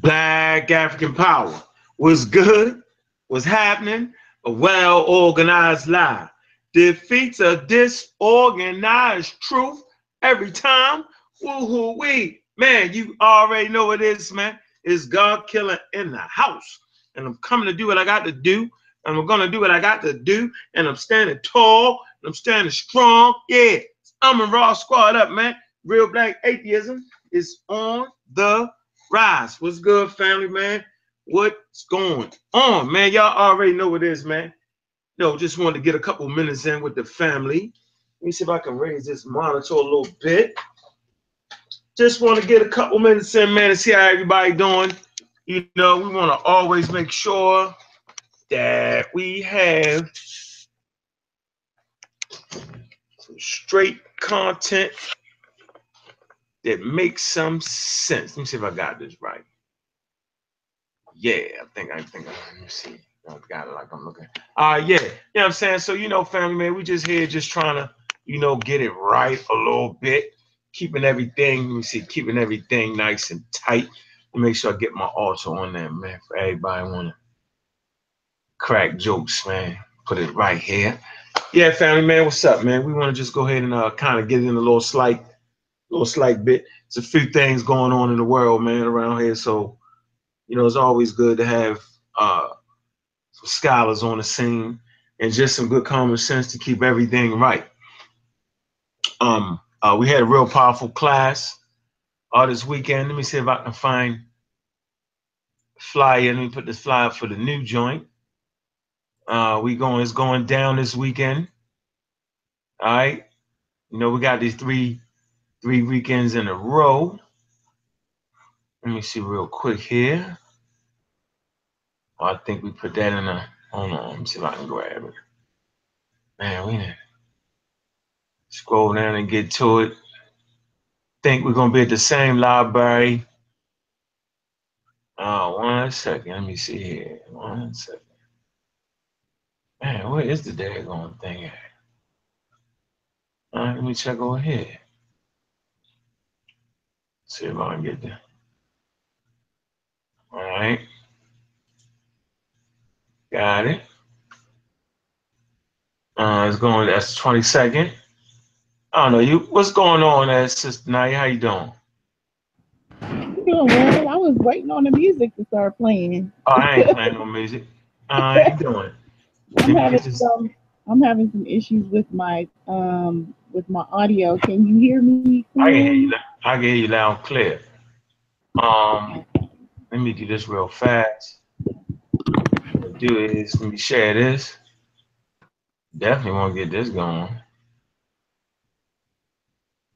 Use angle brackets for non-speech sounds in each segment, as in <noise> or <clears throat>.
Black African Power was good, was happening, a well organized lie. Defeats a disorganized truth every time. Woo-hoo wee. Man, you already know what it is, man. It's God killing in the house. And I'm coming to do what I got to do. And I'm gonna do what I got to do. And I'm standing tall. And I'm standing strong. Yeah. I'm a raw squad up, man. Real black atheism is on the rise. What's good, family, man? What's going on, man? Y'all already know what it is, man. No, just wanted to get a couple minutes in with the family. Let me see if I can raise this monitor a little bit. Just want to get a couple minutes in, man, to see how everybody doing. You know, we want to always make sure that we have some straight content that makes some sense. Let me see if I got this right. Yeah, I think I think I let me see. I got it like I'm looking. Uh yeah, you know what I'm saying? So you know, family man, we just here just trying to, you know, get it right a little bit, keeping everything, let me see, keeping everything nice and tight. Make sure I get my altar on there, man. For everybody wanna crack jokes, man. Put it right here. Yeah, family man, what's up, man? We want to just go ahead and uh, kind of get in a little slight, little slight bit. There's a few things going on in the world, man, around here. So, you know, it's always good to have uh, some scholars on the scene and just some good common sense to keep everything right. Um, uh, we had a real powerful class all this weekend. Let me see if I can find flyer. Let me put this flyer for the new joint. Uh, we going, it's going down this weekend. All right. You know, we got these three, three weekends in a row. Let me see real quick here. Oh, I think we put that in a, hold on, let me see if I can grab it. Man, we scroll down and get to it. Think we're gonna be at the same library. Uh, one second, let me see here. One second. Man, where is the daggone thing at? All right, let me check over here. See if I can get there. All right. Got it. Uh, it's going, that's 22nd. I don't know, you, what's going on there, Sister Naya? How you doing? I'm doing well. I was waiting on the music to start playing. Oh, I ain't playing no music. Uh, how you doing? <laughs> I'm having some I'm having some issues with my um with my audio. Can you hear me? I can hear you. I can hear you loud and clear. Um, let me do this real fast. What do is let me share this. Definitely want to get this going.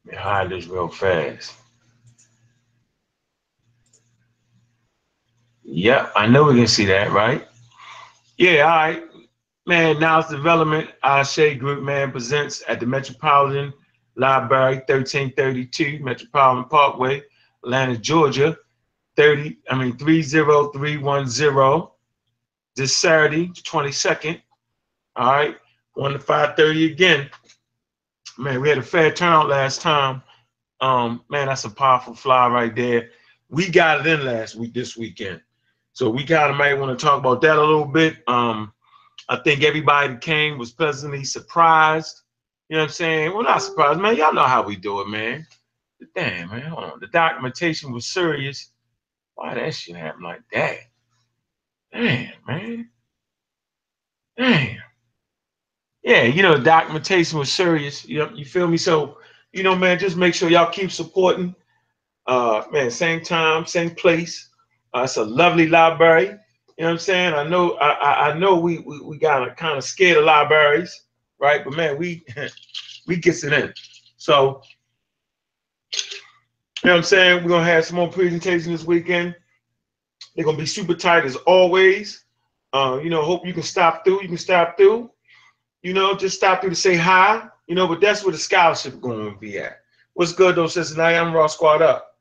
Let me hide this real fast. Yep, I know we can see that, right? Yeah, all right. Man, Now's Development, Ashe Group, man, presents at the Metropolitan Library, 1332 Metropolitan Parkway, Atlanta, Georgia, 30, I mean 30310. This Saturday, the 22nd. All right, 1 to 5:30 again. Man, we had a fair turnout last time. Um, man, that's a powerful fly right there. We got it in last week, this weekend. So we kind of might want to talk about that a little bit. Um, I think everybody came was pleasantly surprised. You know what I'm saying? Well, not surprised, man. Y'all know how we do it, man. Damn, man. Hold on. The documentation was serious. Why that shit happen like that? Damn, man. Damn. Yeah, you know, the documentation was serious. You know, you feel me? So, you know, man, just make sure y'all keep supporting. Uh, man, same time, same place. Uh, it's a lovely library. You know what I'm saying? I know I, I know we we, we gotta kind of scare the libraries, right? But man, we <laughs> we gets it in. So you know what I'm saying? We're gonna have some more presentations this weekend. They're gonna be super tight as always. Uh, you know, hope you can stop through. You can stop through. You know, just stop through to say hi. You know, but that's where the scholarship going to be at. What's good though, Cincinnati? I'm Raw Squad up.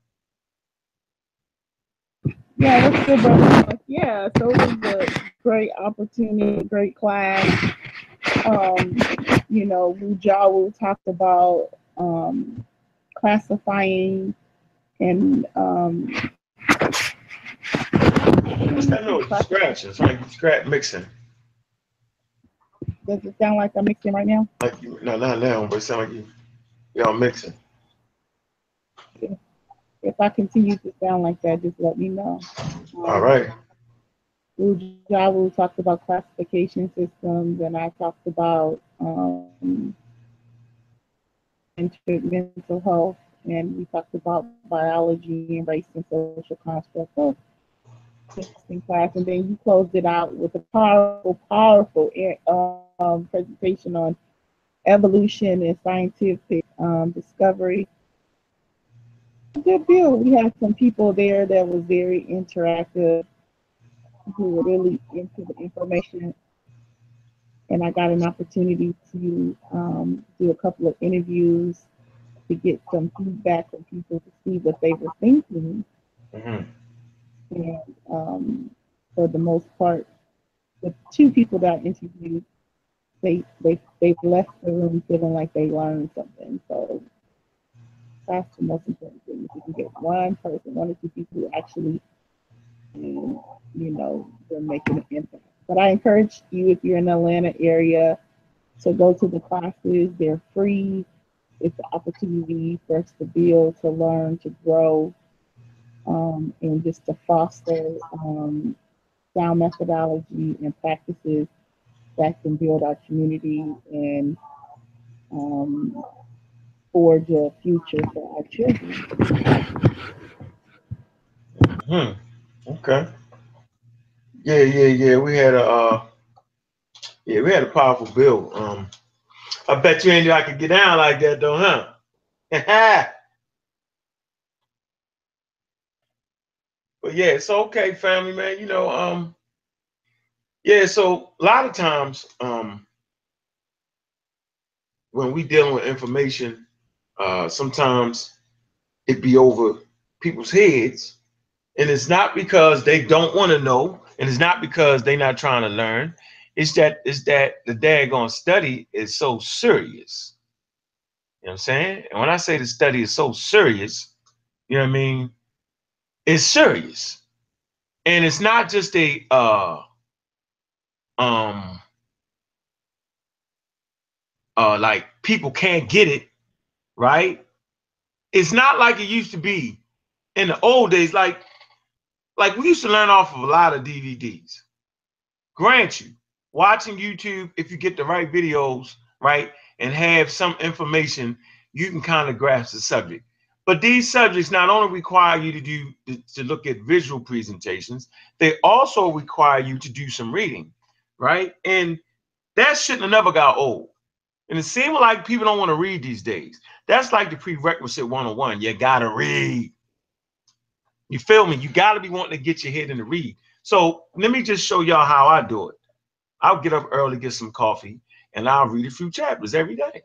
Yeah, that's good, brother. Yeah, so it was a great opportunity, great class. Um, you know, Wujawu talked about um, classifying and um, What's that noise? You scratching. It's like scratch mixing. Does it sound like I'm mixing right now? Like you, no, not now, but it sounds like you, y'all mixing. If I continue to sound like that, just let me know. All right. Jawu talked about classification systems, and I talked about um, mental health, and we talked about biology and race and social constructs. So, interesting class, and then you closed it out with a powerful, powerful um, presentation on evolution and scientific um, discovery. Good deal. We had some people there that was very interactive, who were really into the information. And I got an opportunity to um, do a couple of interviews to get some feedback from people to see what they were thinking. Mm-hmm. And um, for the most part, the two people that I interviewed, they they they left the room feeling like they learned something. So that's the most important thing. If you can get one person, one or two people who actually, you know, they're making an impact. But I encourage you, if you're in the Atlanta area, to go to the classes. They're free. It's an opportunity for us to build, to learn, to grow, um, and just to foster um, sound methodology and practices that can build our community and um, forge a future for our children. Hmm. Okay. Yeah, yeah, yeah. We had a uh, yeah, we had a powerful bill. Um, I bet you ain't I could get down like that though, huh? <laughs> but yeah, it's okay, family, man. You know, um, yeah, so a lot of times, um, when we dealing with information, uh, sometimes it be over people's heads, and it's not because they don't want to know, and it's not because they're not trying to learn. It's that it's that the daggone study is so serious. You know what I'm saying? And when I say the study is so serious, you know what I mean? It's serious. And it's not just a uh um uh like people can't get it, right? It's not like it used to be in the old days. Like, like we used to learn off of a lot of DVDs. Grant you, watching YouTube, if you get the right videos, right, and have some information, you can kind of grasp the subject. But these subjects not only require you to do to look at visual presentations, they also require you to do some reading, right? And that shouldn't have never got old. And it seems like people don't want to read these days. That's like the prerequisite 101. You gotta read. You feel me? You gotta be wanting to get your head in the read. So let me just show y'all how I do it. I'll get up early, get some coffee, and I'll read a few chapters every day.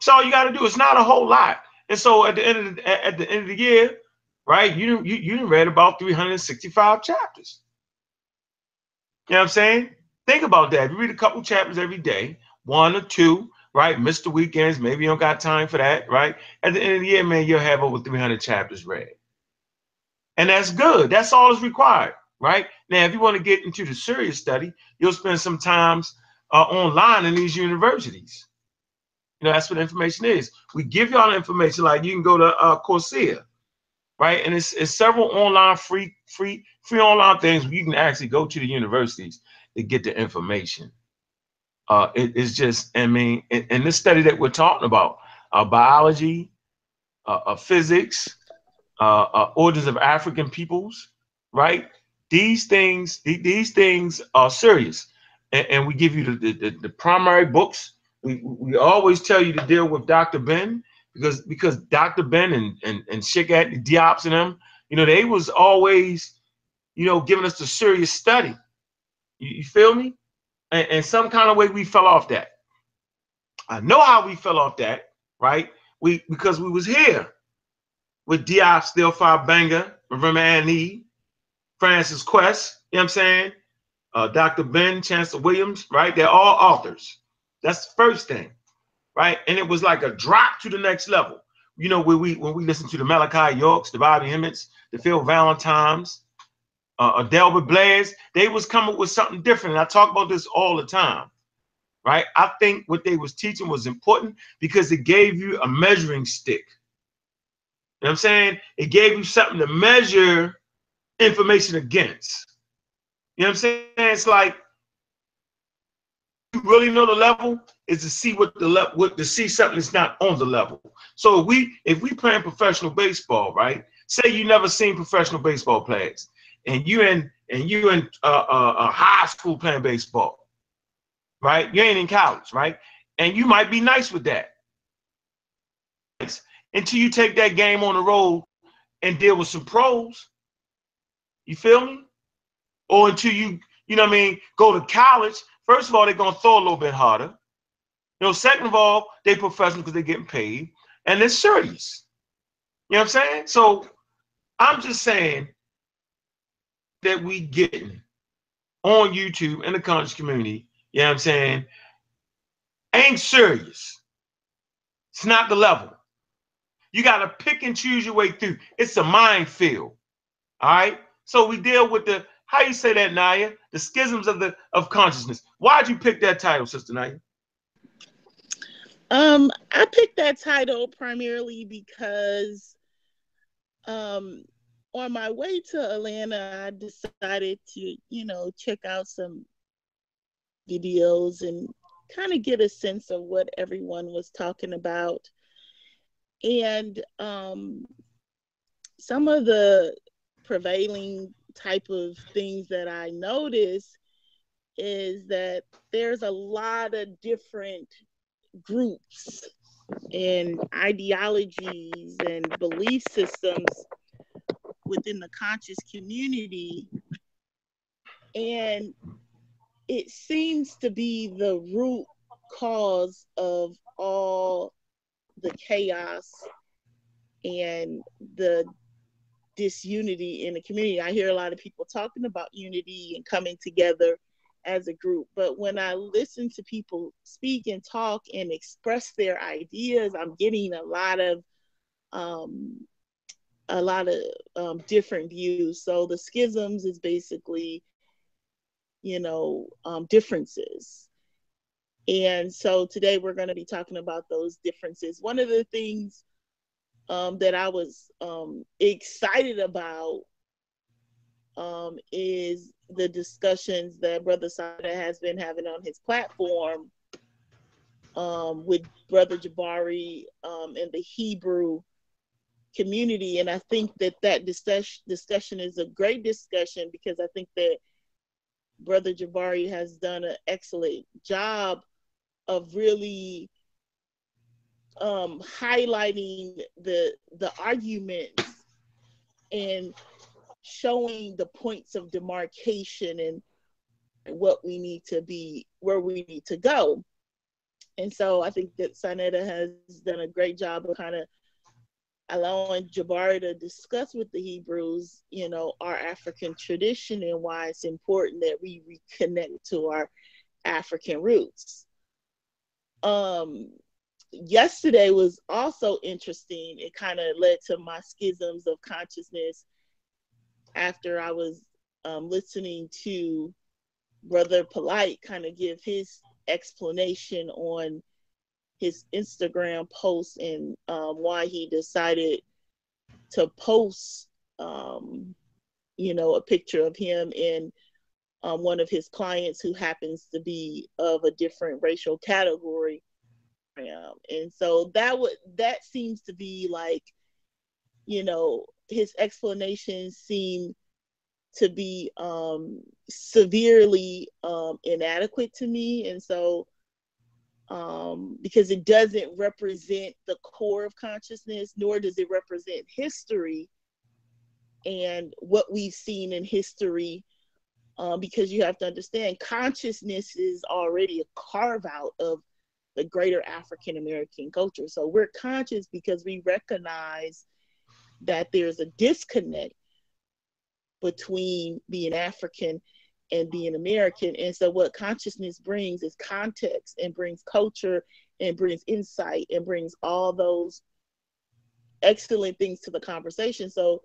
So all you got to do. It's not a whole lot. And so at the end of the, at the end of the year, right? You you you read about 365 chapters. You know what I'm saying? Think about that. If You read a couple chapters every day, one or two, right? The weekends. Maybe you don't got time for that, right? At the end of the year, man, you'll have over 300 chapters read. And that's good. That's all is required, right? Now, if you want to get into the serious study, you'll spend some times uh, online in these universities. You know, that's what information is. We give y'all information like you can go to uh, Coursera, right? And it's, it's several online free, free, free online things you can actually go to the universities to get the information. Uh, it, it's just, I mean, in, in, this study that we're talking about, uh, biology, uh, uh physics, uh, uh, origins of African peoples, right? These things, th these things are serious, and, and we give you the, the, the primary books we, we always tell you to deal with Dr. Ben because because Dr. Ben and and and Cheikh Anta Diops and them, you know, they was always, you know, giving us the serious study. You, you feel me? And, and, some kind of way we fell off that. I know how we fell off that, right? We because we was here with Diop, Théophile Obenga, Marimba Ani, Francis Quest, you know what I'm saying? Uh, Dr. Ben, Chancellor Williams, right? They're all authors. That's the first thing, right? And it was like a drop to the next level. You know, when we when we listen to the Malachi Yorks, the Bobby Hemmitts, the Phil Valentines, uh, Delbert Blair, they was coming with something different. And I talk about this all the time, right? I think what they was teaching was important because it gave you a measuring stick. You know what I'm saying? It gave you something to measure information against. You know what I'm saying? It's like you really know the level is to see what the level what to see something that's not on the level. So if we if we playing professional baseball, right? Say you never seen professional baseball players, and you in and you in uh, uh, uh, high school playing baseball, right? You ain't in college, right? And you might be nice with that until you take that game on the road and deal with some pros. You feel me? Or until you, you know what I mean, go to college. First of all, they're gonna throw a little bit harder. You know, second of all, they professional because they're getting paid and they're serious. You know what I'm saying? So I'm just saying that we getting on YouTube in the conscious community, you know what I'm saying, ain't serious. It's not the level. You got to pick and choose your way through. It's a minefield. All right. So we deal with the how you say that, Naya? The schisms of the of consciousness. Why'd you pick that title, Sister Naya? Um, I picked that title primarily because um on my way to Atlanta, I decided to, you know, check out some videos and kind of get a sense of what everyone was talking about. And um, some of the prevailing type of things that I notice is that there's a lot of different groups and ideologies and belief systems within the conscious community. And it seems to be the root cause of all the chaos and the disunity in the community. I hear a lot of people talking about unity and coming together as a group, but when I listen to people speak and talk and express their ideas, I'm getting a lot of um, a lot of um, different views. So the schisms is basically, you know, um, differences. And so today we're going to be talking about those differences. One of the things um, that I was um, excited about um, is the discussions that Brother Sada has been having on his platform um, with Brother Jabari and the Hebrew community. And I think that that discussion, discussion is a great discussion because I think that Brother Jabari has done an excellent job of really um, highlighting the the arguments and showing the points of demarcation and what we need to be where we need to go and so i think that sanetta has done a great job of kind of allowing Jabari to discuss with the Hebrews, you know, our African tradition and why it's important that we reconnect to our African roots. Um, yesterday was also interesting. It kind of led to my schisms of consciousness after I was um, listening to Brother Polite kind of give his explanation on his Instagram post and um, why he decided to post, um, you know, a picture of him and um, one of his clients who happens to be of a different racial category. Um, and so that would that seems to be like, you know, his explanations seem to be um, severely um, inadequate to me, and so um, because it doesn't represent the core of consciousness, nor does it represent history and what we've seen in history. Um, because you have to understand, consciousness is already a carve out of the greater African American culture. So we're conscious because we recognize that there's a disconnect between being African and being American. And so, what consciousness brings is context and brings culture and brings insight and brings all those excellent things to the conversation. So,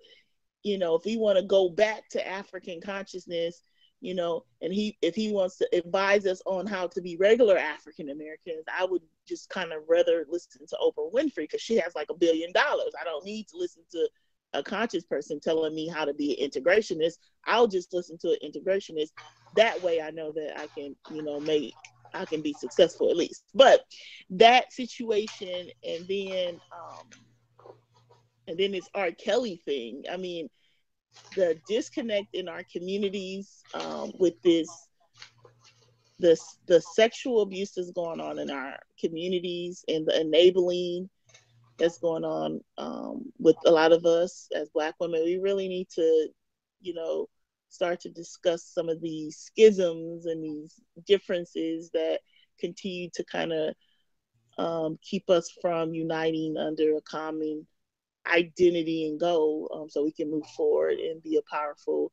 you know, if we want to go back to African consciousness, you know, and he if he wants to advise us on how to be regular African Americans, I would just kind of rather listen to Oprah Winfrey because she has like a billion dollars. I don't need to listen to a conscious person telling me how to be an integrationist. I'll just listen to an integrationist. That way I know that I can, you know, make I can be successful at least. But that situation and then um and then this R. Kelly thing. I mean, the disconnect in our communities um, with this this the sexual abuse that's going on in our communities and the enabling that's going on um, with a lot of us as black women we really need to you know start to discuss some of these schisms and these differences that continue to kind of um, keep us from uniting under a common identity and goal um, so we can move forward and be a powerful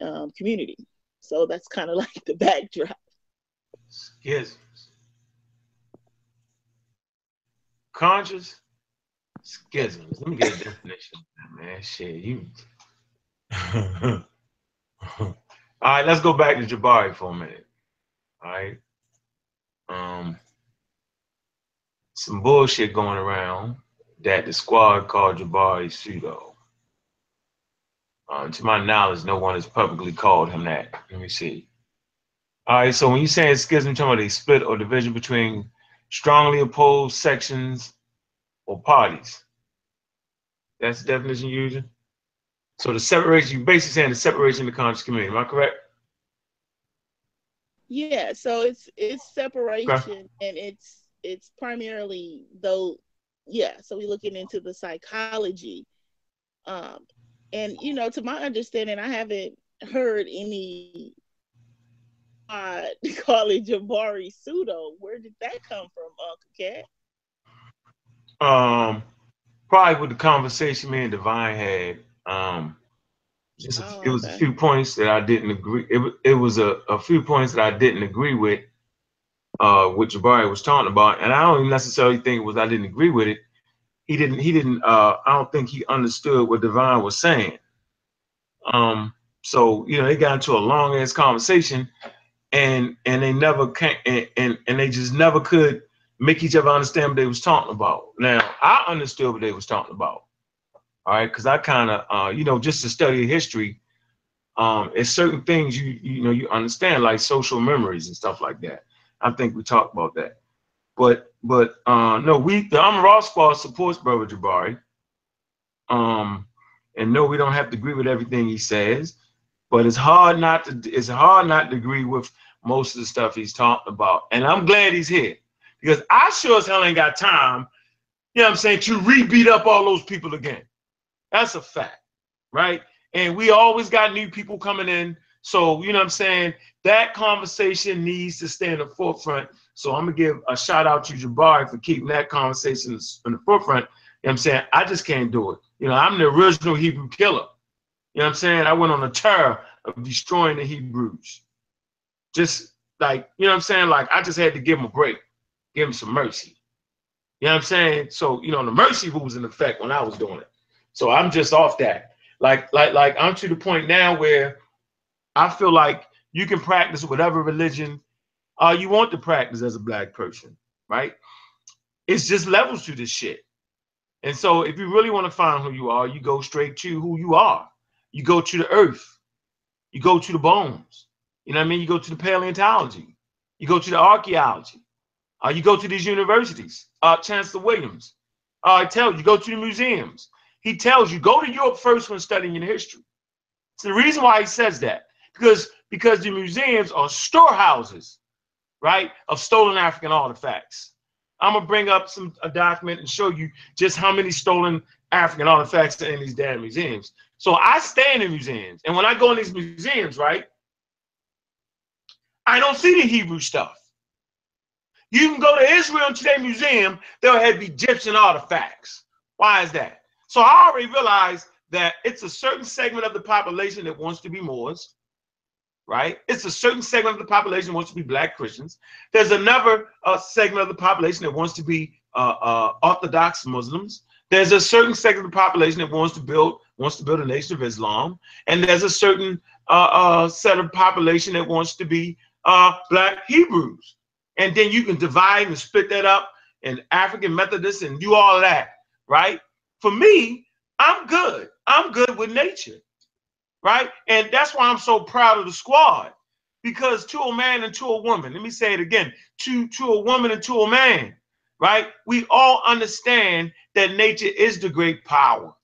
um, community. So that's kind of <laughs> like the backdrop. Schisms. Conscious schisms. Let me get a definition, man. Shit, you. <laughs> All right, let's go back to Jabari for a minute. All right. Um, some bullshit going around that the squad called Jabari pseudo. Um, to my knowledge, no one has publicly called him that. Let me see. All right, so when you say schism, you're talking about a split or division between strongly opposed sections or parties. That's the definition you're using? So the separation, you're basically saying the separation of the conscious community. Am I correct? Yeah, so it's it's separation okay. and it's it's primarily though yeah, so we're looking into the psychology. Um and you know, to my understanding, I haven't heard any uh call it Jabari pseudo. Where did that come from, Uncle Cat? Um probably with the conversation me and Divine had. Um just a, oh, it was okay. a few points that I didn't agree. It, it was a, a few points that I didn't agree with, uh, what Jabari was talking about, and I don't even necessarily think it was I didn't agree with it. He didn't. He didn't. Uh, I don't think he understood what Divine was saying. Um. So you know, they got into a long ass conversation, and and they never can and, and and they just never could make each other understand what they was talking about. Now I understood what they was talking about all right because i kind of uh, you know just to study history um it's certain things you you know you understand like social memories and stuff like that. I think we talked about that. But but uh no we the i'm raw squad supports brother jabari um and no we don't have to agree with everything he says but it's hard not to it's hard not to agree with most of the stuff he's talking about and i'm glad he's here because i sure as hell ain't got time you know what i'm saying to re-beat up all those people again that's a fact, right? And we always got new people coming in. So, you know what I'm saying? That conversation needs to stay in the forefront. So I'm gonna give a shout out to Jabari for keeping that conversation in the forefront. You know what I'm saying? I just can't do it. You know, I'm the original Hebrew killer. You know what I'm saying? I went on a tour of destroying the Hebrews. Just like, you know what I'm saying? Like I just had to give him a break, give him some mercy. You know what I'm saying? So, you know, the mercy rule was in effect when I was doing it. So I'm just off that. Like, like, like I'm to the point now where I feel like you can practice whatever religion uh, you want to practice as a black person, right? It's just levels to this shit. And so if you really want to find who you are, you go straight to who you are. You go to the earth. You go to the bones. You know what I mean? You go to the paleontology. You go to the archaeology. Uh, you go to these universities. Uh, Chancellor Williams. Uh, I tell you, go to the museums he tells you go to Europe first when studying in history. It's the reason why he says that because because the museums are storehouses, right, of stolen African artifacts. I'm gonna bring up some a document and show you just how many stolen African artifacts are in these damn museums. So I stay in the museums, and when I go in these museums, right, I don't see the Hebrew stuff. You can go to Israel Today Museum, they'll have Egyptian artifacts. Why is that? So I already realized that it's a certain segment of the population that wants to be Moors, right? It's a certain segment of the population wants to be Black Christians. There's another uh, segment of the population that wants to be uh, uh, Orthodox Muslims. There's a certain segment of the population that wants to build wants to build a nation of Islam, and there's a certain uh, uh, set of population that wants to be uh, Black Hebrews, and then you can divide and split that up and African Methodists and do all that, right? For me, I'm good. I'm good with nature, right? And that's why I'm so proud of the squad because to a man and to a woman, let me say it again, to to a woman and to a man, right? We all understand that nature is the great power.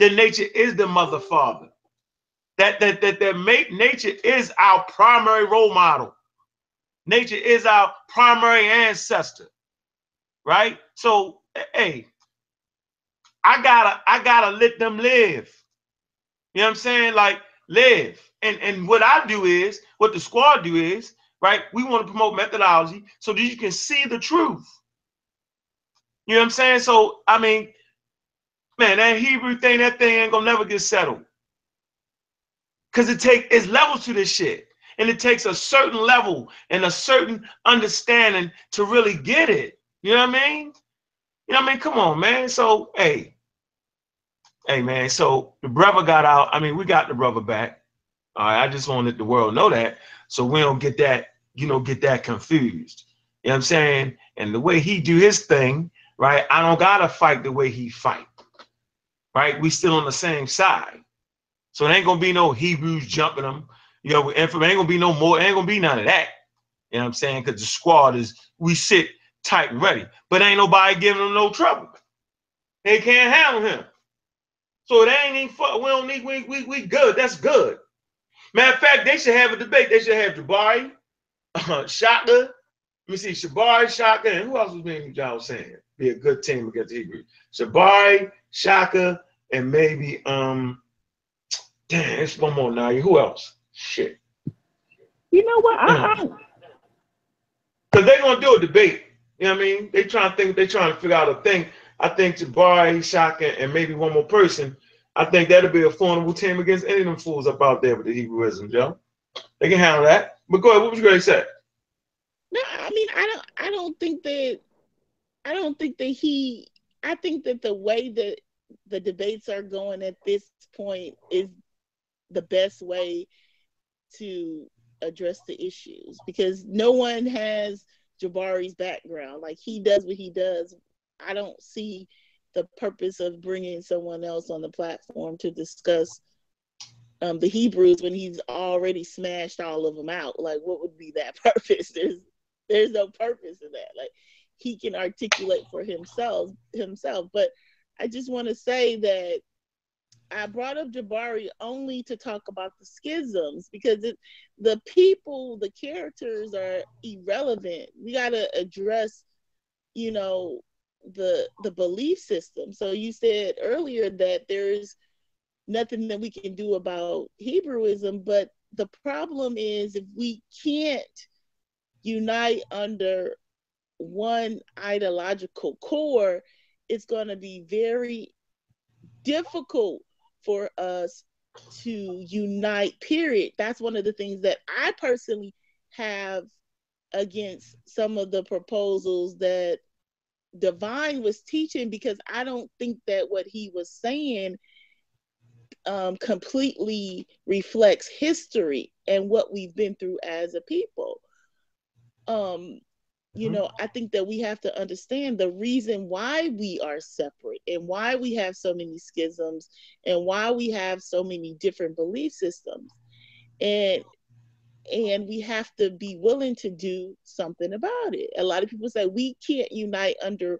That nature is the mother father. That that that that nature is our primary role model. Nature is our primary ancestor. Right? So eh, hey, I gotta I gotta let them live. You know what I'm saying? Like live. And and what I do is what the squad do is right. We want to promote methodology so that you can see the truth. You know what I'm saying? So I mean, man, that Hebrew thing, that thing ain't gonna never get settled. Cause it take it's levels to this shit. And it takes a certain level and a certain understanding to really get it. You know what I mean? You know what I mean? Come on, man. So hey, hey man. So the brother got out. I mean, we got the brother back. All right. I just wanted the world know that. So we don't get that, you know, get that confused. You know what I'm saying? And the way he do his thing, right? I don't gotta fight the way he fight. Right? We still on the same side. So it ain't gonna be no Hebrews jumping them. You know, ain't gonna be no more, ain't gonna be none of that. You know what I'm saying? Because the squad is we sit tight and ready, but ain't nobody giving them no trouble. They can't handle him. So it ain't even fun. We don't need we we we good. That's good. Matter of fact, they should have a debate. They should have Jabari, uh, Shaka, Let me see, Shabari, Shaka, and who else was being y'all saying? Be a good team against the Hebrews. Shabari, Shaka, and maybe um damn, it's one more now. Who else? Shit. You know what? I, Because uh-huh. they're gonna do a debate. You know what I mean? They trying to think, they trying to figure out a thing. I think Jabari, Shaka, and maybe one more person. I think that'll be a formidable team against any of them fools up out there with the Hebrewism, Joe. They can handle that. But go ahead, what was you gonna say? No, I mean, I don't. I don't think that. I don't think that he. I think that the way that the debates are going at this point is the best way to address the issues because no one has Jabari's background. Like he does what he does. I don't see the purpose of bringing someone else on the platform to discuss um, the Hebrews when he's already smashed all of them out. Like, what would be that <laughs> purpose? There's there's no purpose in that. Like, he can articulate for himself himself. But I just want to say that I brought up Jabari only to talk about the schisms because it, the people, the characters are irrelevant. We got to address, you know, the the belief system. So you said earlier that there's nothing that we can do about Hebrewism, but the problem is if we can't unite under one ideological core, it's going to be very difficult for us to unite, period. That's one of the things that I personally have against some of the proposals that Divine was teaching because I don't think that what he was saying um, completely reflects history and what we've been through as a people. Um, you mm-hmm. know, I think that we have to understand the reason why we are separate and why we have so many schisms and why we have so many different belief systems. And and we have to be willing to do something about it. A lot of people say we can't unite under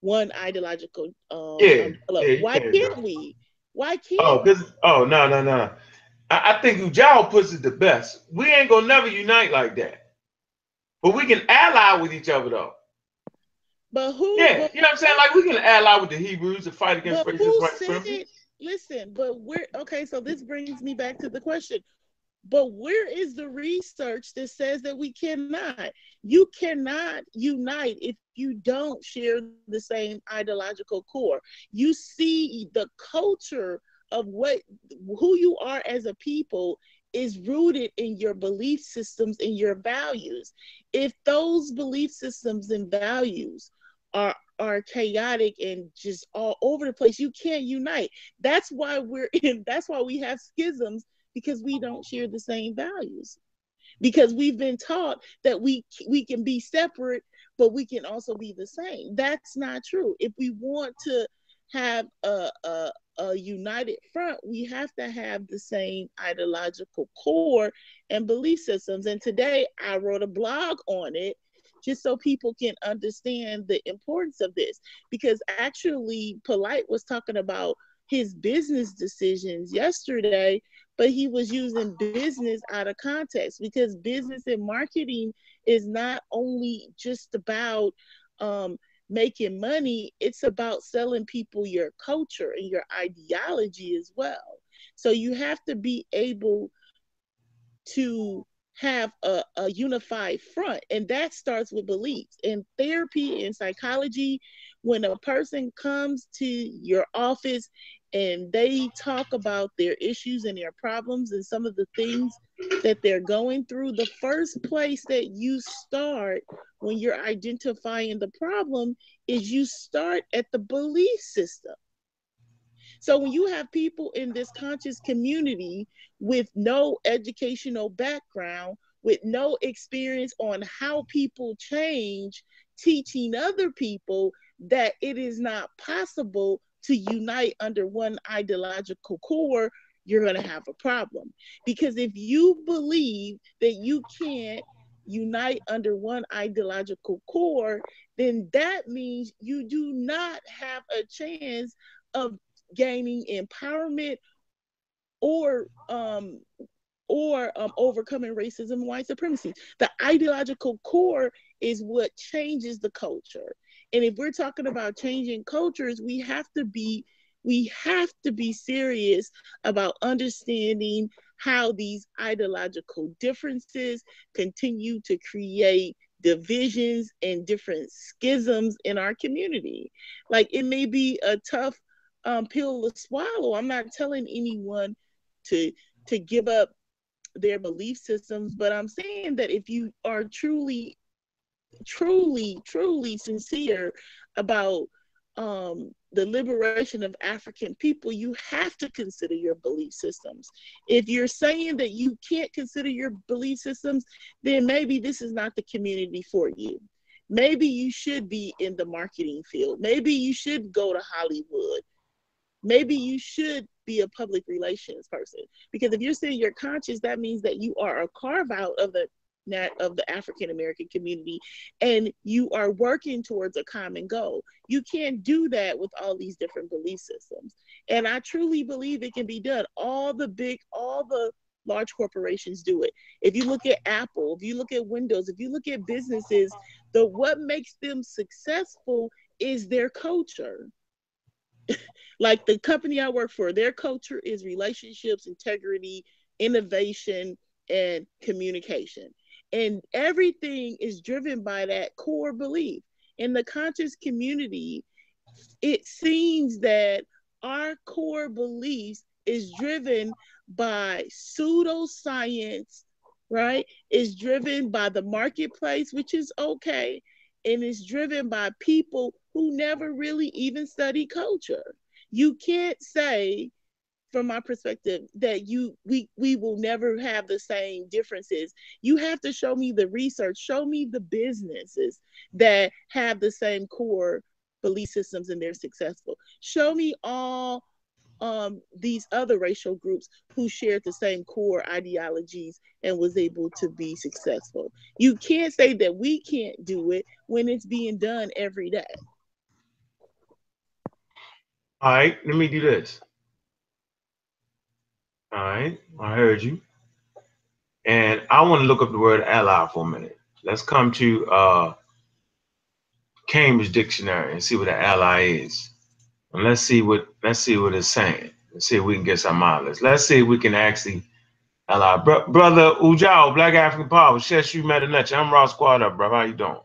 one ideological um yeah, yeah why can, can't we? Why can't Oh, because oh no no no. I, I think Ujao puts it the best. We ain't gonna never unite like that. But we can ally with each other though. But who? Yeah, but, you know what I'm saying? Like we can ally with the Hebrews to fight against racist white supremacy. Listen, but where? Okay, so this brings me back to the question. But where is the research that says that we cannot? You cannot unite if you don't share the same ideological core. You see the culture of what who you are as a people is rooted in your belief systems and your values. If those belief systems and values are are chaotic and just all over the place. You can't unite. That's why we're <laughs> in, that's why we have schisms because we don't share the same values. Because we've been taught that we we can be separate, but we can also be the same. That's not true. If we want to have a, a, a united front, we have to have the same ideological core and belief systems. And today I wrote a blog on it just so people can understand the importance of this. Because actually, Polite was talking about his business decisions yesterday, but he was using business out of context because business and marketing is not only just about um, making money, it's about selling people your culture and your ideology as well. So you have to be able to have a, a unified front, and that starts with beliefs. In therapy and psychology, when a person comes to your office and they talk about their issues and their problems and some of the things that they're going through, the first place that you start when you're identifying the problem is you start at the belief system. So when you have people in this conscious community with no educational background, with no experience on how people change, teaching other people that it is not possible to unite under one ideological core, you're going to have a problem. Because if you believe that you can't unite under one ideological core, then that means you do not have a chance of gaining empowerment or um, or um, overcoming racism and white supremacy. The ideological core is what changes the culture. And if we're talking about changing cultures, we have to be we have to be serious about understanding how these ideological differences continue to create divisions and different schisms in our community. Like it may be a tough um, pill to swallow. I'm not telling anyone to to give up their belief systems, but I'm saying that if you are truly, truly, truly sincere about um, the liberation of African people, you have to consider your belief systems. If you're saying that you can't consider your belief systems, then maybe this is not the community for you. Maybe you should be in the marketing field. Maybe you should go to Hollywood. Maybe you should be a public relations person. Because if you're saying you're conscious, that means that you are a carve out of the of the African American community, and you are working towards a common goal. You can't do that with all these different belief systems. And I truly believe it can be done. All the big, all the large corporations do it. If you look at Apple, if you look at Windows, if you look at businesses, the what makes them successful is their culture. <laughs> like the company I work for, their culture is relationships, integrity, innovation, and communication. And everything is driven by that core belief. In the conscious community, it seems that our core beliefs is driven by pseudoscience, right? Is driven by the marketplace, which is okay, and is driven by people who never really even study culture. You can't say from my perspective that you we we will never have the same differences. You have to show me the research show me the businesses that have the same core belief systems and they're successful. Show me all um, these other racial groups who shared the same core ideologies and was able to be successful. You can't say that we can't do it when it's being done every day. All right let me do this all right, I heard you. And I want to look up the word ally for a minute. Let's come to uh, Cambridge Dictionary and see what an ally is. And let's see what let's see what it's saying. Let's see if we can get some mileage. Let's see if we can actually ally. Bro- brother Ujao, Black African Power, Shesh you met a I'm Raw Squad up, bro. How you doing?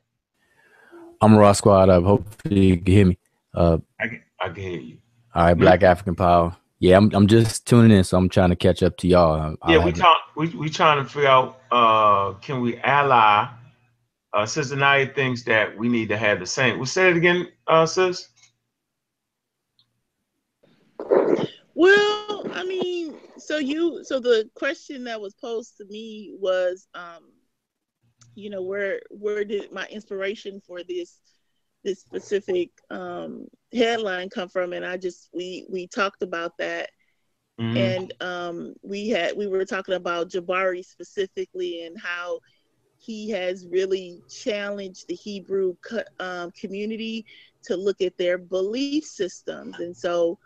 I'm Raw Squad up. Hopefully you can hear me. Uh, I can, I can hear you. All right, Black African Power. Yeah, I'm I'm just tuning in, so I'm trying to catch up to y'all. I, yeah, we talk we we trying to figure out uh can we ally Uh, Sister Naya thinks that we need to have the same. We'll say it again, uh, sis. Well, I mean, so you so the question that was posed to me was um you know where where did my inspiration for this this specific um headline come from and I just we we talked about that Mhm. and um we had we were talking about Jabari specifically and how he has really challenged the Hebrew co- um, community to look at their belief systems and so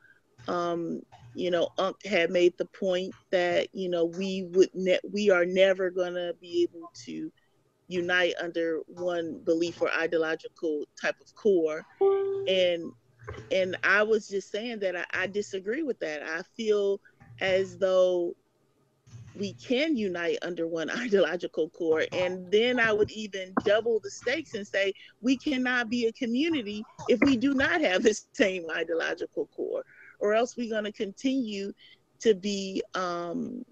um you know, Unc had made the point that you know we would ne- we are never gonna be able to unite under one belief or ideological type of core, and and I was just saying that I, I disagree with that. I feel as though we can unite under one <laughs> ideological core, and then I would even double the stakes and say we cannot be a community if we do not have <laughs> the same ideological core or else we're going to continue to be um,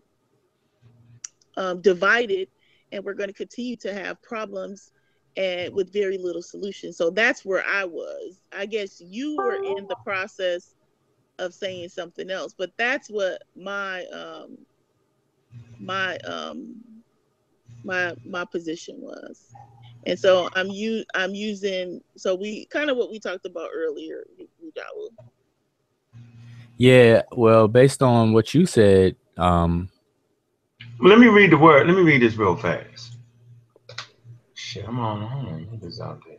um, divided and we're going to continue to have problems and with very little solution. So that's where i was. I guess you were in the process of saying something else but that's what my um my um my my position was. And so i'm u i'm using so we kind of what we talked about earlier. Yeah, well, based on what you said, um, Let me read the word. Let me read this real fast. Shit, I'm on. Hold on. What is out there?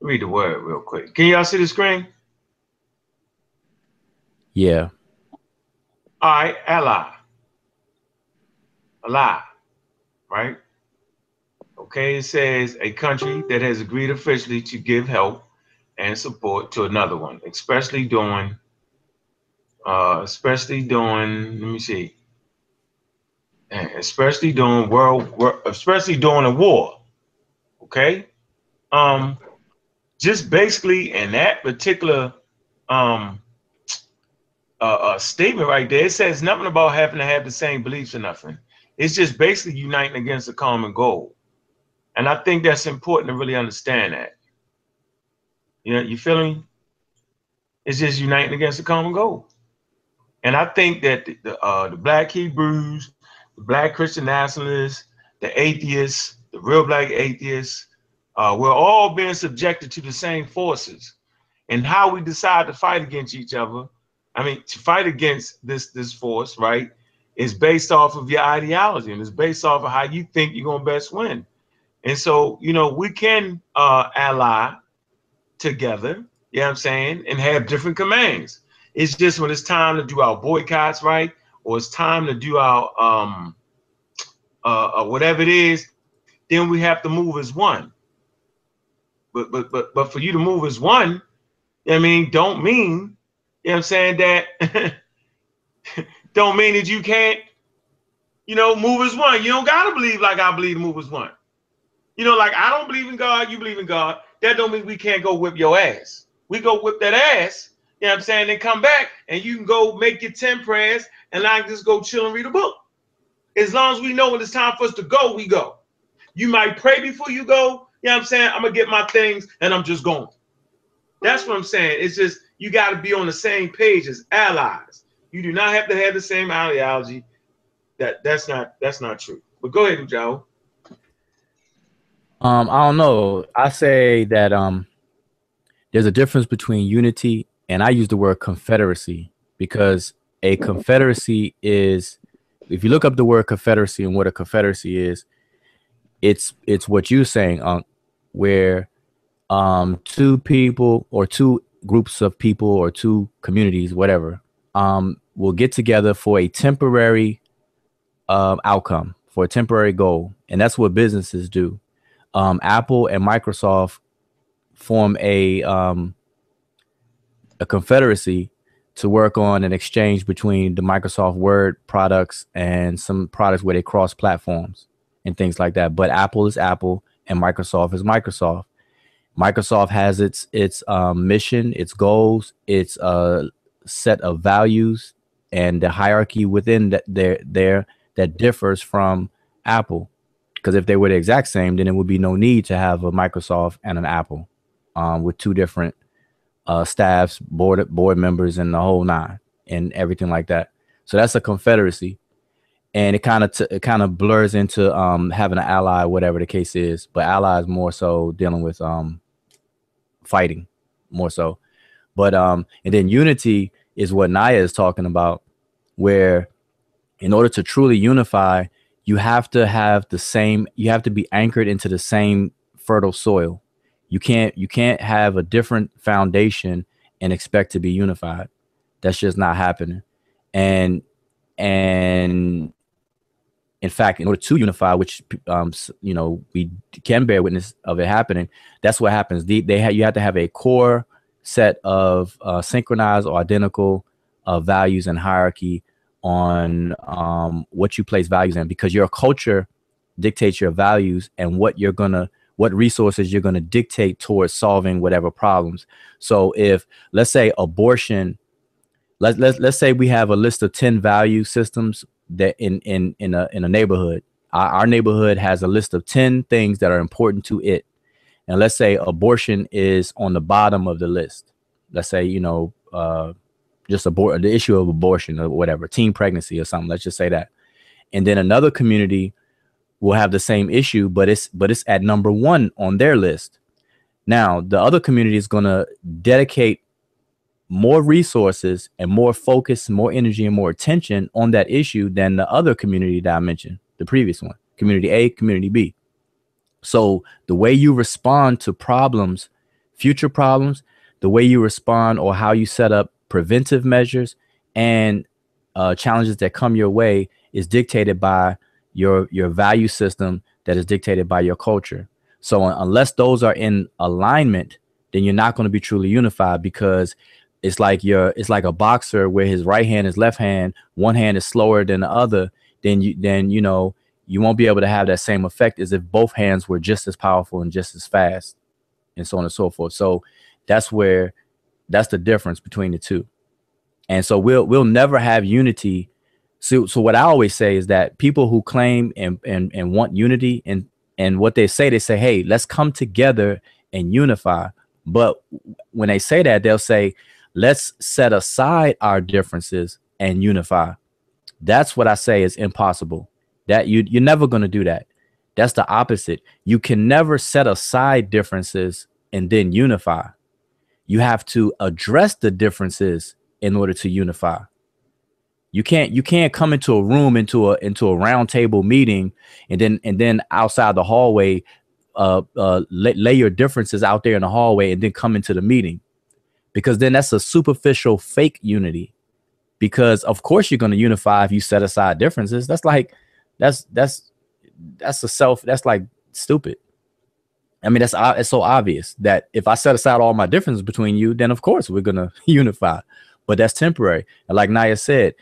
Read the word real quick. Can y'all see the screen? yeah, All right, ally. Ally, right? Okay, it says a country that has agreed officially to give help and support to another one, especially during, uh, especially during, let me see, especially during world, especially during a war. Okay, um, just basically in that particular, um, uh, uh, statement right there. It says nothing about having to have the same beliefs or nothing. It's just basically uniting against a common goal. And I think that's important to really understand that. You know, you feel me? It's just uniting against a common goal. And I think that the, the, uh, the black Hebrews, the black Christian nationalists, the atheists, the real black atheists, uh, we're all being subjected to the same forces. And how we decide to fight against each other I mean, to fight against this this force, right, is based off of your ideology and it's based off of how you think you're gonna best win. And so, you know, we can uh ally together, you know what I'm saying, and have different commands. It's just when it's time to do our boycotts, right? Or it's time to do our um uh, uh whatever it is, then we have to move as one. But but but but for you to move as one, I mean, don't mean you know what I'm saying? That <laughs> don't mean that you can't, you know, move as one. You don't gotta believe like I believe move as one. You know, like I don't believe in God, you believe in God. That don't mean we can't go whip your ass. We go whip that ass, you know what I'm saying, then come back and you can go make your 10 prayers and I can just go chill and read a book. As long as we know when it's time for us to go, we go. You might pray before you go, you know what I'm saying? I'm gonna get my things and I'm just going. That's what I'm saying. It's just you got to be on the same page as allies. You do not have to have the same ideology. That that's not that's not true. But go ahead, Joe. um, I don't know. I say that um, there's a difference between unity and I use the word confederacy because a confederacy is, if you look up the word confederacy and what a confederacy is, it's it's what you're saying, um, where um two people or two groups of people or two communities, whatever, um, will get together for a temporary um, outcome, for a temporary goal, and that's what businesses do. Um, Apple and Microsoft form a um, a confederacy to work on an exchange between the Microsoft Word products and some products where they cross platforms and things like that. But Apple is Apple and Microsoft is Microsoft. Microsoft has its its um, mission, its goals, its uh, set of values, and the hierarchy within that there there that differs from Apple. because if they were the exact same, then it would be no need to have a Microsoft and an Apple um, with two different uh, staffs, board board members, and the whole nine, and everything like that. So that's a confederacy, and it kind of t- it kind of blurs into um, having an ally, whatever the case is. But allies more so dealing with um, fighting, more so. But um, and then unity is what Naya is talking about, where in order to truly unify, you have to have the same. You have to be anchored into the same fertile soil. You can't you can't have a different foundation and expect to be unified. That's just not happening. And and in fact, in order to unify, which um, you know we can bear witness of it happening, that's what happens. They, they have you have to have a core set of uh, synchronized or identical uh, values and hierarchy on um, what you place values in, because your culture dictates your values and what you're gonna what resources you're going to dictate towards solving whatever problems. So if let's say abortion, let let's let's say we have a list of 10 value systems that in in in a in a neighborhood. Our, our neighborhood has a list of 10 things that are important to it. And let's say abortion is on the bottom of the list. Let's say, you know, uh, just abort the issue of abortion or whatever, teen pregnancy or something. Let's just say that. And then another community will have the same issue, but it's but it's at number one on their list. Now, the other community is going to dedicate more resources and more focus, more energy, and more attention on that issue than the other community that I mentioned, the previous one, community A, community B. So the way you respond to problems, future problems, the way you respond or how you set up preventive measures and uh, challenges that come your way is dictated by your your value system that is dictated by your culture. So unless those are in alignment, then you're not going to be truly unified because it's like you're it's like a boxer where his right hand is left hand, one hand is slower than the other, then you then you know you won't be able to have that same effect as if both hands were just as powerful and just as fast and so on and so forth. So that's where that's the difference between the two. And so we'll we'll never have unity so, so what I always say is that people who claim and, and, and want unity and, and what they say, they say, hey, let's come together and unify. But when they say that, they'll say, let's set aside our differences and unify. That's what I say is impossible. That you you're never going to do that. That's the opposite. You can never set aside differences and then unify. You have to address the differences in order to unify. You can't you can't come into a room into a into a round table meeting and then and then outside the hallway uh, uh lay, lay your differences out there in the hallway and then come into the meeting. Because then that's a superficial fake unity. Because of course you're going to unify if you set aside differences. That's like that's that's that's a self that's like stupid. I mean that's it's so obvious that if i set aside all my differences between you then of course we're going <laughs> to unify. But that's temporary. And like naya said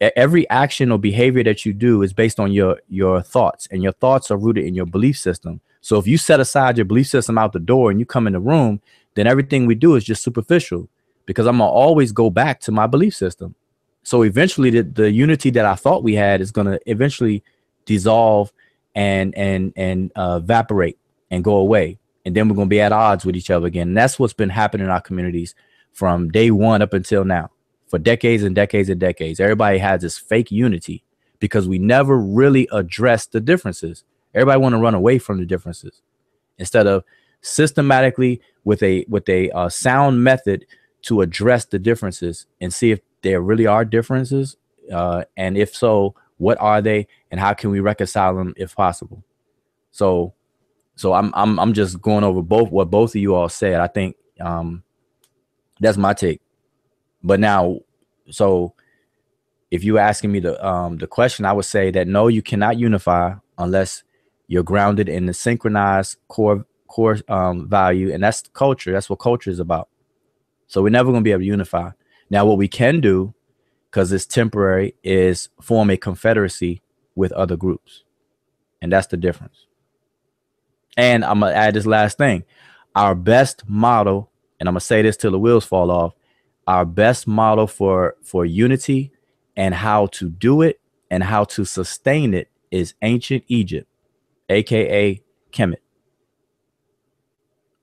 every action or behavior that you do is based on your your thoughts and your thoughts are rooted in your belief system. So if you set aside your belief system out the door and you come in the room then everything we do is just superficial because i'm gonna always go back to my belief system. So eventually the, the unity that i thought we had is gonna eventually dissolve and and and uh, evaporate and go away. And then we're gonna be at odds with each other again. And that's what's been happening in our communities from day one up until now for decades and decades and decades. Everybody has this fake unity because we never really address the differences. Everybody want to run away from the differences instead of systematically with a with a uh, sound method to address the differences and see if there really are differences uh, and if so what are they and how can we reconcile them if possible so so i'm i'm, I'm just going over both what both of you all said i think um that's my take but now, so if you asking me the um the question, I would say that no, you cannot unify unless you're grounded in the synchronized core core um value, and that's culture. That's what culture is about. So we're never gonna be able to unify. Now, what we can do, because it's temporary, is form a confederacy with other groups, and that's the difference. And I'm gonna add this last thing. Our best model, and I'm gonna say this till the wheels fall off, our best model for for unity and how to do it and how to sustain it is ancient Egypt. aka Kemet.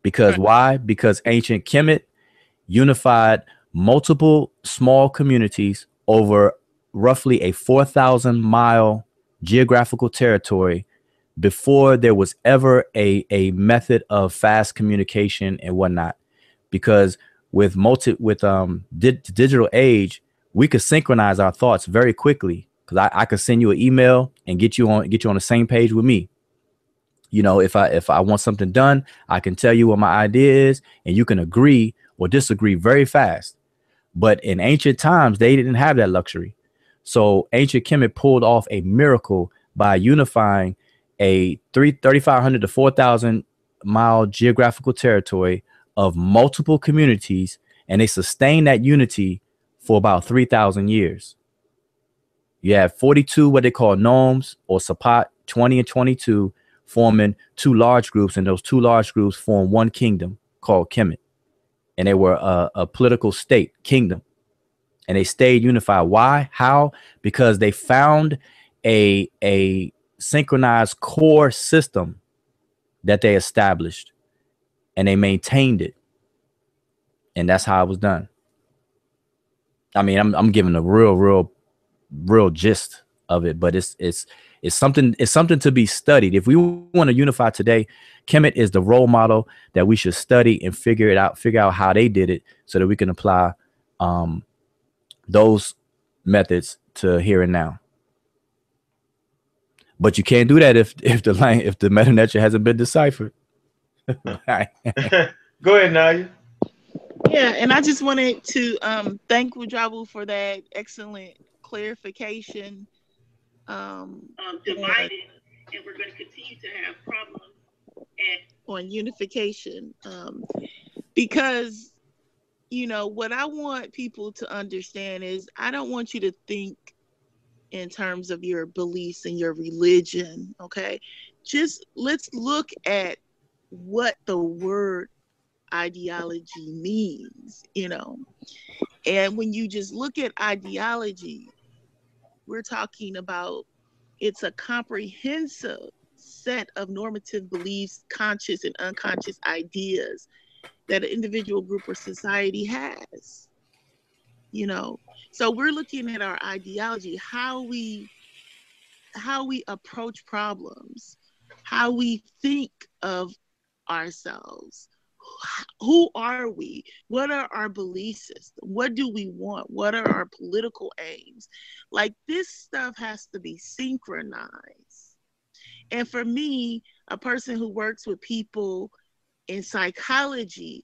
Because why? Because ancient Kemet unified multiple small communities over roughly a 4,000 mile geographical territory before there was ever a, a method of fast communication and whatnot. Because with multi with um di- digital age, we could synchronize our thoughts very quickly. Because I, I could send you an email and get you on get you on the same page with me. You know, if I if I want something done, I can tell you what my idea is, and you can agree or disagree very fast. But in ancient times, they didn't have that luxury. So ancient Kemet pulled off a miracle by unifying a 3, 3,500 to 4,000 mile geographical territory of multiple communities, and they sustained that unity for about 3,000 years. You have 42 what they call nomes or sapat, 20 and 22 forming two large groups, and those two large groups form one kingdom called Kemet. And they were a, a political state, kingdom. And they stayed unified. Why? How? Because they found a, a synchronized core system that they established and they maintained it. And that's how it was done. I mean, I'm I'm giving a real, real, real gist of it, but it's it's it's something it's something to be studied. If we want to unify today, Kemet is the role model that we should study and figure it out, figure out how they did it so that we can apply um those methods to here and now. But you can't do that if if the line if the Medu Neter hasn't been deciphered. <laughs> <laughs> Go ahead, Naya. Yeah, and I just wanted to um, thank Wujabu for that excellent clarification. Um, um, divided, and we're going to continue to have problems at, on unification um, because you know what I want people to understand is I don't want you to think in terms of your beliefs and your religion. Okay, just let's look at what the word ideology means, you know. And when you just look at ideology, we're talking about it's a comprehensive set of normative beliefs, conscious and unconscious ideas that an individual group or society has. You know, so we're looking at our ideology, how we how we approach problems, how we think of ourselves, who are we? What are our belief? What do we want? What are our political aims? Like this stuff has to be synchronized. And for me, a person who works with people in psychology,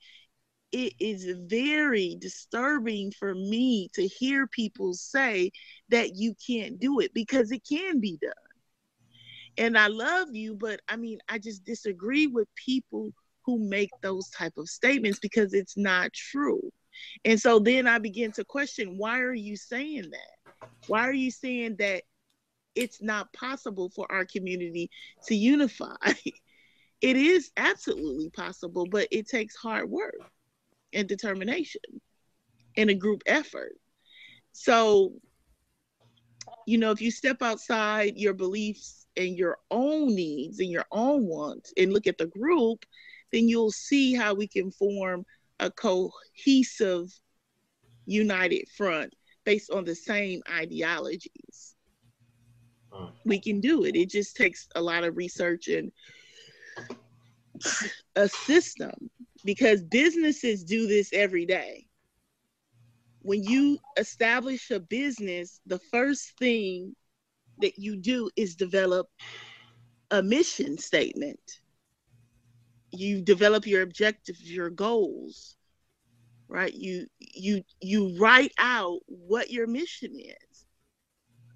it is very disturbing for me to hear people say that you can't do it because it can be done. And I love you, but I mean, I just disagree with people who make those type of statements because it's not true. And so then I begin to question why are you saying that? Why are you saying that it's not possible for our community to unify? <laughs> it is absolutely possible, but it takes hard work and determination and a group effort. So, you know, if you step outside your beliefs and your own needs and your own wants and look at the group, then you'll see how we can form a cohesive, united front based on the same ideologies. We can do it. It just takes a lot of research and a system because businesses do this every day. When you establish a business, the first thing that you do is develop a mission statement. You develop your objectives your goals right? You you you write out what your mission is.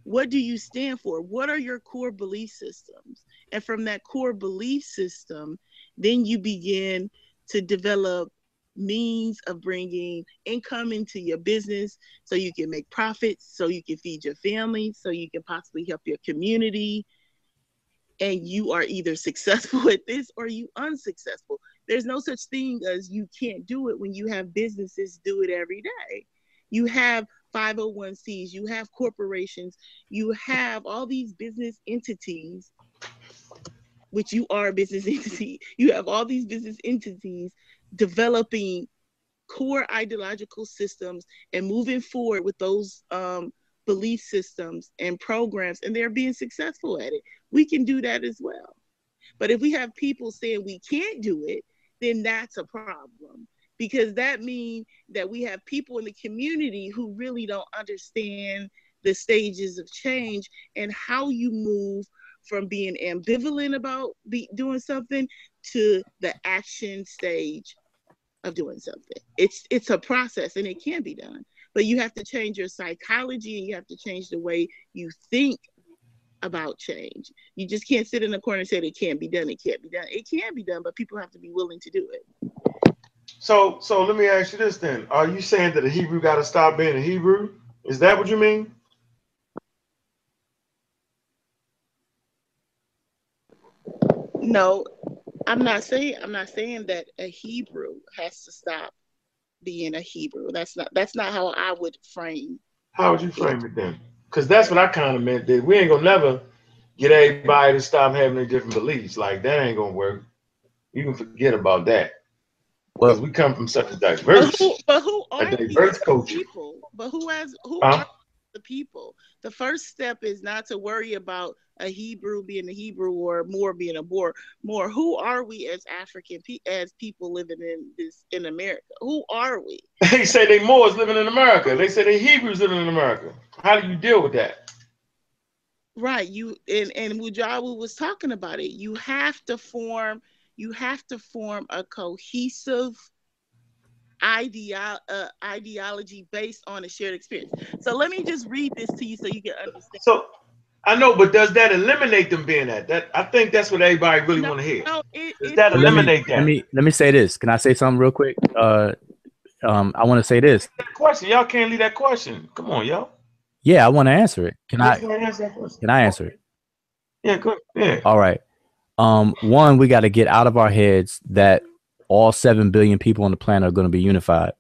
What do you stand for? What are your core belief systems? And from that core belief system then you begin to develop means of bringing income into your business so you can make profits so you can feed your family so you can possibly help your community and you are either <laughs> successful at this or you unsuccessful. There's no such thing as you can't do it when you have businesses do it every day. You have 501cs, you have corporations, you have all these business entities which you are a business <laughs> entity. You have all these business entities developing core ideological systems and moving forward with those um, belief systems and programs, and they're being successful at it. We can do that as well. But if we have people saying we can't do it, then that's a problem because that means that we have people in the community who really don't understand the stages of change and how you move from being ambivalent about be, doing something to the action stage of doing something. It's it's a process and it can be done, but you have to change your psychology and you have to change the way you think about change. You just can't sit in the corner and say it can't be done. It can't be done. It can be done, but people have to be willing to do it. So, so let me ask you this then: Are you saying that a Hebrew got to stop being a Hebrew? Is that what you mean? No, I'm not saying I'm not saying that a Hebrew has to stop being a Hebrew. That's not that's not how I would frame. How would you frame it then? Because that's what I kind of meant. That we ain't gonna never get everybody to stop having their different beliefs. Like that ain't gonna work. You can forget about that. Well, we come from such a diverse, but who, but who are a diverse culture. People? But who has who Huh? are the people? The first step is not to worry about a Hebrew being a Hebrew or Moor being a Moor Moor. Who are we as African pe- as people living in this in America? Who are we? <laughs> They say they Moors living in America. They say they Hebrews living in America. How do you deal with that? Right. You and and Mujawu was talking about it. You have to form. You have to form a cohesive idea uh, ideology based on a shared experience. So let me just read this to you so you can understand. So I know, but does that eliminate them being that? That I think that's what everybody really No, want to hear. no, it, Does it- that Let me, eliminate that? let me let me say this. Can I say something real quick? Uh, um, I want to say this. That question, y'all can't leave that question. Come on, y'all. Yeah, I want to answer it. Can I? Go ahead and answer. Can I answer it? Yeah, good. Yeah. All right. Um, one, we got to get out of our heads that all seven billion people on the planet are going to be unified.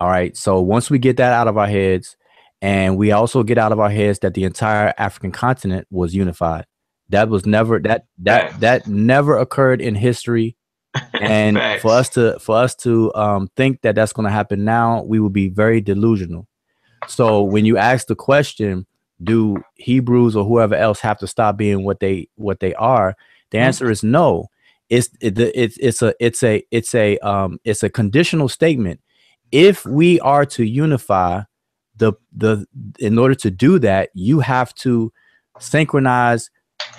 All right. So once we get that out of our heads, and we also get out of our heads that the entire African continent was unified. That was never that that Facts. that never occurred in history. <laughs> And Facts. for us to for us to um, think that that's going to happen now, we will be very delusional. So when you ask the question, do Hebrews or whoever else have to stop being what they what they are? The Mhm. answer is no. It's it, it's it's a it's a it's a um it's a conditional statement. If we are to unify the the in order to do that, you have to synchronize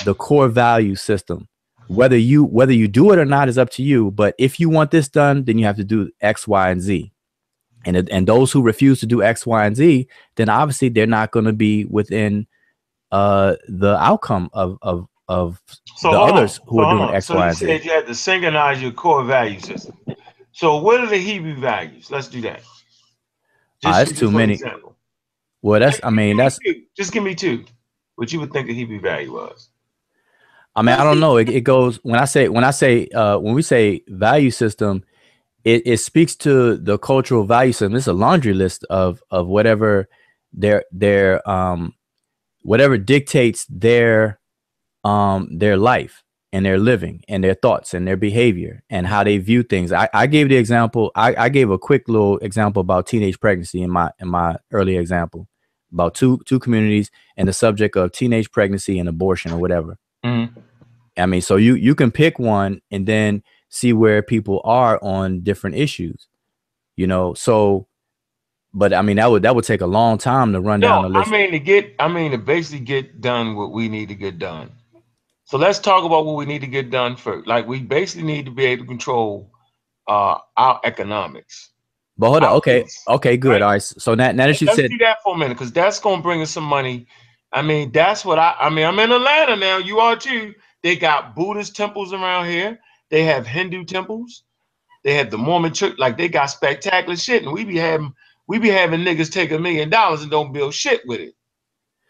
the core value system. Whether you whether you do it or not is up to you. But if you want this done, then you have to do X, Y, and Z. And and those who refuse to do X, Y, and Z, then obviously they're not going to be within uh the outcome of of of So the hold on. others who So are doing on. X, so Y, you Z. said you had to synchronize your core value system. So what are the Hebrew values? Let's do that. Ah, that's too many. example. Well, that's I mean that's. Just give me two. What you would think a Hebrew value was. I mean, I don't know. It, it goes when I say when I say uh, when we say value system, it, it speaks to the cultural value system. It's a laundry list of of whatever their their um whatever dictates their um their life and their living and their thoughts and their behavior and how they view things. I, I gave the example. I, I gave a quick little example about teenage pregnancy in my in my earlier example about two two communities and the subject of teenage pregnancy and abortion or whatever. Mhm. I mean, so you you can pick one and then see where people are on different issues, you know. So, but I mean, that would that would take a long time to run down No, the I mean to get I mean to basically get done what we need to get done. So let's talk about what we need to get done first. Like we basically need to be able to control uh our economics. but hold on, okay, okay, good. right? All right. So now, now that you Let's said, do that for a minute because that's gonna bring us some money. I mean, that's what I I mean, I'm in Atlanta now. You are too. They got Buddhist temples around here, they have Hindu temples, they have the Mormon church, like they got spectacular shit, and we be having we be having niggas take a million dollars and don't build shit with it.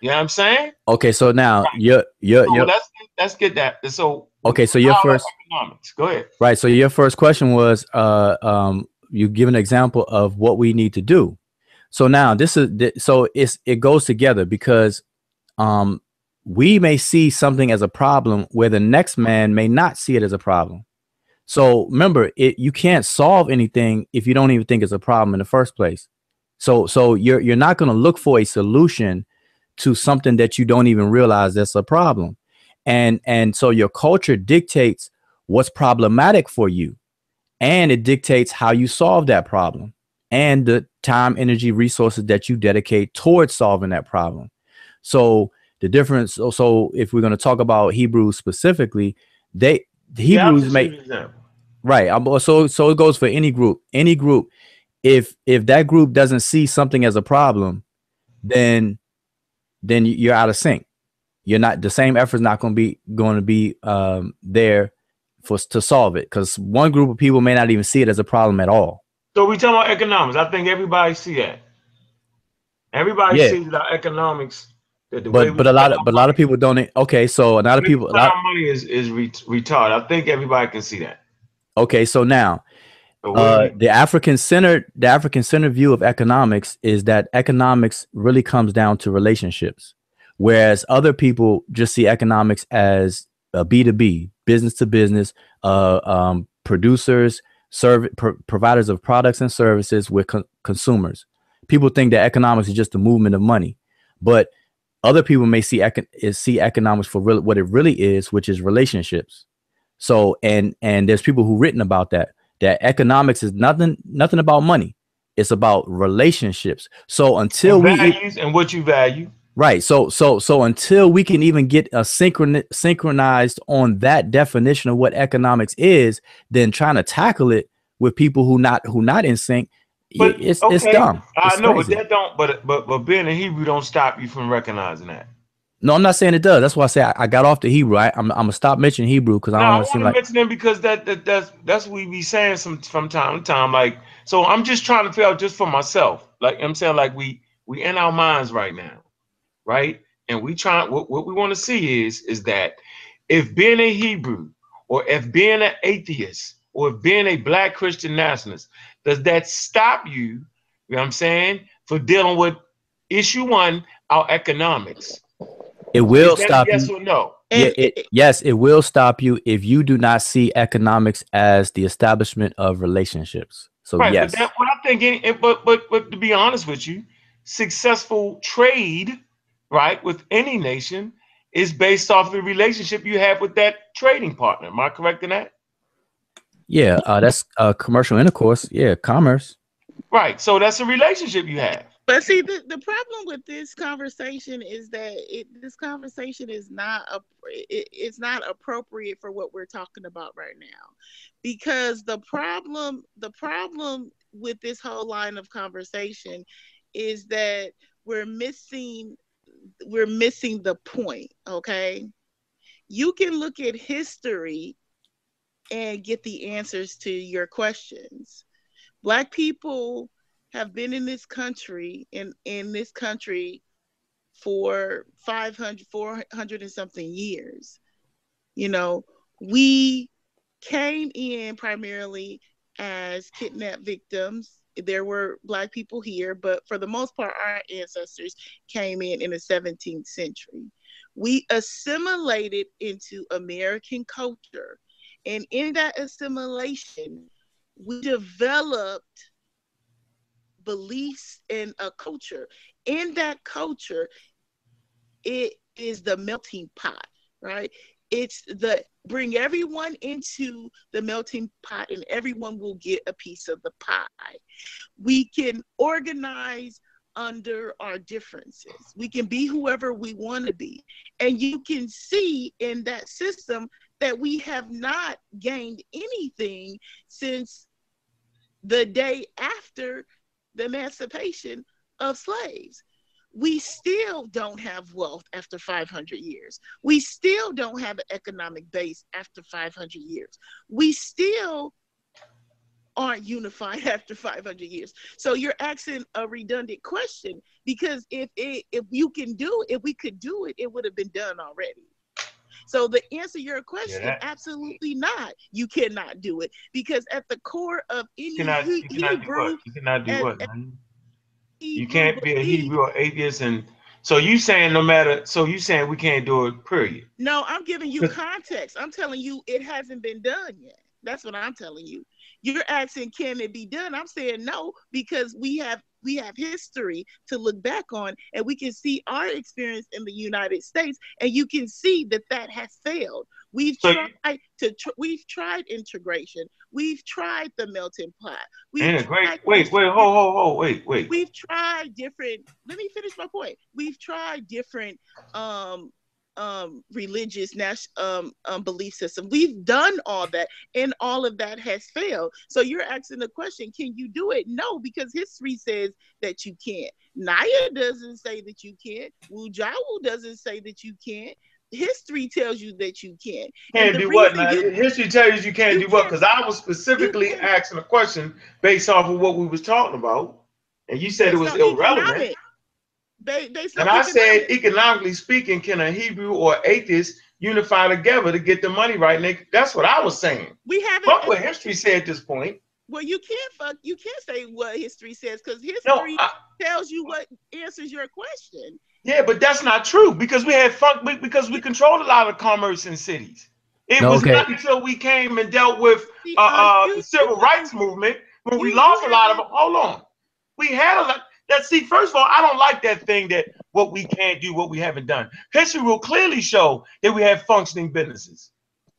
You know what I'm saying? okay, so now your your So your let's let's get that. So okay, so your first economics. Go ahead. right. So your first question was, uh, um, you give an example of what we need to do. So now this is so it's it goes together because, um, we may see something as a problem where the next man may not see it as a problem. So remember, it you can't solve anything if you don't even think it's a problem in the first place. So so you're you're not going to look for a solution to something that you don't even realize that's a problem. And and so your culture dictates what's problematic for you and it dictates how you solve that problem and the time, energy, resources that you dedicate towards solving that problem. So the difference so, so if we're going to talk about Hebrews specifically, they the Hebrews make right. So so it goes for any group. Any group if if that group doesn't see something as a problem, then then you're out of sync. You're not the same effort's not going to be going to be um, there for to solve it because one group of people may not even see it as a problem at all. So we talking about economics. I think everybody see that. Everybody yeah. sees that economics. That but but a lot of but a lot of people don't. Okay, so a lot of people. A lot of money is is retarded. I think everybody can see that. Okay, so now uh, the African centered the African centered view of economics is that economics really comes down to relationships, whereas other people just see economics as a B two B, business to business, uh, um, producers, serve pro- providers of products and services with co- consumers. People think that economics is just the movement of money, but other people may see econ- see economics for real, what it really is, which is relationships. So and and there's people who written about that that economics is nothing nothing about money. It's about relationships. So until and values we and what you value. Right. So so so until we can even get a synchron synchronized on that definition of what economics is, then trying to tackle it with people who not who not in sync, but, it's okay. it's dumb. It's I know, crazy. but that don't. But but but being a Hebrew don't stop you from recognizing that. No, I'm not saying it does. That's why I say I, I got off the Hebrew. I, am I'm, I'm gonna stop mentioning Hebrew because I don't want to seem like mention them because that, that that's that's what we be saying some from time to time. Like, so I'm just trying to figure out just for myself. Like I'm saying, like we we in our minds right now, right? And we try what, what we want to see is is that if being a Hebrew or if being an atheist or if being a black Christian nationalist, does that stop you, you know what I'm saying, for dealing with issue one, our economics? It will stop yes you. or no? Yeah, it, yes, it will stop you if you do not see economics as the establishment of relationships. So right, yes, but that, what I'm thinking, but but but to be honest with you, successful trade, right, with any nation is based off the relationship you have with that trading partner. Am I correct in that? Yeah, uh, that's uh, commercial intercourse. Yeah, commerce. Right. So that's a relationship you have. But see, the, the problem with this conversation is that it, this conversation is not a, it, it's not appropriate for what we're talking about right now, because the problem the problem with this whole line of conversation is that we're missing we're missing the point. Okay, you can look at history and get the answers to your questions. Black people have been in this country in in this country for 500 400 and something years. You know we came in primarily as kidnapped victims. There were black people here but for the most part our ancestors came in in the 17th century. We assimilated into american culture and in that assimilation we developed beliefs and a culture. In that culture, it is the melting pot, right? It's the bring everyone into the melting pot and everyone will get a piece of the pie. We can organize under our differences. We can be whoever we want to be. And you can see in that system that we have not gained anything since the day after the emancipation of slaves. We still don't have wealth after 500 years. We still don't have an economic base after 500 years. We still aren't unified <laughs> after 500 years. So you're asking a redundant question because if it, if you can do if we could do it, it would have been done already. So the answer your question, yeah. absolutely not. You cannot do it because at the core of any you cannot, you cannot Hebrew, do what? You cannot do what? you can't be a Hebrew or atheist and So you saying no matter, so you saying we can't do it, period. No, I'm giving you context. I'm telling you it hasn't been done yet. That's what I'm telling you. You're asking can it be done? I'm saying no because we have we have history to look back on and we can see our experience in the United States and you can see that that has failed. We've So- tried to tr- we've tried integration. We've tried the melting pot. We've Yeah, tried great. Wait, wait, hold, hold, hold, wait, wait. we've tried different let me finish my point we've tried different um um religious nas- um, um belief system we've done all that and all of that has failed so you're asking the question can you do it no because history says that you can't naya doesn't say that you can't wujawu doesn't say that you can't history tells you that you can't. Can't do what now? History tells you you can't you do what? Because I was specifically asking a question based off of what we was talking about, and you said it was irrelevant. Economic- ba- based And I said, economic. economically speaking, can a Hebrew or atheist unify together to get the money right? And they, that's what I was saying. we haven't Fuck what history said at this point. Well, you can't fuck. You can't say what history says because history No, I, tells you what answers your question. yeah, but that's not true because we had funk because we controlled a lot of commerce in cities. It No, was okay. not until we came and dealt with See, uh, uh, the civil rights movement when we lost a lot of haven't- hold on we had a lot that see first of all i don't like that thing that what we can't do what we haven't done. History will clearly show that we have functioning businesses.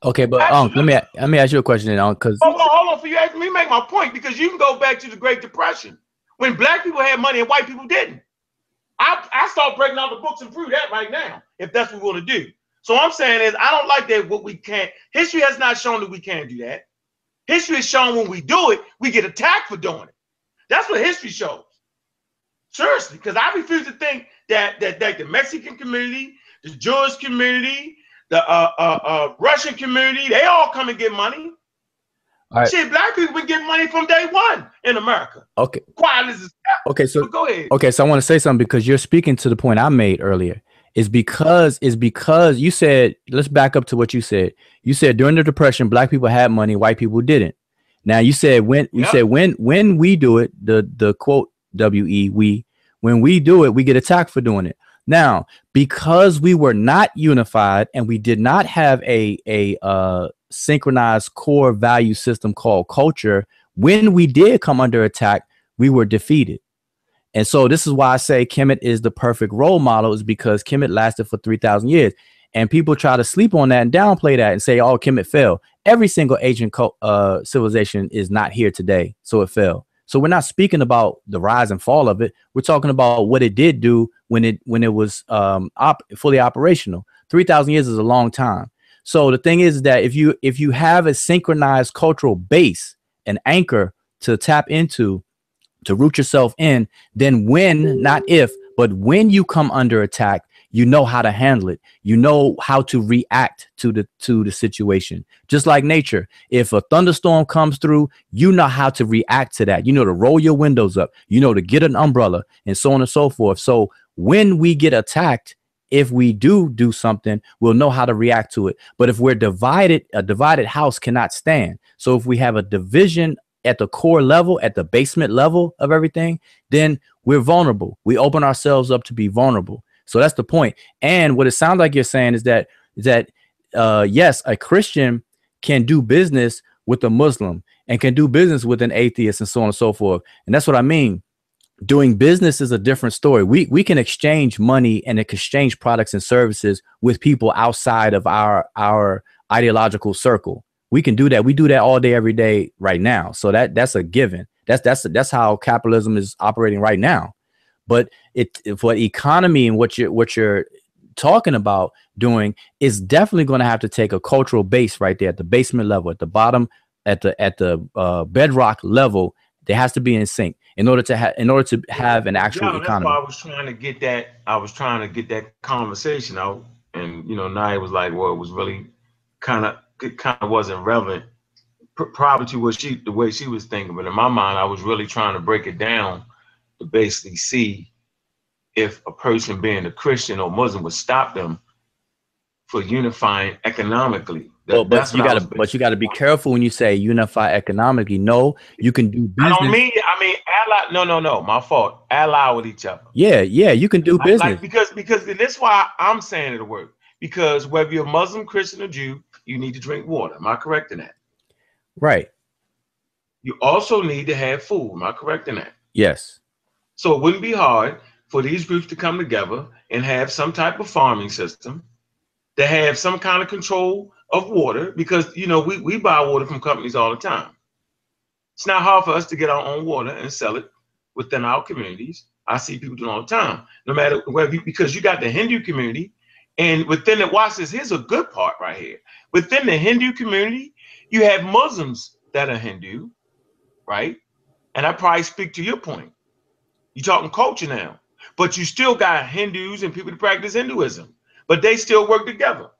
Okay, but um, let me let me ask you a question then, because hold on hold on for you ask me make my point because you can go back to the great depression when black people had money and white people didn't. I i start breaking out the books and prove that right now if that's what we want to do. So i'm saying is i don't like that what we can't history has not shown that we can't do that. History has shown when we do it we get attacked for doing it. That's what history shows. Seriously, because I refuse to think that, that that the Mexican community, the Jewish community, the uh, uh, uh, Russian community, they all come and get money. All right. Shit, black people been getting money from day one in America. okay, Quiet as okay, so but go ahead. Okay, so I want to say something because you're speaking to the point I made earlier. Is because is because you said let's back up to what you said. You said during the depression, black people had money, white people didn't. Now you said when you Yep. said when when we do it, the the quote W E we when we do it, we get attacked for doing it. Now, because we were not unified and we did not have a a uh, synchronized core value system called culture, when we did come under attack, we were defeated. And so this is why I say Kemet is the perfect role model, is because Kemet lasted for 3,000 years. And people try to sleep on that and downplay that and say, oh, Kemet fell. Every single ancient uh, civilization is not here today, so it fell. So we're not speaking about the rise and fall of it. We're talking about what it did do when it when it was um, op- fully operational. 3,000 years is a long time. So the thing is that if you if you have a synchronized cultural base, an anchor to tap into, to root yourself in, then when, not if, but when you come under attack, you know how to handle it. You know how to react to the to the situation. Just like nature. If a thunderstorm comes through, you know how to react to that. You know to roll your windows up. You know to get an umbrella and so on and so forth. So when we get attacked, if we do do something, we'll know how to react to it. But if we're divided, a divided house cannot stand. So if we have a division at the core level, at the basement level of everything, then we're vulnerable. We open ourselves up to be vulnerable. So that's the point. And what it sounds like you're saying is that that uh, yes, a Christian can do business with a Muslim and can do business with an atheist and so on and so forth. And that's what I mean. Doing business is a different story. We we can exchange money and exchange products and services with people outside of our our ideological circle. We can do that. We do that all day, every day, right now. So that that's a given. That's that's that's how capitalism is operating right now. But it for economy and what you're what you're talking about doing is definitely going to have to take a cultural base right there at the basement level, at the bottom, at the at the uh, bedrock level. There has to be in sync in order to have in order to have an actual that's economy. why I was trying to get that. I was trying to get that conversation out, and you know, Naya was like, "Well, it was really kind of, it kind of wasn't relevant, pr- probably to what she, the way she was thinking." But in my mind, I was really trying to break it down to basically see if a person being a Christian or Muslim would stop them for unifying economically. That- Well, but you gotta, but you gotta be careful when you say unify economically. No, you can do I business. don't mean. I mean, ally. No, no, no. My fault. Ally with each other. yeah, yeah, you can do business. Like, because because that's why I'm saying it'll work. Because whether you're Muslim, Christian, or Jew, you need to drink water. Am I correct in that? right. You also need to have food. Am I correct in that? Yes. So it wouldn't be hard for these groups to come together and have some type of farming system, to have some kind of control of water, because you know we, we buy water from companies all the time. It's not hard for us to get our own water and sell it within our communities. I see people doing all the time. No matter whether you, because you got the Hindu community, and within it, watch this. Here's a good part right here. Within the Hindu community, you have Muslims that are Hindu, right? And I probably speak to your point. You're talking culture now, but you still got Hindus and people that practice Hinduism, but they still work together.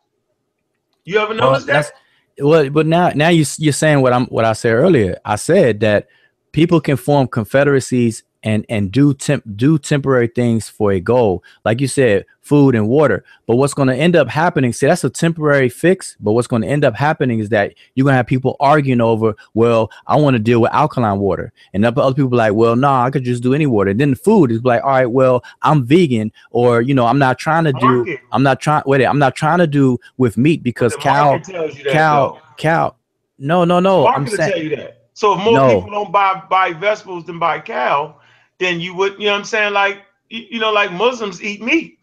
You ever Well, that's that? well, but now now you you're saying what I'm what I said earlier. I said that people can form confederacies and and do temp do temporary things for a goal, like you said, food and water. But what's going to end up happening? See, that's a temporary fix. But what's going to end up happening is that you're going to have people arguing over, well, I want to deal with alkaline water, and other other people like, well, no, nah, I could just do any water. And then the food is like, all right, well, I'm vegan, or you know, I'm not trying to do, Market. I'm not trying, wait, I'm not trying to do with meat because cow market tells you that, cow, cow. No, no, no. I'm saying you that. So if more No. people don't buy buy vegetables than buy cow, then you would, you know what I'm saying? Like you, know, like Muslims eat meat.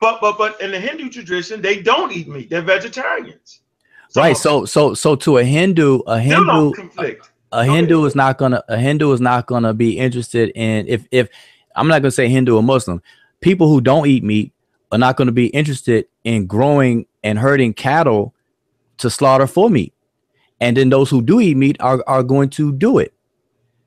But but but in the Hindu tradition, they don't eat meat. They're vegetarians. right. So so so to a Hindu, a Hindu, conflict. a Go Hindu is not gonna a Hindu is not gonna be interested in if if I'm not gonna say Hindu or Muslim. People who don't eat meat are not gonna be interested in growing and herding cattle to slaughter for meat. And then those who do eat meat are, are going to do it.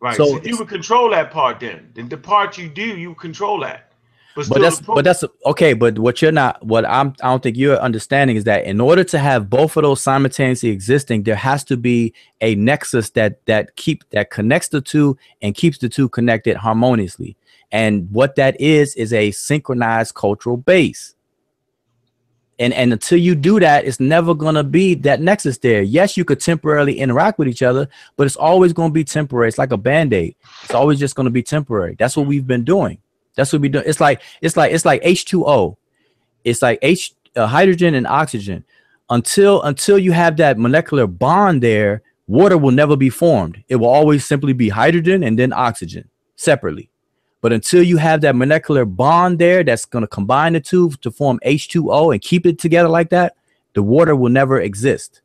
Right. So So, you would control that part then. Then the part you do, you control that. but still that's but that's okay but what you're not what i'm i don't think you're understanding is that in order to have both of those simultaneously existing there has to be a nexus that that keep that connects the two and keeps the two connected harmoniously and what that is is a synchronized cultural base and and until you do that it's never going to be that nexus there yes you could temporarily interact with each other but it's always going to be temporary it's like a band-aid it's always just going to be temporary that's what we've been doing that's what we do. It's like it's like it's like H2O. It's like H uh, hydrogen and oxygen. Until until you have that molecular bond there, water will never be formed. It will always simply be hydrogen and then oxygen separately. But until you have that molecular bond there that's going to combine the two to form H2O and keep it together like that, the water will never exist.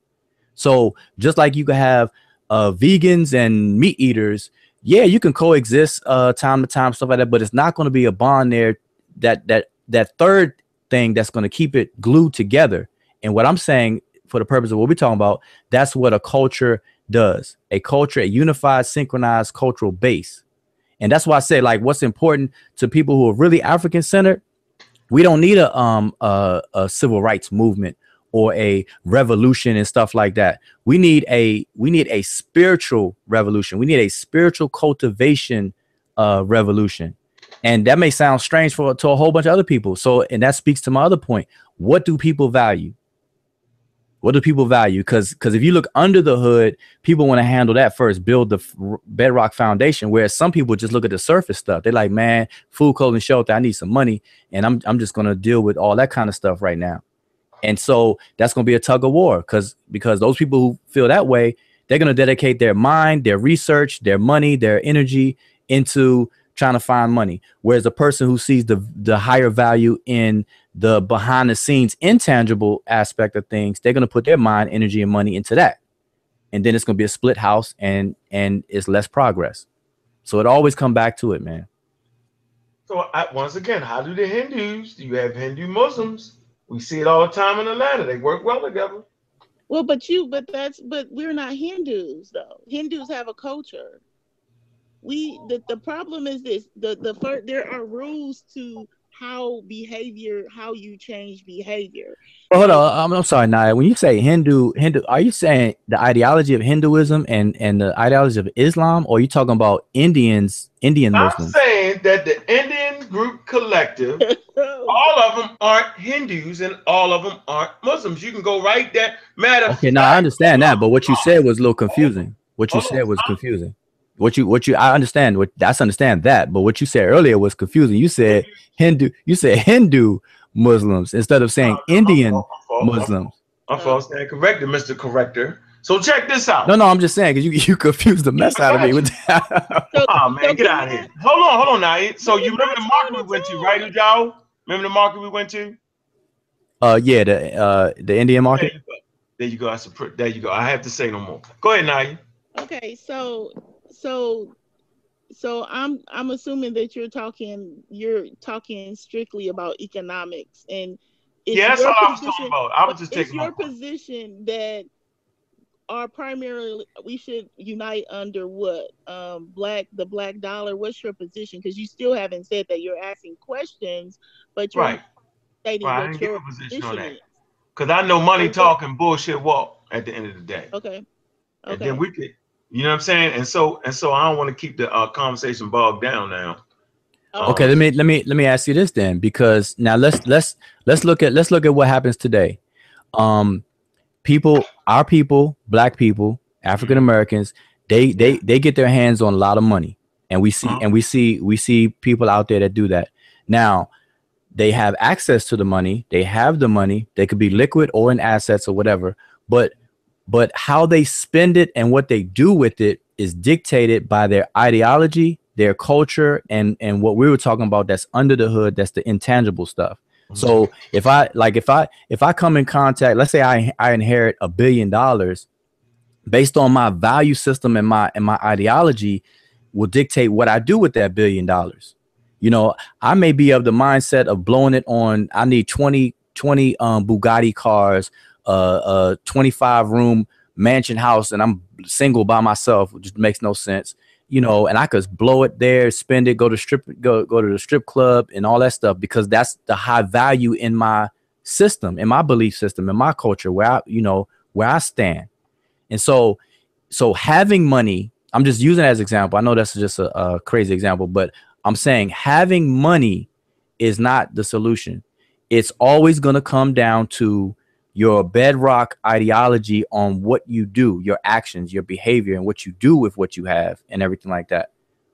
So just like you can have uh, vegans and meat eaters, yeah, you can coexist uh time to time, stuff like that, but it's not going to be a bond there that that that third thing that's going to keep it glued together. And what I'm saying for the purpose of what we're talking about, that's what a culture does. A culture, a unified, synchronized cultural base. And that's why I say, like, what's important to people who are really African centered, we don't need a um a, a civil rights movement or a revolution and stuff like that. We need a we need a spiritual revolution. We need a spiritual cultivation uh revolution. And that may sound strange for to a whole bunch of other people. So and that speaks to my other point. What do people value? What do people value? Because because if you look under the hood, people want to handle that first, build the f- bedrock foundation. Whereas some people just look at the surface stuff. They're like, man, food, clothing, shelter. I need some money, and I'm I'm just gonna deal with all that kind of stuff right now. And so that's gonna be a tug of war because because those people who feel that way, they're gonna dedicate their mind, their research, their money, their energy into trying to find money. Whereas a person who sees the the higher value in the behind the scenes intangible aspect of things, they're gonna put their mind, energy, and money into that. And then it's gonna be a split house and and it's less progress. So it always come back to it, man. So I, once again, how do the Hindus? Do you have Hindu Muslims? We see it all the time in Atlanta. They work well together. Well, but you, but that's, but we're not Hindus though. Hindus have a culture. We, the, the problem is this: the the first, there are rules to how behavior, how you change behavior. Well, hold on. I'm, I'm sorry, Naya. When you say Hindu, Hindu, are you saying the ideology of Hinduism and and the ideology of Islam, or are you talking about Indians, Indian I'm Muslims? saying that the Indian group collective. <laughs> all of them aren't Hindus and all of them aren't Muslims. You can go right there. Matter. of Okay, now I understand that, but what you said was a little confusing. What you said was confusing. What you what you I understand what that's understand that, but what you said earlier was confusing. You said Hindu, you said Hindu Muslims instead of saying uh, uh, uh, Indian I'm false. Muslims. I'm false. Stand corrected, Mr. Corrector. So check this out. No, no, I'm just saying because you you confused the mess out of me with that. So- Oh man, get out of here. Hold on, hold on now. So you remember the market we went to, talk. right, Ujao? Remember the market we went to? uh yeah, the uh the Indian There market. you go. There you go. I support, there you go. I have to say no more. Go ahead, Naya. Okay, so so so I'm I'm assuming that you're talking you're talking strictly about economics and it's Yeah, that's your all I was position- talking about. I was just it's taking your position that are primarily we should unite under what um black the black dollar what's your position because you still haven't said that you're asking questions but you're right. stating Right. I what didn't give your position on position is Because I know money Okay. talking bullshit walk at the end of the day. okay And then we could, you know what I'm saying? And so and so I don't want to keep the uh, conversation bogged down now. Oh, Okay, let me let me let me ask you this then, because now let's let's let's look at let's look at what happens today. Um, people, our people, black people, African Americans, they they they get their hands on a lot of money, and we see Uh-huh. and we see we see people out there that do that. Now, they have access to the money, they have the money, they could be liquid or in assets or whatever, but but how they spend it and what they do with it is dictated by their ideology, their culture, and and what we were talking about that's under the hood, that's the intangible stuff. So if I like if I if I come in contact, let's say I I inherit a billion dollars, based on my value system and my and my ideology, will dictate what I do with that billion dollars. You know, I may be of the mindset of blowing it on. I need 20, 20 um, Bugatti cars, uh, a 25 room mansion house, and I'm single by myself, which makes no sense. You know, and I could blow it there, spend it, go to strip, go go to the strip club, and all that stuff because that's the high value in my system, in my belief system, in my culture, where I, you know, where I stand. And so, so having money, I'm just using as example. I know that's just a, a crazy example, but I'm saying having money is not the solution. It's always going to come down to your bedrock ideology on what you do, your actions, your behavior, and what you do with what you have, and everything like that.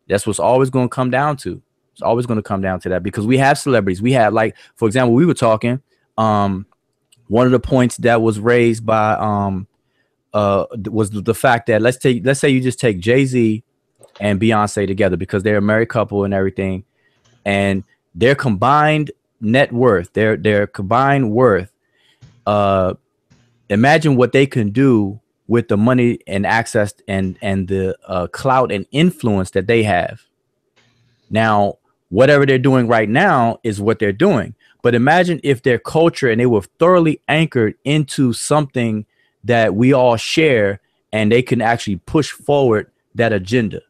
That's what's always going to come down to. It's always going to come down to that because we have celebrities. We have, like, for example, we were talking. Um, one of the points that was raised by um, uh, was the fact that let's take let's say you just take Jay Z and Beyonce together because they're a married couple and everything, and their combined net worth, their their combined worth, uh, imagine what they can do with the money and access and and the uh, clout and influence that they have. Now, whatever they're doing right now is what they're doing. But imagine if their culture and they were thoroughly anchored into something that we all share and they can actually push forward that agenda.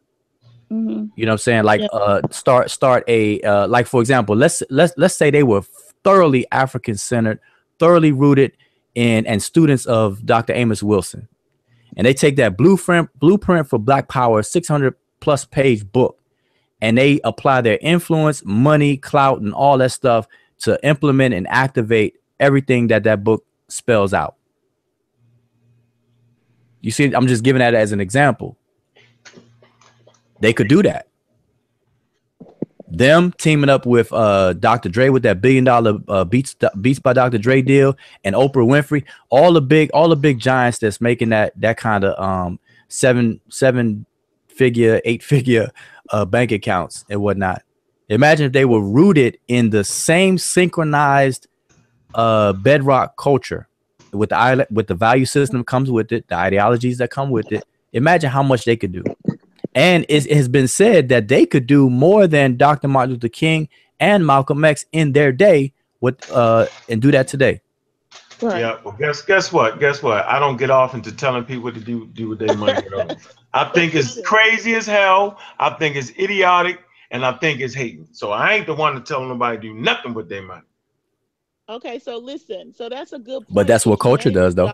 Mhm. You know what I'm saying? Like uh start start a uh like for example, let's let's let's say they were thoroughly African centered, thoroughly rooted in and students of Dr. Amos Wilson. And they take that blueprint blueprint for black power 600 plus page book and they apply their influence, money, clout and all that stuff to implement and activate everything that that book spells out. You see, I'm just giving that as an example. They could do that. Them teaming up with uh, Dr. Dre with that billion dollar uh, Beats Beats by Dr. Dre deal and Oprah Winfrey, all the big all the big giants that's making that that kind of um seven seven figure eight <laughs> figure uh, bank accounts and whatnot. Imagine if they were rooted in the same synchronized uh, bedrock culture with the with the value system comes with it, the ideologies that come with it. Imagine how much they could do. And it, it has been said that they could do more than Dr. Martin Luther King and Malcolm X in their day with uh and do that today. Right. Yeah, well, guess guess what? Guess what? I don't get off into telling people to do do with their money. I think it's crazy as hell. I think it's idiotic, and I think it's hating. So I ain't the one to tell nobody to do nothing with their money. Okay, so listen, so that's a good. But that's what culture does, though.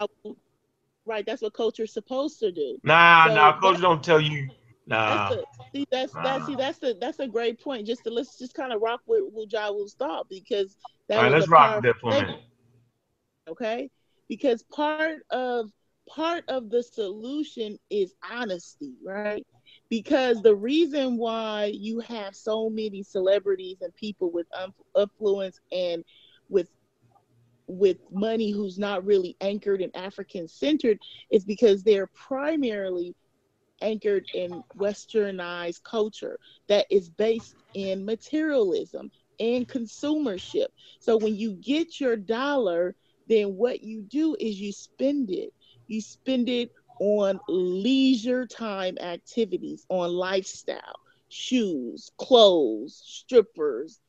Right, that's what culture's supposed to do. Nah, So nah, culture coach don't tell you Nah. That's the, see, that's that. See, that's the that's a great point. Just to let's just kind of rock with Wujawa's thought because that All right, let's rock there for a. Okay, because part of part of the solution is honesty, right? Because the reason why you have so many celebrities and people with um, influence and with with money who's not really anchored and African centered is because they're primarily anchored in westernized culture that is based in materialism and consumership. So when you get your dollar, then what you do is you spend it. You spend it on leisure time activities, on lifestyle, shoes, clothes, strippers,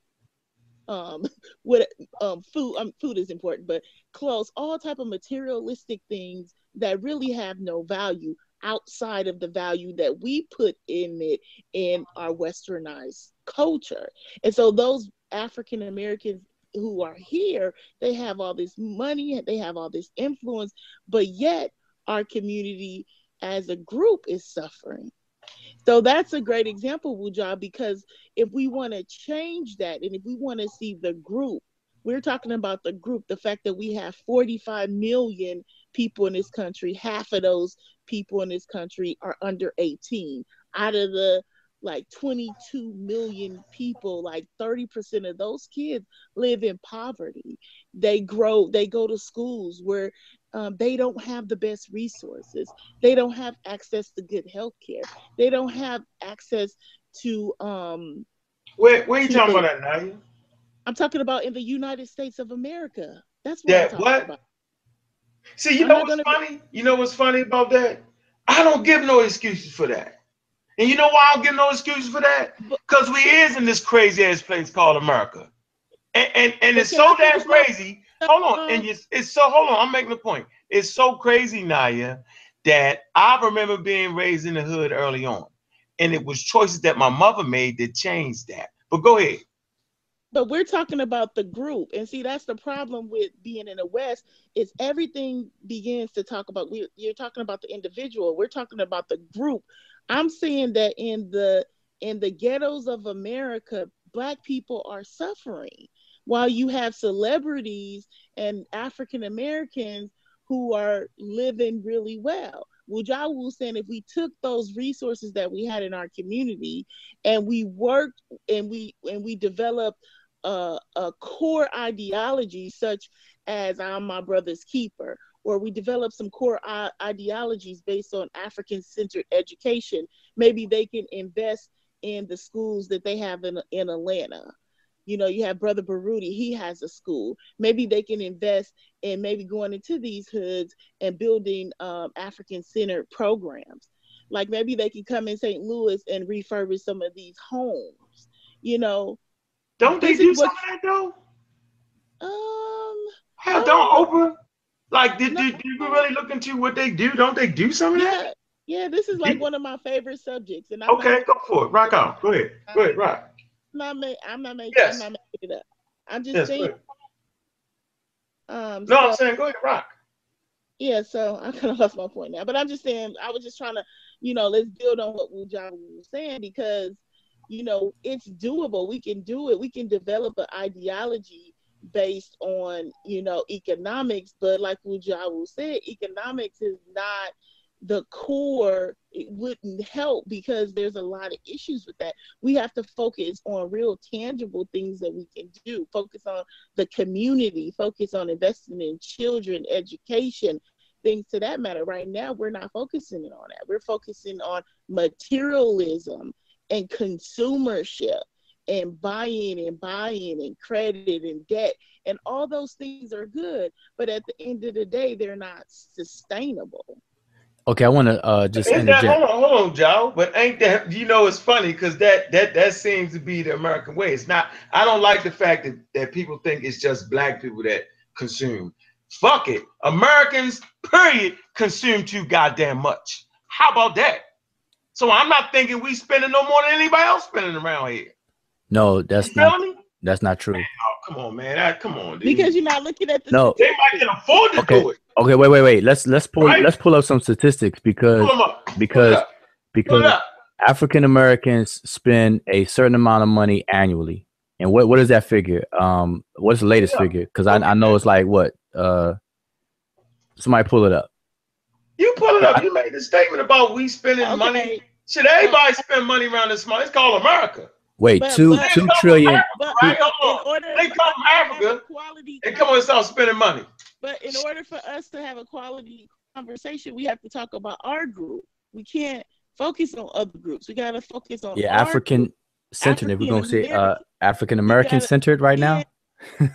um <laughs> what um food um food is important but clothes all type of materialistic things that really have no value outside of the value that we put in it in our westernized culture. And so those african americans who are here they have all this money they have all this influence but yet our community as a group is suffering. So that's a great example, Wuja, because if we want to change that and if we want to see the group, we're talking about the group, the fact that we have 45 million people in this country, half of those people in this country are under 18. Out of the like 22 million people, like 30% of those kids live in poverty. They grow, they go to schools where um, they don't have the best resources. They don't have access to good health care. They don't have access to. Um, Where, where you talking the- about that, Naya? I'm talking about in the United States of America. That's what I'm talking what? about. See, you I'm know what's funny? You know what's funny about that? I don't give no excuses for that. And you know why I don't give no excuses for that? Because we is in this crazy ass place called America. And and, and it's so damn crazy. Hold on. And it's, it's so hold on, I'm making a point. It's so crazy, Naya, that I remember being raised in the hood early on. And it was choices that my mother made that changed that. But go ahead. But we're talking about the group. And see that's the problem with being in the west is everything begins to talk about we, you're talking about the individual we're talking about the group. I'm saying that in the in the ghettos of america black people are suffering while you have celebrities and african americans who are living really well. Wujawu saying if we took those resources that we had in our community and we worked and we and we developed a, a core ideology such as I'm my brother's keeper, or we develop some core I- ideologies based on African centered education. Maybe they can invest in the schools that they have in, in Atlanta. You know, you have Brother Baruti, he has a school. Maybe they can invest in maybe going into these hoods and building um, African centered programs. Like maybe they can come in St. Louis and refurbish some of these homes. You know, Don't they do some of that though? um, Hell, don't Oprah. Like, did, No. did, did you really look into what they do? Don't they do some of that? yeah, yeah. This is like one of my favorite subjects, and I'm Okay, not, go for it. Rock on. Go ahead. Go ahead, rock. I'm not, I'm not making, Yes. I'm not making it up. I'm just Yes, saying. Um, No, so- I'm saying go ahead, rock. yeah, so <laughs> I kind of lost my point now, but I'm just saying I was just trying to, you know, let's build on what Wu Wujawa was saying because, you know, it's doable. We can do it. We can develop an ideology based on, you know, economics, but like Wujawa said, economics is not the core. It wouldn't help because there's a lot of issues with that. We have to focus on real tangible things that we can do. Focus on the community, focus on investing in children, education, things to that matter. Right now, we're not focusing on that. We're focusing on materialism and consumership and buying and buying and credit and debt. And all those things are good, but at the end of the day, they're not sustainable. Okay, I want to uh, just Ain't that, interject. hold on, hold on, Joe. But ain't that you know it's funny because that that that seems to be the American way. It's not. I don't like the fact that that people think it's just black people that consume. Fuck it. Americans, period, consume too goddamn much. How about that? So I'm not thinking we spending no more than anybody else spending around here. No, that's feel not me? that's not true. Oh, come on, man. That, come on, dude. Because you're not looking at the No. they might can afford to Okay. do it. Okay, wait, wait, wait. Let's let's pull Right. let's pull up some statistics because Pull them up. Pull it because because. African Americans spend a certain amount of money annually. And what, what is that figure? Um, what's the latest Yeah. figure? Because I, I know it's like what? Uh, somebody pull it up. You pull it up. You made the statement about we spending money. Should everybody spend money around this money? It's called America. Wait, But- two but- two trillion. but Right, in hold on. order They come us from to Africa. a quality And come on, start spending money. But in order for us to have a quality conversation, we have to talk about our group. We can't focus on other groups. We gotta focus on Yeah, our African centered. If we're gonna say uh African-American. African American gotta- centered right now.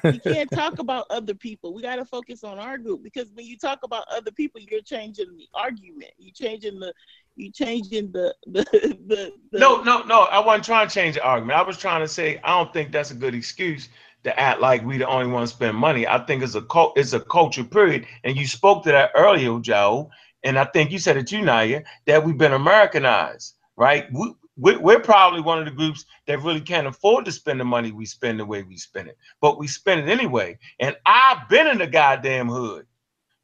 We can't talk about other people. We got to focus on our group because when you talk about other people, you're changing the argument. You changing the, you changing the the the. the No, no, no. I wasn't trying to change the argument. I was trying to say I don't think that's a good excuse to act like we the only ones spend money. I think it's a cult, it's a culture period. And you spoke to that earlier, Joe. And I think you said it too, Naya, that we've been Americanized, right? We, we, we're probably one of the groups that really can't afford to spend the money we spend the way we spend it, but we spend it anyway. And I've been in the goddamn hood.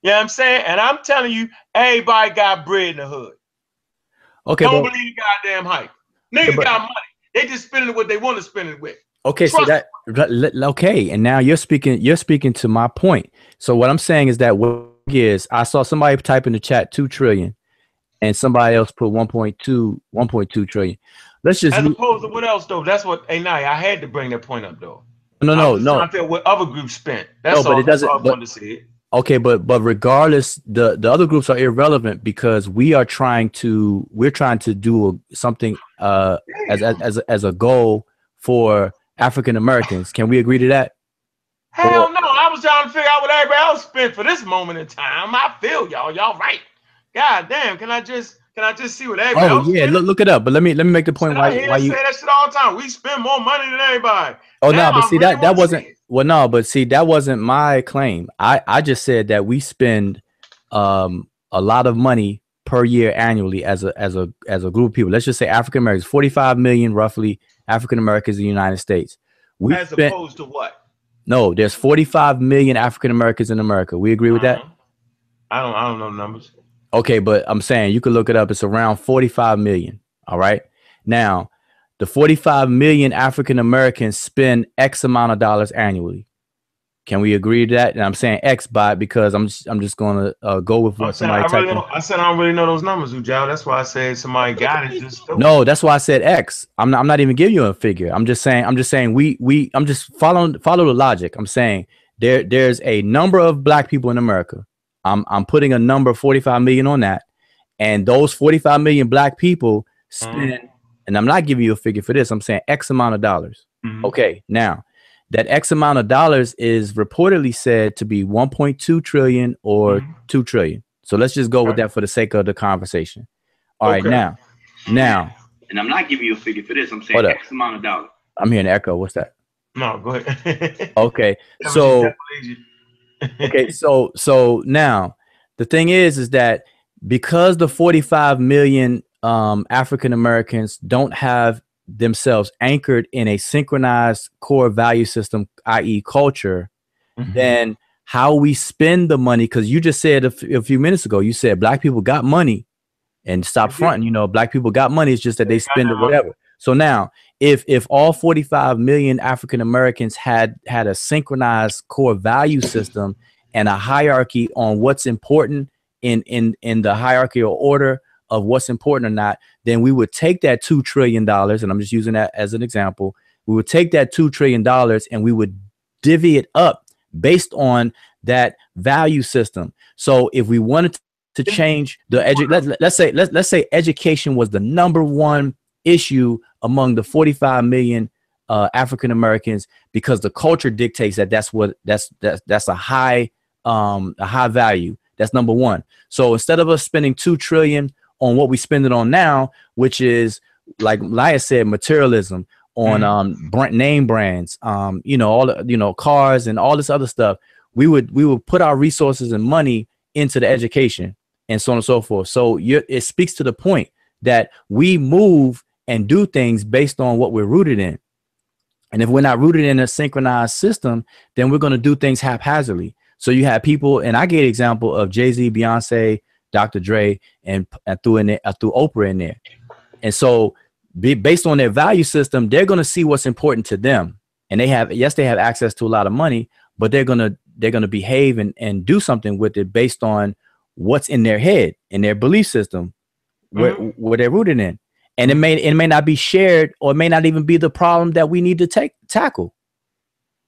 You know what I'm saying? And I'm telling you, everybody got bread in the hood. Okay, Don't but, believe the goddamn hype. Niggas but- got money. They just spending it what they want to spend it with. okay, so that okay, and now you're speaking. You're speaking to my point. So what I'm saying is that what is I saw somebody type in the chat two trillion, and somebody else put 1.2 1.2 trillion. Let's just As opposed to what else though? That's what hey Nye, I had to bring that point up though. no I no no figure out what other groups spent. That's No, but all. it doesn't- but- to say. it. Okay, but but regardless, the the other groups are irrelevant because we are trying to we're trying to do a, something uh as as as a, as a goal for African Americans. Can we agree to that? Hell no, I was trying to figure out what everybody else spent for this moment in time. I feel y'all. Y'all right. God damn, can I just can I just see what everybody Oh else yeah, look look it up. But let me let me make the point why why you. say that shit all the time. We spend more money than everybody. Oh no, Now but I see really that that wasn't well no, but see that wasn't my claim. I I just said that we spend um a lot of money per year annually as a as a as a group of people. Let's just say African Americans, 45 million roughly African Americans in the United States. We As spent opposed to what? no, there's 45 million African Americans in America. We agree with that? Uh-huh. I don't I don't know the numbers. Okay, but I'm saying you can look it up. It's around 45 million. All right. Now, the 45 million African Americans spend X amount of dollars annually. Can we agree to that? And I'm saying X by because I'm just I'm just gonna uh, go with I'm what saying, somebody I, really typed. I said I don't really know those numbers, Ujao. That's why I said somebody got it. Just No, that's why I said X. I'm not, I'm not even giving you a figure. I'm just saying I'm just saying we we I'm just following follow the logic. I'm saying there there's a number of black people in America. I'm I'm putting a number 45 million on that. And those 45 million black people spend and I'm not giving you a figure for this. I'm saying X amount of dollars. Mhm. Okay. Now, that X amount of dollars is reportedly said to be 1.2 trillion or Mhm. 2 trillion. So let's just go with that for the sake of the conversation. All right, Okay. now. Now, And I'm not giving you a figure for this. I'm saying. X amount of dollars. I'm hearing echo. What's that? No, go ahead. <laughs> Okay. So okay, <laughs> so so now the thing is is that because the 45 million um African Americans don't have themselves anchored in a synchronized core value system, i.e., culture, Mhm. then how we spend the money because you just said a, f- a few minutes ago you said black people got money and stop fronting you know black people got money it's just that they They spend it whatever so now if if all 45 million african americans had had a synchronized core value system and a hierarchy on what's important in in in the hierarchy or order of what's important or not then we would take that 2 trillion dollars and i'm just using that as an example we would take that 2 trillion dollars and we would divvy it up based on that value system. So if we wanted to change the edu- let, let, us say let's let's say education was the number one issue among the 45 million uh, African Americans because the culture dictates that that's what that's that's that's a high um a high value. That's number one. So instead of us spending two trillion on what we spend it on now, which is like Laya said, materialism on Mhm. um brand, name brands, um you know all the you know cars and all this other stuff. We would we would put our resources and money into the education and so on and so forth. So you it speaks to the point that we move and do things based on what we're rooted in. And if we're not rooted in a synchronized system, then we're going to do things haphazardly. So you have people, and I gave an example of Jay Z, Beyonce, Dr. Dre, and I threw in there, I threw Oprah in there. And so, be, based on their value system, they're going to see what's important to them. And they have, yes, they have access to a lot of money, but they're going to they're going to behave and, and do something with it based on what's in their head in their belief system where, Mhm. where they're rooted in and it may it may not be shared or it may not even be the problem that we need to take tackle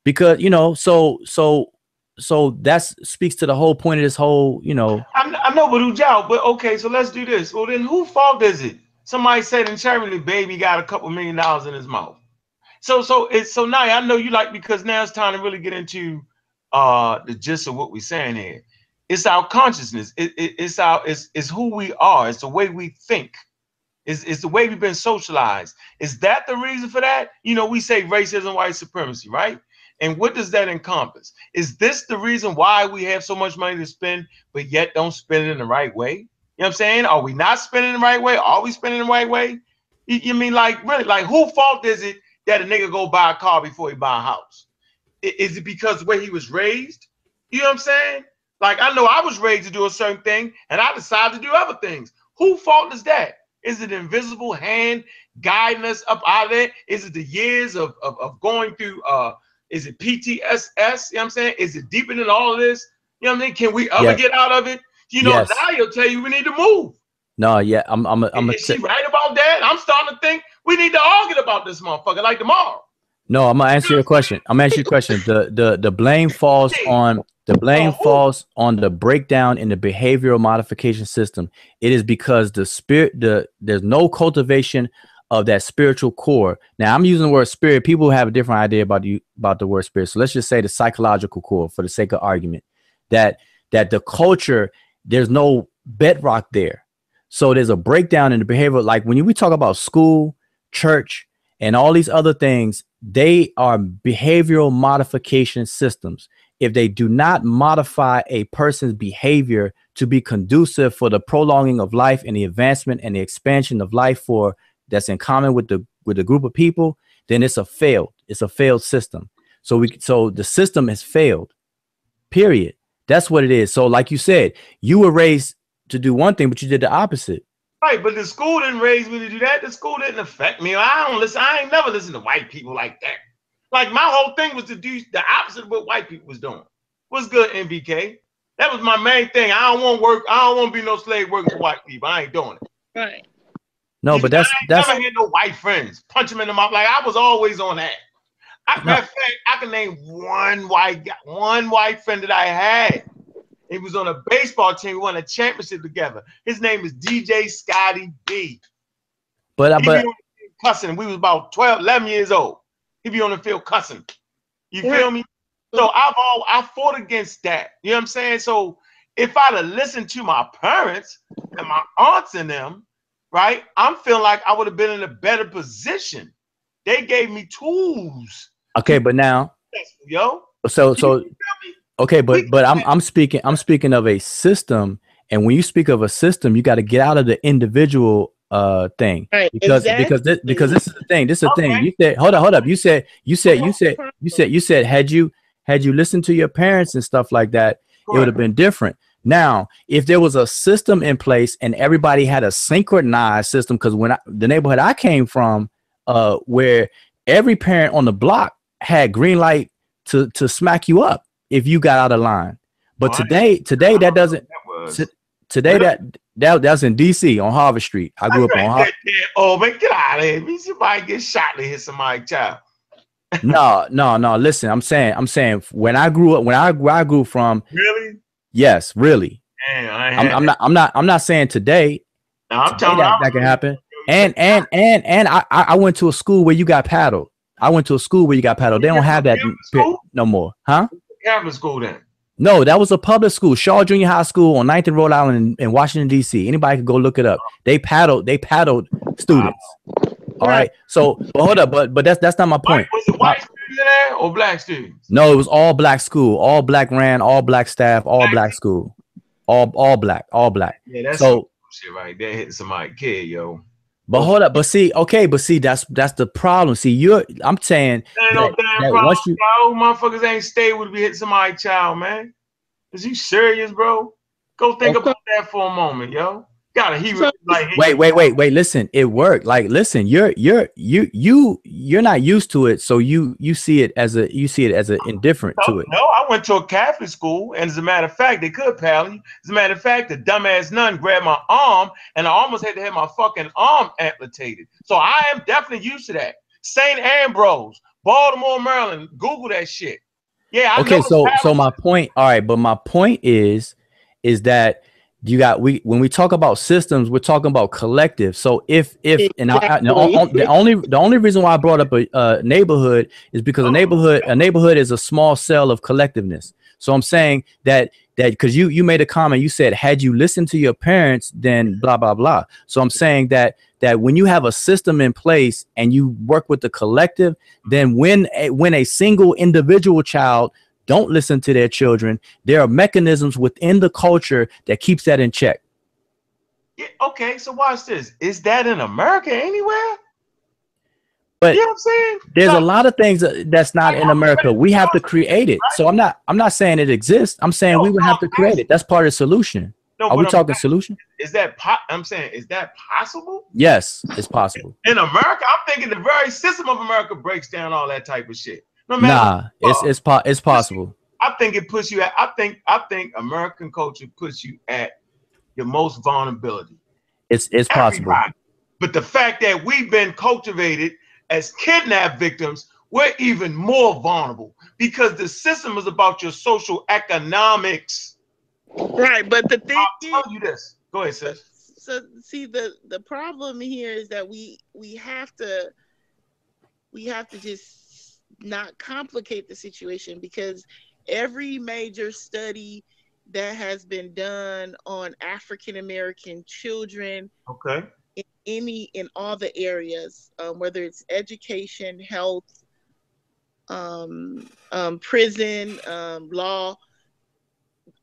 because you know so so so that speaks to the whole point of this whole you know I'm, I know, but Ujao, but okay, so let's do this. Well, then who fault is it? Somebody said in Germany, baby got a couple million dollars in his mouth. So, so it's so now I know you like because now it's time to really get into uh the gist of what we're saying here. It's our consciousness. It, it, it's our it's, it's who we are. It's the way we think. It's, it's the way we've been socialized. Is that the reason for that? You know, we say racism, white supremacy, right? And what does that encompass? Is this the reason why we have so much money to spend, but yet don't spend it in the right way? You know what I'm saying? Are we not spending the right way? Are we spending the right way? You, you mean like really, like who fault is it that a nigga go buy a car before he buy a house? Is it because where he was raised? You know what I'm saying? Like I know I was raised to do a certain thing, and I decided to do other things. Who fault is that? Is it invisible hand guiding us up out of there? Is it the years of, of, of going through uh is it PTSS? You know what I'm saying? Is it deeper than all of this? You know what I mean? Can we ever Yes. get out of it? You know, Yes. now he'll tell you we need to move. no yeah i'm i'm a, I'm a is she right about that? I'm starting to think we need to argue about this motherfucker like tomorrow. No i'm gonna answer your question. I'm gonna answer your question. The the the blame falls on the blame Oh, falls on the breakdown in the behavioral modification system. It is because the spirit the there's no cultivation of that spiritual core. Now i'm using the word spirit. People have a different idea about you about the word spirit. So let's just say the psychological core for the sake of argument that that the culture there's no bedrock there. So there's a breakdown in the behavior like when you, we talk about school church and all these other things they are behavioral modification systems. If they do not modify a person's behavior to be conducive for the prolonging of life and the advancement and the expansion of life for that's in common with the with a group of people then it's a failed it's a failed system. So we so the system has failed period. That's what it is. So like you said you were raised to do one thing but you did the opposite Right, but the school didn't raise me to do that. The school didn't affect me. I don't listen. I ain't never listened to white people like that. Like my whole thing was to do the opposite of what white people was doing. What's good, MBK? That was my main thing. I don't want to work. I don't want to be no slave working for white people. I ain't doing it. Right. no You- but that's I ain't that's never had no white friends. Punch them in the mouth. Like I was always on that. I, No. Matter of fact, I can name one white guy, one white friend that I had. He was on a baseball team. We won a championship together. His name is DJ Scotty B. but uh, He but be on the field cussing. We was about 12, 11 years old. He be on the field cussing. You Right. feel me? So I've all I fought against that. You know what I'm saying? So if I'd have listened to my parents and my aunts and them, right, I'm feeling like I would have been in a better position. They gave me tools, okay but now yo. so so You feel me? Okay, but We- but I'm I'm speaking I'm speaking of a system, and when you speak of a system, you got to get out of the individual uh thing Right. because because this because this is the thing. This is the Okay. thing. You said hold up, hold up. You said you said you said you said you said had you had you listened to your parents and stuff like that, it would have been different. Now, if there was a system in place and everybody had a synchronized system, because when I, the neighborhood I came from, uh, where every parent on the block had green light to to smack you up if you got out of line. But I today, today that doesn't. That was. T- Today that that that's in D.C. on Harvard Street. I grew up on. Har- That- that- Oh man, get out of here! Somebody get shot to hit somebody child. <laughs> no, no, no. Listen, I'm saying, I'm saying, when I grew up, when I where I grew from, Really? yes, really. Man, I I'm, I'm not, I'm not, I'm not saying today. Now, I'm today telling that, you, that can happen. And and and and I I I went to a school where you got paddled. I went to a school where you got paddled. They don't have that Catholic pe- school? no more, huh? Catholic school then. No, that was a public school, Shaw Junior High School on 9th and Rhode Island in, in Washington D.C. Anybody could go look it up. They paddled, they paddled students. All right. So, but hold up, but but that's that's not my point. Was it white uh, students there or black students? No, it was all black school, all black ran, all black staff, all Black. black school, all all black, all black. Yeah, that's So- some shit right there. Hitting somebody kid, yo. But hold up, but see, okay, but see, that's that's the problem. See, you're, I'm saying, That ain't no That- damn that problem, once you- yo. Motherfuckers ain't stay would be hitting somebody child, man. Is you serious, bro? Go think Okay. about that for a moment, yo. Gotta he So- like he- Wait, wait, wait, wait. Listen, it worked. Like, listen, you're you're you you you're not used to it, so you you see it as a you see it as an indifferent No, to it. no, I went to a Catholic school, and as a matter of fact, they could pal you. As a matter of fact, the dumbass nun grabbed my arm, and I almost had to have my fucking arm amputated. So I am definitely used to that. St. Ambrose, Baltimore, Maryland. Google that shit. Yeah. I Okay, know so so my point, all right, but my point is is that you got we when we talk about systems, we're talking about collective. So if if and I, the, on- on- the only the only reason why I brought up a, uh neighborhood is because a neighborhood a neighborhood is a small cell of collectiveness. So I'm saying that that because you you made a comment, you said had you listened to your parents, then blah blah blah. So I'm saying that that when you have a system in place and you work with the collective, then when a, when a single individual child don't listen to their children, there are mechanisms within the culture that keeps that in check. Yeah, okay, so watch this. Is that in America anywhere? But you know what I'm saying? There's a lot of things that's not in America. We have to create it. So I'm not I'm not saying it exists. I'm saying we would have to create it. That's part of the solution. no, Are we I'm talking saying, solution? Is that po- I'm saying, is that possible? Yes, it's possible. In America, I'm thinking the very system of America breaks down all that type of shit. No matter Nah, it's it's po- it's possible. I think it puts you at I think I think American culture puts you at your most vulnerability. It's it's possible. But the fact that we've been cultivated as kidnapped victims, we're even more vulnerable because the system is about your social economics. Right, but the thing I'll is, tell you this. Go ahead, sis. so see the the problem here is that we we have to we have to just not complicate the situation because every major study that has been done on African American children Okay. in any in all the areas, um, whether it's education, health, um, um, prison, um, law,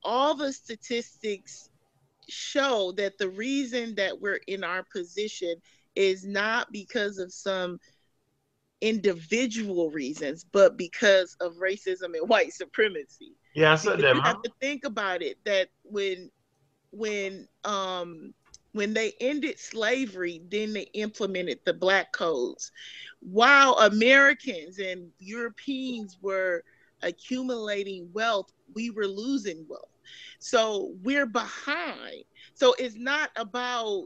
all the statistics show that the reason that we're in our position is not because of some individual reasons, but because of racism and white supremacy. Yeah, I said that, you have to think about it that when when um when they ended slavery then they implemented the black codes. While americans and europeans were accumulating wealth we were losing wealth. So we're behind. So it's not about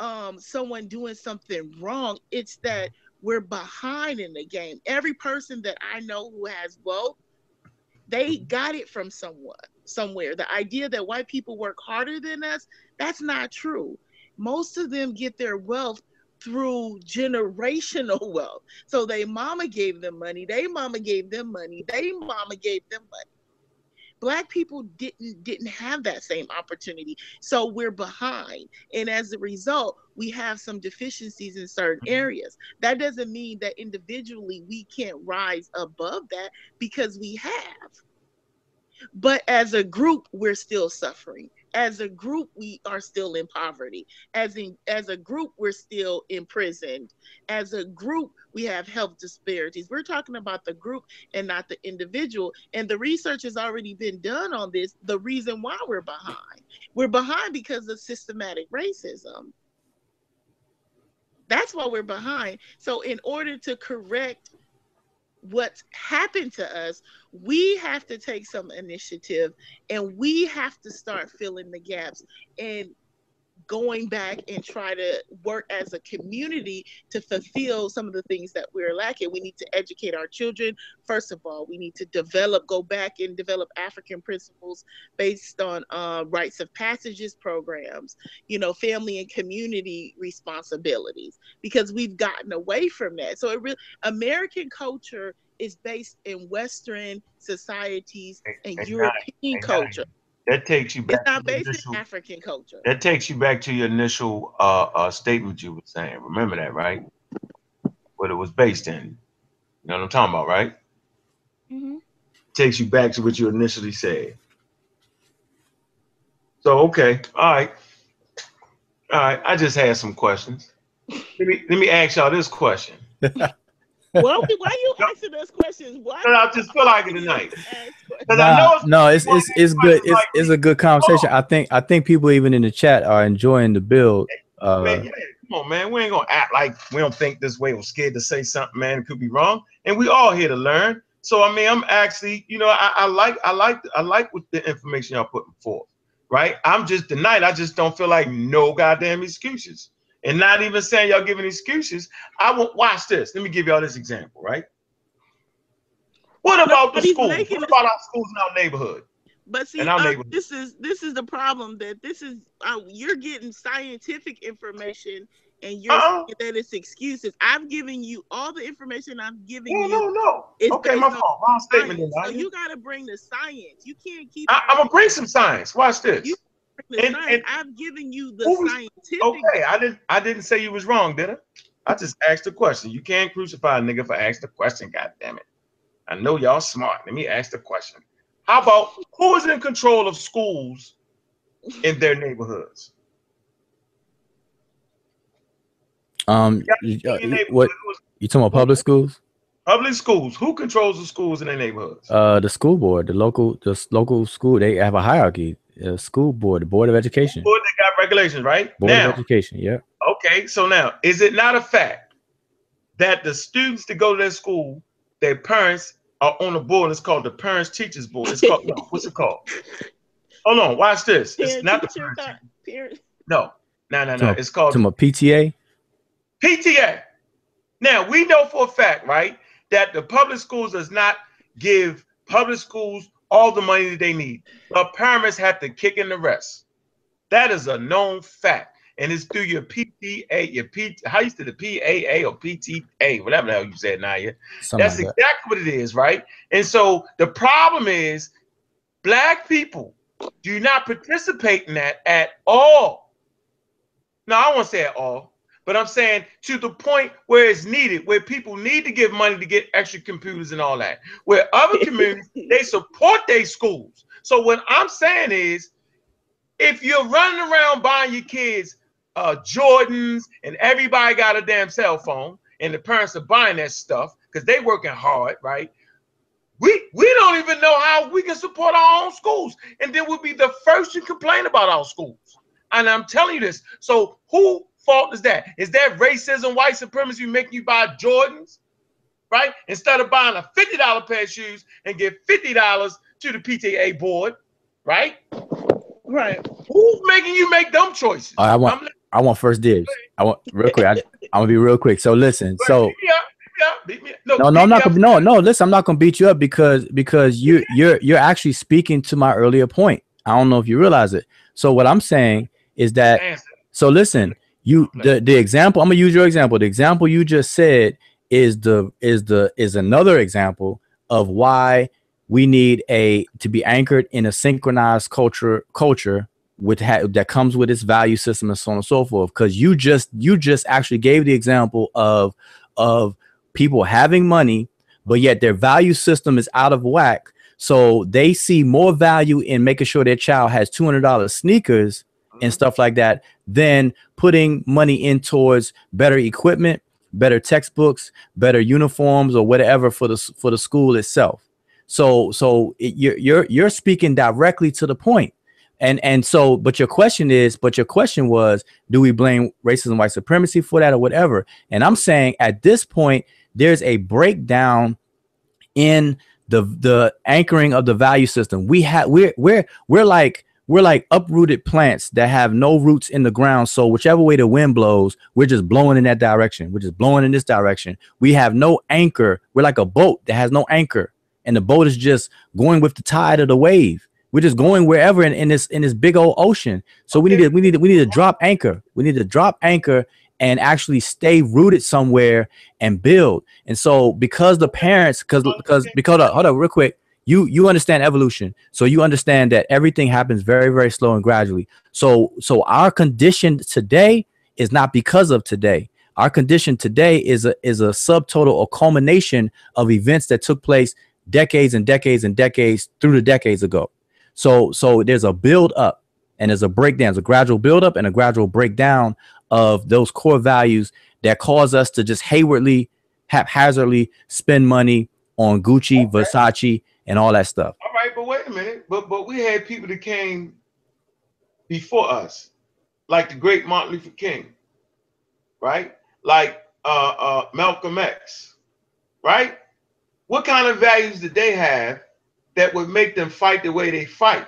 um someone doing something wrong. It's that we're behind in the game. Every person that i know who has wealth they got it from someone somewhere. The idea that white people work harder than us that's not true. Most of them get their wealth through generational <laughs> wealth. So they mama gave them money they mama gave them money they mama gave them money black people didn't didn't have that same opportunity. So we're behind. And as a result we have some deficiencies in certain mm-hmm. areas. That doesn't mean that individually we can't rise above that because we have. But as a group we're still suffering as a group we are still in poverty. As in as a group we're still imprisoned. As a group we have health disparities. We're talking about the group and not the individual. And the research has already been done on this the reason why we're behind. We're behind because of systematic racism. That's why we're behind. So in order to correct what's happened to us, we have to take some initiative and we have to start filling the gaps. And going back and try to work as a community to fulfill some of the things that we're lacking. We need to educate our children. First of all, we need to develop, go back and develop African principles based on uh, rites of passages programs, you know, family and community responsibilities, because we've gotten away from that. So it really, American culture is based in Western societies and, And European not- culture. That takes you back. It's back. not to based initial- in African culture. That takes you back to your initial uh, uh, statement you were saying. Remember that, right? What it was based in. You know what I'm talking about, right? Mm-hmm. Takes you back to what you initially said. So okay, all right, all right. I just had some questions. Let me let me ask y'all this question. <laughs> Why, are you asking us questions? Why? I just feel like it tonight. Ask I know Nah, it's- no, it's it's it's good. It's like- it's a good conversation. I think I think people even in the chat are enjoying the build. Uh, man, yeah, come on, man. We ain't gonna act like we don't think this way. We're scared to say something, man. It could be wrong, and we all here to learn. So I mean, I'm actually, you know, I, I like, I like, I like with the information y'all putting forth, right? I'm just tonight. I just don't feel like no goddamn excuses, and not even saying y'all giving excuses. I won't watch this. Let me give y'all this example, right? What about the Nobody's schools? making What about our schools in our neighborhood? But see, uh, this is this is the problem that this is uh, you're getting scientific information and you're Uh-uh. saying that it's excuses. I've given you all the information I've given No, you. no, no. It's Okay, my fault. Wrong statement. So you got to bring the science. You can't keep. I, I'm gonna bring some science. Watch this. You- the and- science. and- I've given you the was- scientific. Okay, I didn't. I didn't say you was wrong, did I? I just asked a question. You can't crucify a nigga for asking a question. God damn it! I know y'all smart. Let me ask the question. How about who is in control of schools in their neighborhoods? um, In uh, neighborhood, what you talking about? Public schools? Public schools. Who controls the schools in their neighborhoods? Uh, the school board, the local, the local school. They have a hierarchy. Uh, school board, the board of education, Board they got regulations, right? board now, of education. Yeah. Okay, so now is it not a fact that the students that go to their school, their parents are on a board? It's called the Parents Teachers Board. It's called no, what's it called? Hold on, watch this. It's Parent not the teacher parents. co- parent- No, no, no, no. So- It's called To my PTA. PTA. Now we know for a fact, right, that the public schools does not give public schools all the money that they need. The parents have to kick in the rest. That is a known fact. And it's through your PTA, your P how you say the PAA or PTA, whatever the hell you said now. Yeah. Something That's like that. exactly what it is, right? And so the problem is black people do not participate in that at all. No, I won't say at all, but I'm saying to the point where it's needed, where people need to give money to get extra computers and all that. Where other <laughs> communities they support their schools. So what I'm saying is, if you're running around buying your kids uh, Jordans and everybody got a damn cell phone, and the parents are buying that stuff because they working hard, right? We we don't even know how we can support our own schools, and then we'll be the first to complain about our schools. And I'm telling you this. So who fault is that? Is that racism, white supremacy making you buy Jordans, right? Instead of buying a fifty dollar pair of shoes and give fifty dollars to the PTA board, right? Right. Who's making you make dumb choices? All right, I want I'm- I want first dibs. I want real quick. I, I'm gonna be real quick. So listen. So beat me beat me up, beat me up. Look, no, no, beat I'm not gonna no, no. Listen, I'm not gonna beat you up because because you you're you're actually speaking to my earlier point. I don't know if you realize it. So what I'm saying is that so listen, you the the example. I'm gonna use your example. The example you just said is the is the is another example of why we need a to be anchored in a synchronized culture culture with ha- that comes with its value system and so on and so forth because you just you just actually gave the example of of people having money but yet their value system is out of whack so they see more value in making sure their child has $200 sneakers and stuff like that than putting money in towards better equipment better textbooks better uniforms or whatever for the for the school itself. So so it, you're you're you're speaking directly to the point. And and so but your question is but your question was do we blame racism white supremacy for that or whatever? And i'm saying at this point there's a breakdown in the the anchoring of the value system. We have we're we're we're like we're like uprooted plants that have no roots in the ground. So whichever way the wind blows we're just blowing in that direction. We're just blowing in this direction. We have no anchor. We're like a boat that has no anchor. And the boat is just going with the tide of the wave. We're just going wherever in, in this in this big old ocean. So we need to we need to we need to drop anchor. We need to drop anchor and actually stay rooted somewhere and build. And so because the parents, because because because uh, hold on real quick, you you understand evolution, so you understand that everything happens very very slow and gradually. So so our condition today is not because of today. Our condition today is a is a subtotal or culmination of events that took place decades and decades and decades through the decades ago. So so there's a build up and there's a breakdown, there's a gradual build up and a gradual breakdown of those core values that cause us to just haywardly haphazardly spend money on Gucci, Versace, and all that stuff. All right, but wait a minute. But but we had people that came before us, like the great Martin Luther King, right? Like uh, uh, Malcolm X, right? What kind of values did they have that would make them fight the way they fight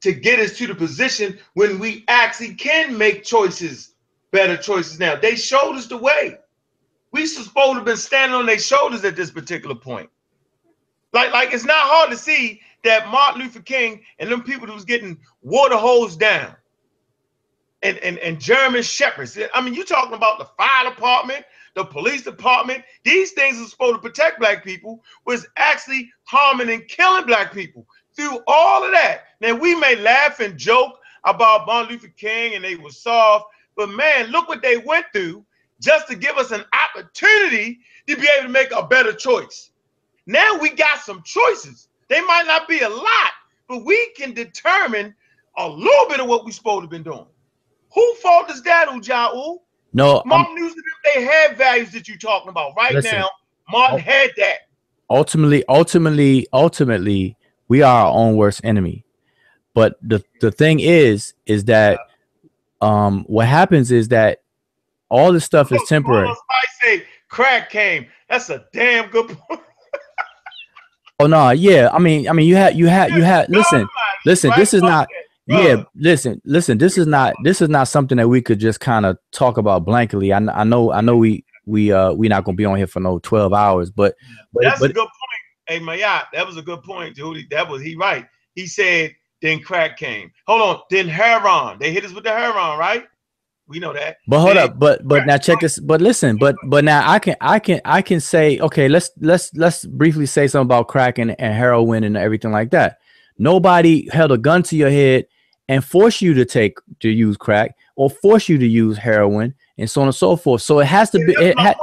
to get us to the position when we actually can make choices, better choices now? They showed us the way. We supposed to have been standing on their shoulders at this particular point. Like, like it's not hard to see that Martin Luther King and them people that was getting water hosed down and, and, and German shepherds. I mean, you're talking about the fire department, the police department. These things are supposed to protect black people, was actually harming and killing black people. Through all of that. Now we may laugh and joke about Martin Luther King and they were soft, but man, look what they went through just to give us an opportunity to be able to make a better choice. Now we got some choices. They might not be a lot, but we can determine a little bit of what we're supposed to been doing. Who fault is that, Ujau? No, Martin Luther, they had values that you're talking about right listen, now. Martin had that. Ultimately, ultimately, ultimately, we are our own worst enemy. But the the thing is, is that um what happens is that all this stuff is temporary. I say crack came. That's a damn good <laughs> point. Oh no, yeah. I mean, I mean, you had, you had, you had. Listen, listen. This is not. Yeah, listen, listen. This is not. This is not something that we could just kind of talk about blankly. I, I know. I know. We we uh we not gonna be on here for no twelve hours, but, but that's but, a good point. Hey, Mayat, that was a good point, Judy. That was he right. He said then crack came. Hold on, then heroin. They hit us with the heroin, right? We know that. But hold up, but but now check this. But listen, but but now I can I can I can say okay. Let's let's let's briefly say something about crack and, and heroin and everything like that. Nobody held a gun to your head and force you to take to use crack or force you to use heroin and so on and so forth. So it has to be. It ha-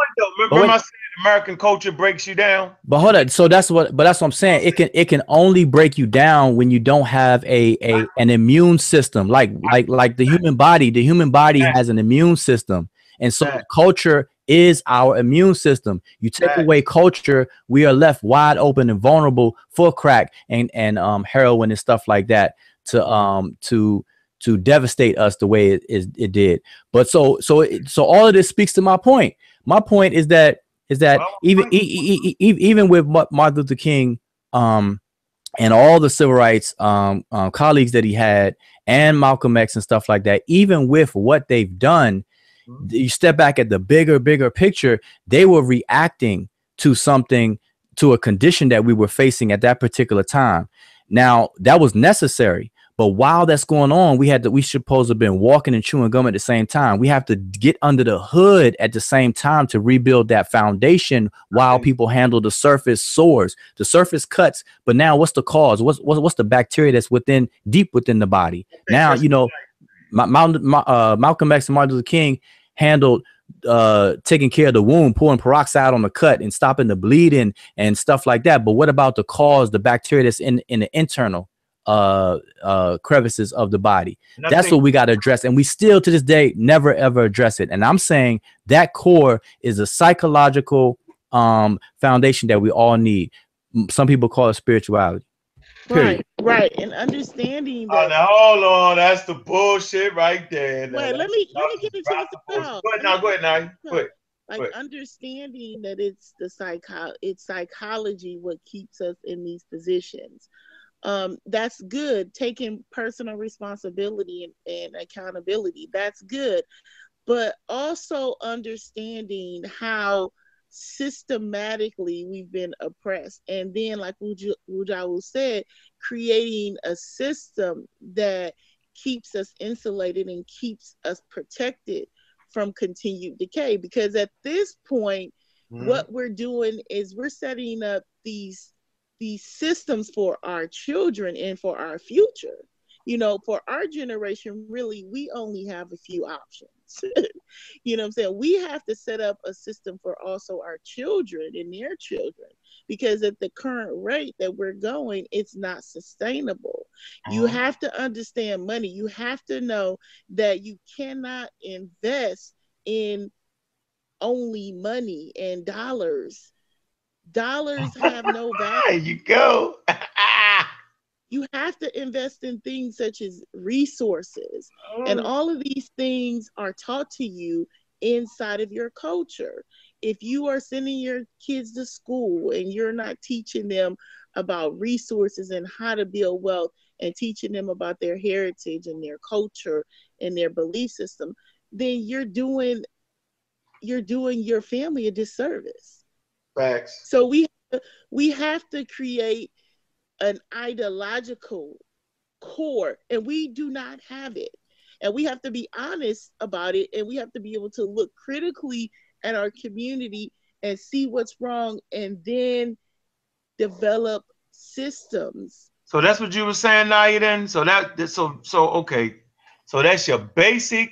Remember, I said American culture breaks you down. But hold on. So that's what. But that's what I'm saying. It can it can only break you down when you don't have a a an immune system. Like like like the human body. The human body has an immune system, and so culture is our immune system. You take away culture, we are left wide open and vulnerable for crack and and um heroin and stuff like that to um to to devastate us the way it, it, it did. But so so so all of this speaks to my point. My point is that is that well, even e- e- e- even with Martin Luther King um and all the civil rights um, um, colleagues that he had and Malcolm X and stuff like that, even with what they've done, mm-hmm. you step back at the bigger, bigger picture, they were reacting to something, to a condition that we were facing at that particular time. Now, that was necessary. But while that's going on, we had to we supposed to have been walking and chewing gum at the same time. We have to get under the hood at the same time to rebuild that foundation while people handle the surface sores, the surface cuts. But now what's the cause? What's what's, what's the bacteria that's within deep within the body? Now, you know, my, my, uh, Malcolm X and Martin Luther King handled uh taking care of the wound pouring peroxide on the cut and stopping the bleeding and stuff like that but what about the cause the bacteria that's in in the internal uh uh crevices of the body that's what we got to address and we still to this day never ever address it and i'm saying that core is a psychological um foundation that we all need some people call it spirituality Period. Right, right, and understanding that. Oh, now hold on, that's the bullshit right there. Wait, let me let me get into this. Go ahead now, go ahead now. Go ahead. Like understanding that it's the psycho, it's psychology what keeps us in these positions um, that's good. Taking personal responsibility and, and accountability, that's good. But also understanding how systematically we've been oppressed. And then, like Ujawu said, creating a system that keeps us insulated and keeps us protected from continued decay. Because at this point, mm-hmm. what we're doing is we're setting up these these systems for our children and for our future. You know, for our generation, really, we only have a few options. <laughs> you know I'm saying? We have to set up a system for also our children and their children because at the current rate that we're going, it's not sustainable. Uh-huh. You have to understand money. You have to know that you cannot invest in only money and dollars. Dollars <laughs> have no value. There you go. <laughs> You have to invest in things such as resources. And mm. all of these things are taught to you inside of your culture. If you are sending your kids to school and you're not teaching them about resources and how to build wealth and teaching them about their heritage and their culture and their belief system, then you're doing you're doing your family a disservice. Facts. So we we have to create an ideological core, and we do not have it. And we have to be honest about it, and we have to be able to look critically at our community and see what's wrong, and then develop systems. So that's what you were saying, Naya. Then, so that that- so so okay, so that's your basic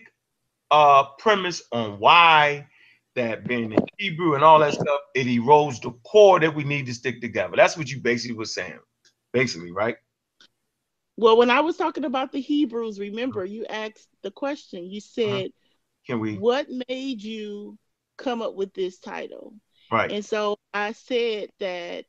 uh premise on why that being in Hebrew and all that stuff it erodes the core that we need to stick together. That's what you basically was saying, basically, right? Well, when I was talking about the Hebrews, remember you asked the question. You uh-huh. said, Can we? "What made you come up with this title?" Right. And so I said that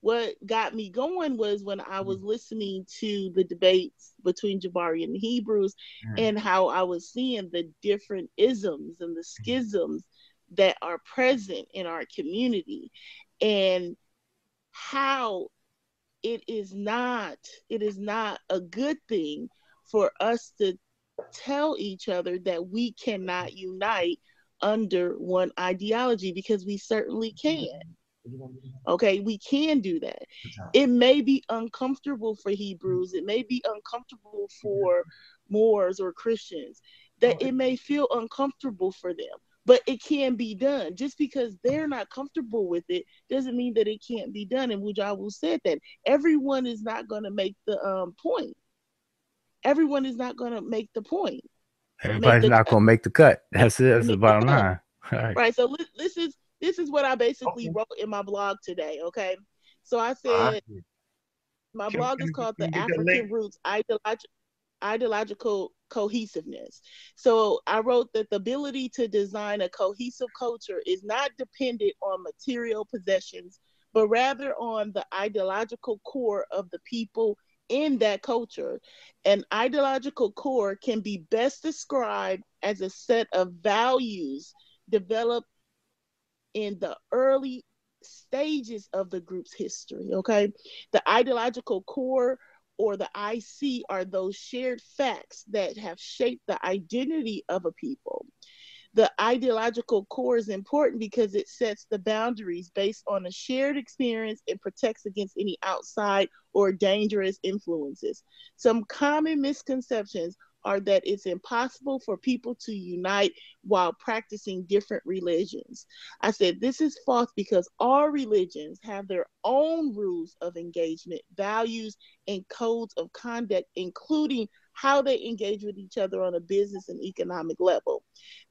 what got me going was when I was mm-hmm. listening to the debates between Jabari and the Hebrews Mhm. and how I was seeing the different isms and the mm-hmm. schisms that are present in our community and how it is not it is not a good thing for us to tell each other that we cannot unite under one ideology because we certainly mm-hmm. can okay we can do that. It may be uncomfortable for hebrews. It may be uncomfortable for moors or christians that it may feel uncomfortable for them but it can be done. Just because they're not comfortable with it doesn't mean that it can't be done and Wujawu said that. Everyone is not going to make the um, point. Everyone is not going to make the point. Everybody's the not gonna make the cut. That's it. That's the bottom line. <laughs> All right. right so li- this is this is what i basically Okay. wrote in my blog today okay so i ah, said Alright. my Can- blog can is called the we get the african roots ideolog- ideological cohesiveness so i wrote that the ability to design a cohesive culture is not dependent on material possessions but rather on the ideological core of the people in that culture an ideological core can be best described as a set of values developed in the early stages of the group's history. Okay. The ideological core or the IC are those shared facts that have shaped the identity of a people. The ideological core is important because it sets the boundaries based on a shared experience and protects against any outside or dangerous influences. Some common misconceptions are that it's impossible for people to unite while practicing different religions. I said this is false because all religions have their own rules of engagement, values, and codes of conduct, including how they engage with each other on a business and economic level.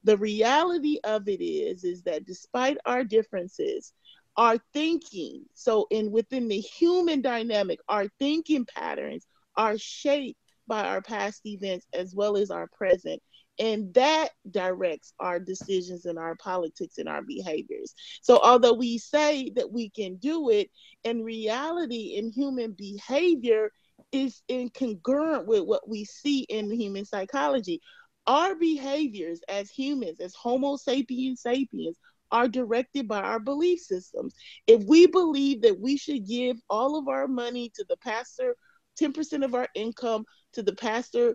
The reality of it is, is that despite our differences, our thinking, so in within the human dynamic, our thinking patterns are shaped by our past events as well as our present. And that directs our decisions and our politics and our behaviors. So, although we say that we can do it, in reality, in human behavior, is incongruent with what we see in human psychology. Our behaviors as humans, as Homo sapiens sapiens, are directed by our belief systems. If we believe that we should give all of our money to the pastor, 10% of our income to the pastor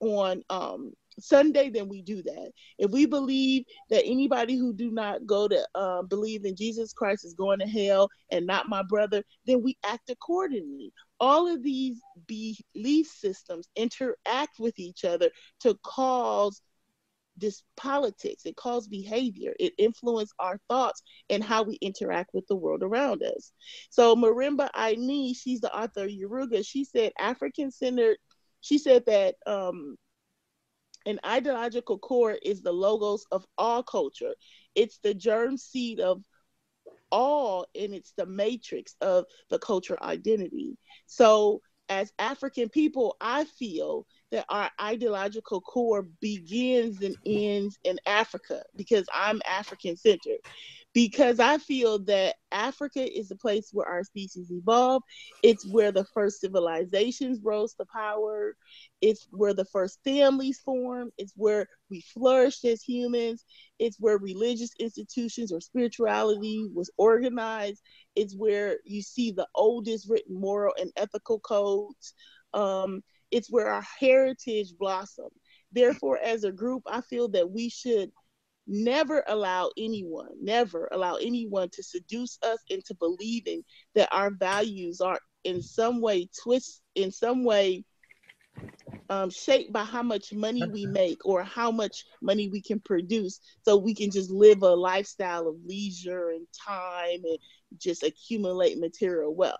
on um, Sunday, then we do that. If we believe that anybody who do not go to uh, believe in Jesus Christ is going to hell and not my brother, then we act accordingly. All of these belief systems interact with each other to cause this politics it causes behavior it influences our thoughts and how we interact with the world around us so Marimba Ani she's the author of Yurugu. she said african centered she said that um an ideological core is the logos of all culture it's the germ seed of all and it's the matrix of the culture identity so as african people i feel that our ideological core begins and ends in Africa because I'm African centered. Because I feel that Africa is the place where our species evolved. It's where the first civilizations rose to power. It's where the first families formed. It's where we flourished as humans. It's where religious institutions or spirituality was organized. It's where you see the oldest written moral and ethical codes. Um, it's where our heritage blossomed. Therefore, as a group, I feel that we should never allow anyone, never allow anyone to seduce us into believing that our values are in some way twist, in some way um, shaped by how much money we make or how much money we can produce. So we can just live a lifestyle of leisure and time and just accumulate material wealth.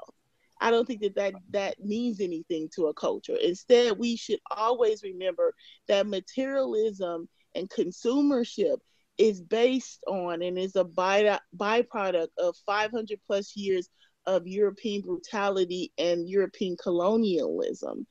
I don't think that, that that means anything to a culture. Instead, we should always remember that materialism and consumership is based on and is a by, byproduct of 500 plus years of European brutality and European colonialism.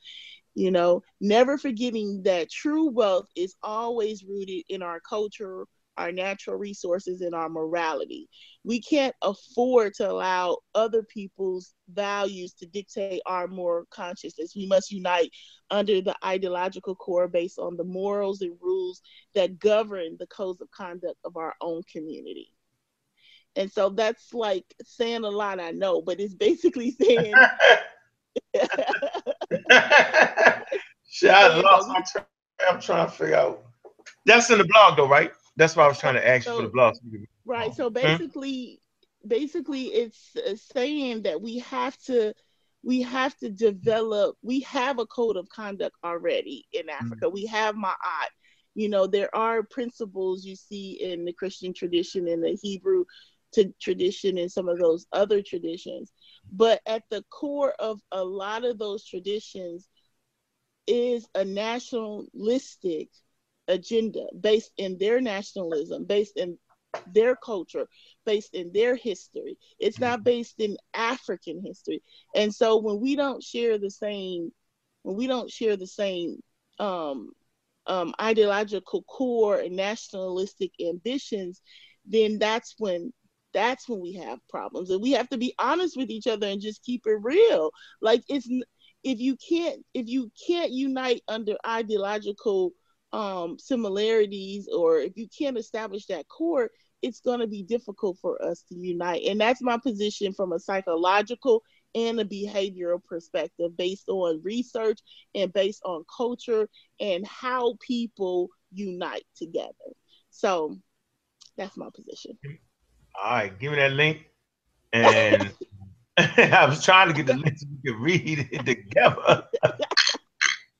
You know, never forgetting that true wealth is always rooted in our culture, our natural resources, and our morality. We can't afford to allow other people's values to dictate our moral consciousness. We must unite under the ideological core based on the morals and rules that govern the codes of conduct of our own community. And so that's like saying a lot, I know, but it's basically <laughs> saying. <laughs> Shit, I lost my. I'm trying to figure out. That's in the blog, though, right? That's why I was trying to ask so, you for the blog. Right. So basically, hmm? basically, it's saying that we have to we have to develop. We have a code of conduct already in hmm. Africa. Mm-hmm. We have Ma'at. You know, there are principles you see in the Christian tradition and the Hebrew to tradition and some of those other traditions. But at the core of a lot of those traditions is a nationalistic agenda based in their nationalism, based in their culture, based in their history. It's not mm-hmm. based in African history. And so when we don't share the same, when we don't share the same um, um, ideological core and nationalistic ambitions, then that's when that's when we have problems. And we have to be honest with each other and just keep it real. Like it's if you can't if you can't unite under ideological um, similarities or if you can't establish that core, it's going to be difficult for us to unite. And that's my position from a psychological and a behavioral perspective based on research and based on culture and how people unite together. So that's my position. All right, give me that link. And <laughs> I was trying to get the link so we could read it together. <laughs>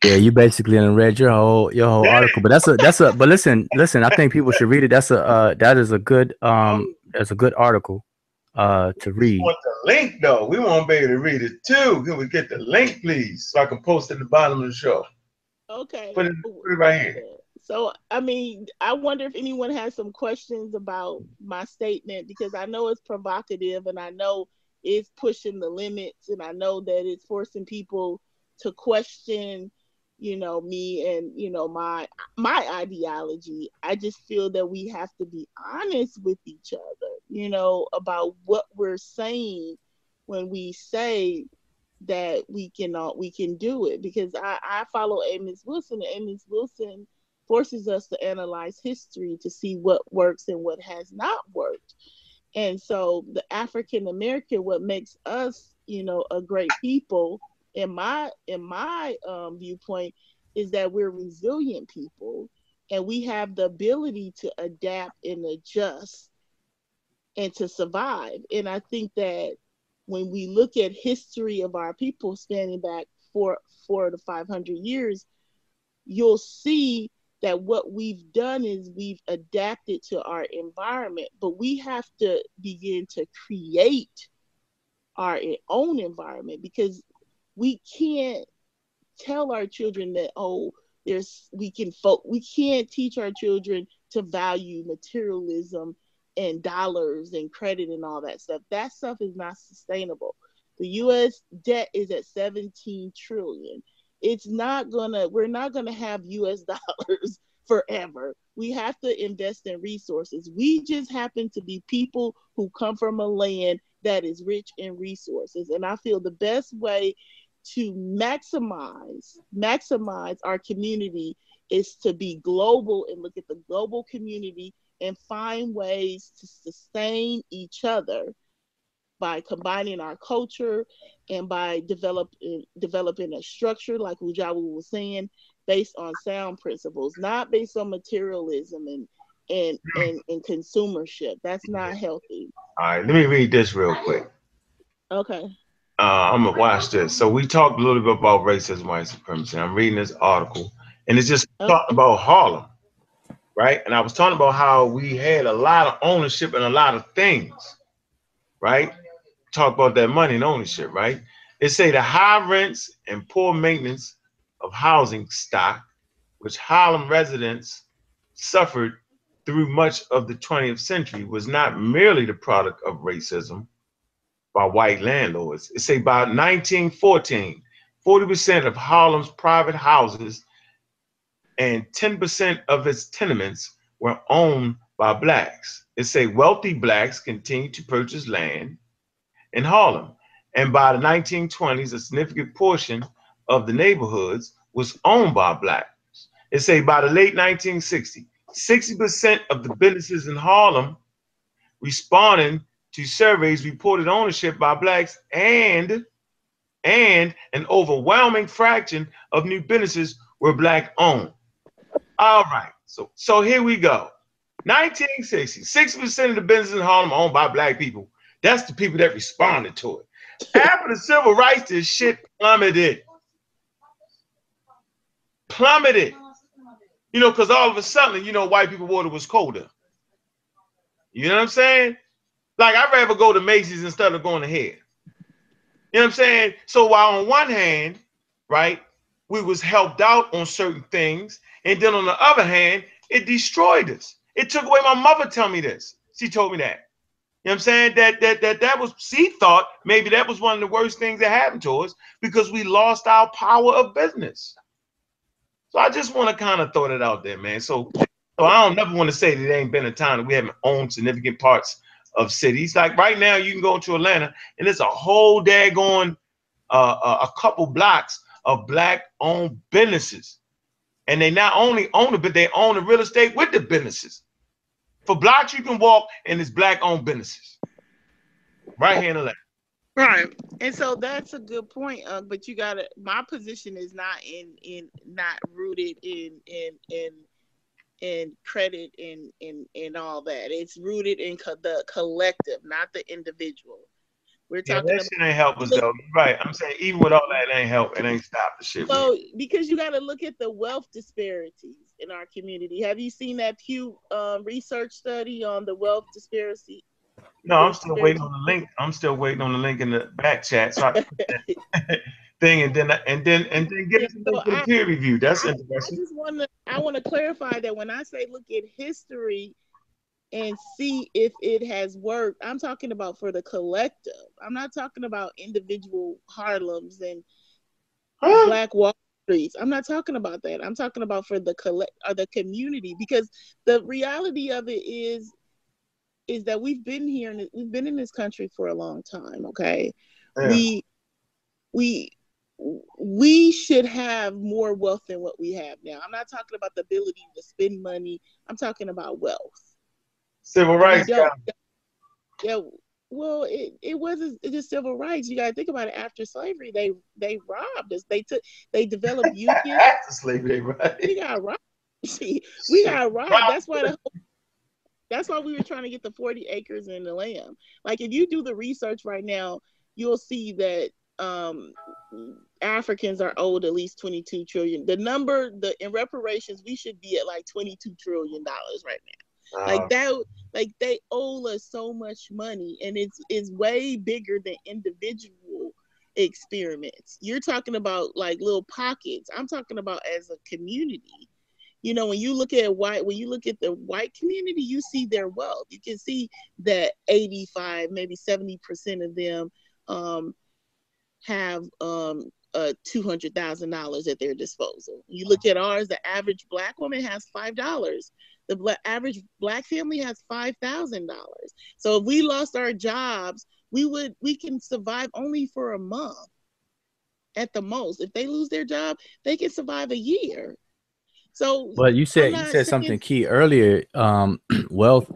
Yeah, you basically read your whole your whole article, but that's a that's a but listen listen I think people should read it. That's a uh, that is a good um that's a good article uh to read. We want the link though. We want to be able to read it too. Can we get the link, please, so I can post it at the bottom of the show? Okay. Put it, put it right here. So I mean, I wonder if anyone has some questions about my statement because I know it's provocative and I know it's pushing the limits and I know that it's forcing people to question you know me and you know my my ideology. I just feel that we have to be honest with each other you know about what we're saying when we say that we cannot uh, we can do it. Because i i follow amos wilson and amos wilson forces us to analyze history to see what works and what has not worked. And so the african american what makes us you know a great people in my in my um, viewpoint is that we're resilient people and we have the ability to adapt and adjust and to survive. And i think that when we look at history of our people spanning back four four to five hundred years you'll see that what we've done is we've adapted to our environment but we have to begin to create our own environment because we can't tell our children that oh there's we can fo- we can't teach our children to value materialism and dollars and credit and all that stuff. That stuff is not sustainable. The us debt is at 17 trillion. It's not gonna we're not gonna have us <laughs> dollars forever. We have to invest in resources. We just happen to be people who come from a land that is rich in resources. And i feel the best way to maximize maximize our community is to be global and look at the global community and find ways to sustain each other by combining our culture and by developing developing a structure like Ujawu was saying based on sound principles not based on materialism and and and, and consumership. That's not healthy. All right, let me read this real quick. okay Uh, I'm gonna watch this. So we talked a little bit about racism, white supremacy. I'm reading this article, and it's just Okay. talking about Harlem, right? And I was talking about how we had a lot of ownership and a lot of things, right? Talk about that money and ownership, right? It say the high rents and poor maintenance of housing stock, which Harlem residents suffered through much of the 20th century, was not merely the product of racism by white landlords. It say by 1914, 40% of Harlem's private houses and 10% of its tenements were owned by blacks. It say wealthy blacks continued to purchase land in Harlem. And by the 1920s, a significant portion of the neighborhoods was owned by blacks. It say by the late 1960s, 60% of the businesses in Harlem responding to surveys reported ownership by blacks and and an overwhelming fraction of new businesses were black owned. All right, so so here we go. 1960, 60% of the businesses in Harlem owned by black people. That's the people that responded to it. After the civil rights, this shit plummeted. Plummeted. You know, because all of a sudden, you know, white people water was colder. You know what I'm saying? Like I'd rather go to Macy's instead of going to Head. You know what I'm saying? So while on one hand, right, we was helped out on certain things, and then on the other hand, it destroyed us. It took away my mother tell me this. She told me that. You know what I'm saying? That that that that was she thought maybe that was one of the worst things that happened to us because we lost our power of business. So I just want to kind of throw that out there, man. So so I don't never want to say that there ain't been a time that we haven't owned significant parts of cities. Like right now, you can go to Atlanta and it's a whole daggone uh, a, a couple blocks of black-owned businesses, and they not only own it, but they own the real estate with the businesses. For blocks, you can walk and it's black-owned businesses right here in Atlanta. Right. And so that's a good point. Uh, but you gotta my position is not in in not rooted in in in in credit and and and all that. It's rooted in co- the collective, not the individual. We're Yeah, talking that shit ain't help us though. Right. I'm saying even with all that, it ain't help. It ain't stop the shit. so because you got to look at the wealth disparities in our community. Have you seen that Pew um, research study on the wealth disparity? no, I'm still waiting on the link. I'm still waiting on the link in the back chat. So I can put <laughs> that thing and then and then and then get Yeah, so the I- peer review. That's I, I interesting. just want to I want to clarify that when I say look at history and see if it has worked, I'm talking about for the collective. I'm not talking about individual Harlems and Huh? Black Wall Streets. I'm not talking about that. I'm talking about for the collect or the community because the reality of it is is that we've been here and we've been in this country for a long time. Okay, Yeah. we we we should have more wealth than what we have now. I'm not talking about the ability to spend money. I'm talking about wealth. Civil rights. don't- Yeah, well, it, it wasn't just civil rights. You got to think about it. After slavery, they they robbed us. They took they developed <laughs> unions. After slavery, right? we got robbed. See, <laughs> we got robbed. That's why the that's why we were trying to get the 40 acres and the land. Like if you do the research right now, you'll see that um Africans are owed at least 22 trillion. The number the in reparations, we should be at like 22 trillion dollars right now. Like that like they owe us so much money and it's it's way bigger than individual experiments. You're talking about like little pockets. I'm talking about as a community. You know, when you look at white, when you look at the white community, you see their wealth. You can see that 85, maybe 70% of them um, have um, uh, $200,000 at their disposal. You look at ours, the average black woman has $5. The average black family has $5,000. So if we lost our jobs, we would we can survive only for a month at the most. If they lose their job, they can survive a year. So But you said you said saying- something key earlier. Um, <clears throat> wealth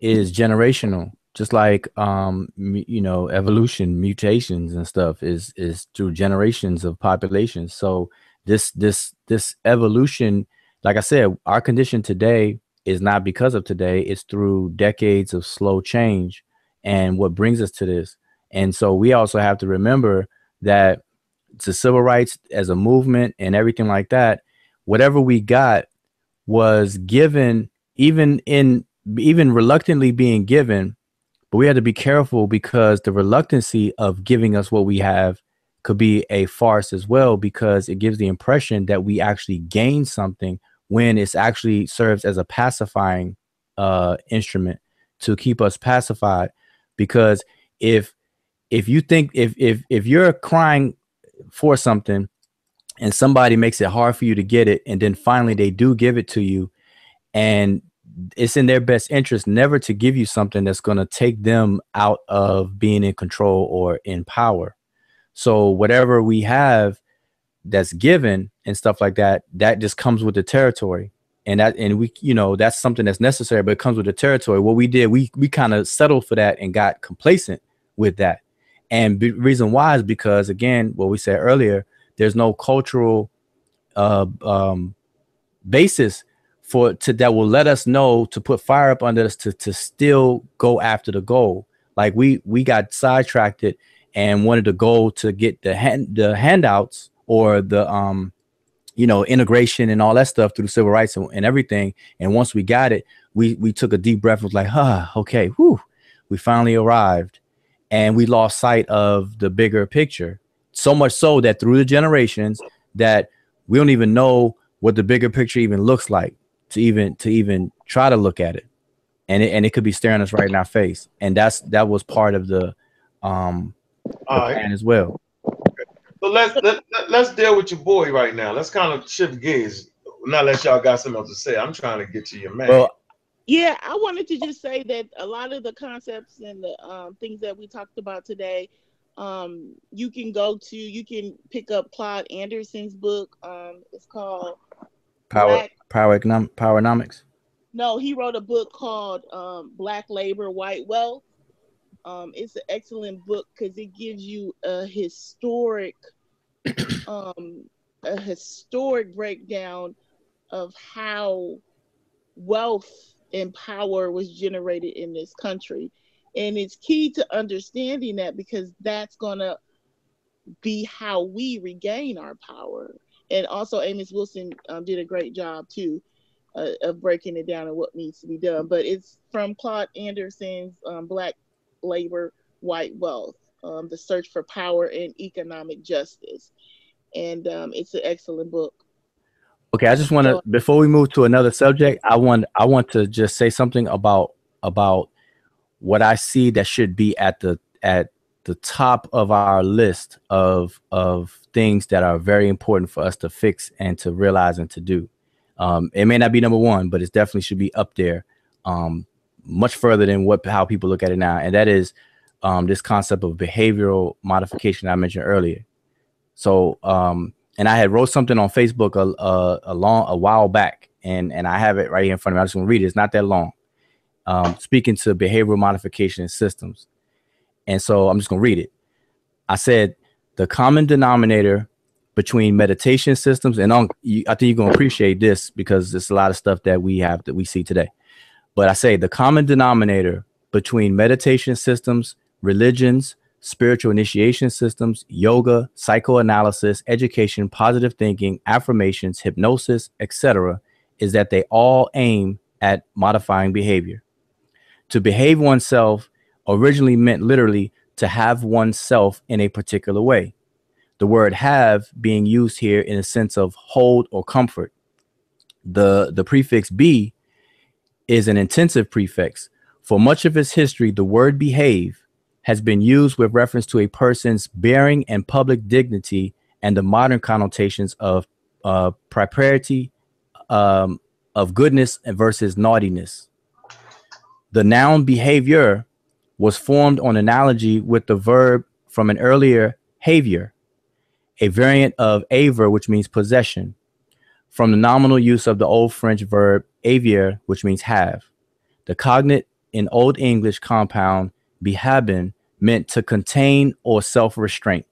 is generational, just like um, you know, evolution, mutations, and stuff is is through generations of populations. So this this this evolution, like I said, our condition today is not because of today. It's through decades of slow change, and what brings us to this. And so we also have to remember that the civil rights as a movement and everything like that whatever we got was given even in even reluctantly being given but we had to be careful because the reluctancy of giving us what we have could be a farce as well because it gives the impression that we actually gain something when it's actually serves as a pacifying uh instrument to keep us pacified. Because if if you think if if if you're crying for something and somebody makes it hard for you to get it and then finally they do give it to you and it's in their best interest never to give you something that's going to take them out of being in control or in power. So whatever we have that's given and stuff like that that just comes with the territory. And that and we you know that's something that's necessary but it comes with the territory. What we did we we kind of settled for that and got complacent with that. And reason why is because again what we said earlier there's no cultural uh, um, basis for to that will let us know to put fire up under us to to still go after the goal. Like we we got sidetracked it and wanted to go to get the hand the handouts or the um you know integration and all that stuff through the civil rights and, and everything. And once we got it, we we took a deep breath. Was like, huh, okay, whew, we finally arrived, and we lost sight of the bigger picture so much so that through the generations that we don't even know what the bigger picture even looks like to even to even try to look at it and it, and it could be staring us right in our face and that's that was part of the um the All right. plan as well So let's let, let, let's deal with your boy right now. Let's kind of shift gears. Not let y'all got something else to say. I'm trying to get to your man. well Yeah, I wanted to just say that a lot of the concepts and the um, things that we talked about today, um, you can go to, you can pick up Claude Anderson's book. Um, it's called power power powernomics No, he wrote a book called um, Black Labor, White Wealth. Um, it's an excellent book because it gives you a historic, <coughs> um, a historic breakdown of how wealth and power was generated in this country. And it's key to understanding that because that's going to be how we regain our power. And also, Amos Wilson um, did a great job too uh, of breaking it down and what needs to be done. But it's from Claude Anderson's um, Black Labor, White Wealth, um, The Search for Power and Economic Justice. And um, it's an excellent book. okay i just want to So- before we move to another subject i want i want to just say something about about what i see that should be at the at the top of our list of of things that are very important for us to fix and to realize and to do um it may not be number one but it definitely should be up there um much further than what how people look at it now and that is um this concept of behavioral modification i mentioned earlier so um and I had wrote something on Facebook a, a, a long a while back, and and I have it right here in front of me. I just want to read it. It's not that long. Um, speaking to behavioral modification systems, and so I'm just gonna read it. I said the common denominator between meditation systems, and you, I think you're gonna appreciate this because there's a lot of stuff that we have that we see today. But I say the common denominator between meditation systems, religions, spiritual initiation systems, yoga, psychoanalysis, education, positive thinking, affirmations, hypnosis, etc., is that they all aim at modifying behavior. To behave oneself originally meant literally to have oneself in a particular way. The word have being used here in a sense of hold or comfort. The, the prefix be is an intensive prefix. For much of its history, the word behave has been used with reference to a person's bearing and public dignity and the modern connotations of uh, propriety, um, of goodness versus naughtiness. The noun behavior was formed on analogy with the verb from an earlier havior, a variant of aver, which means possession, from the nominal use of the Old French verb aveir, which means have. The cognate in Old English compound behabban meant to contain or self restraint.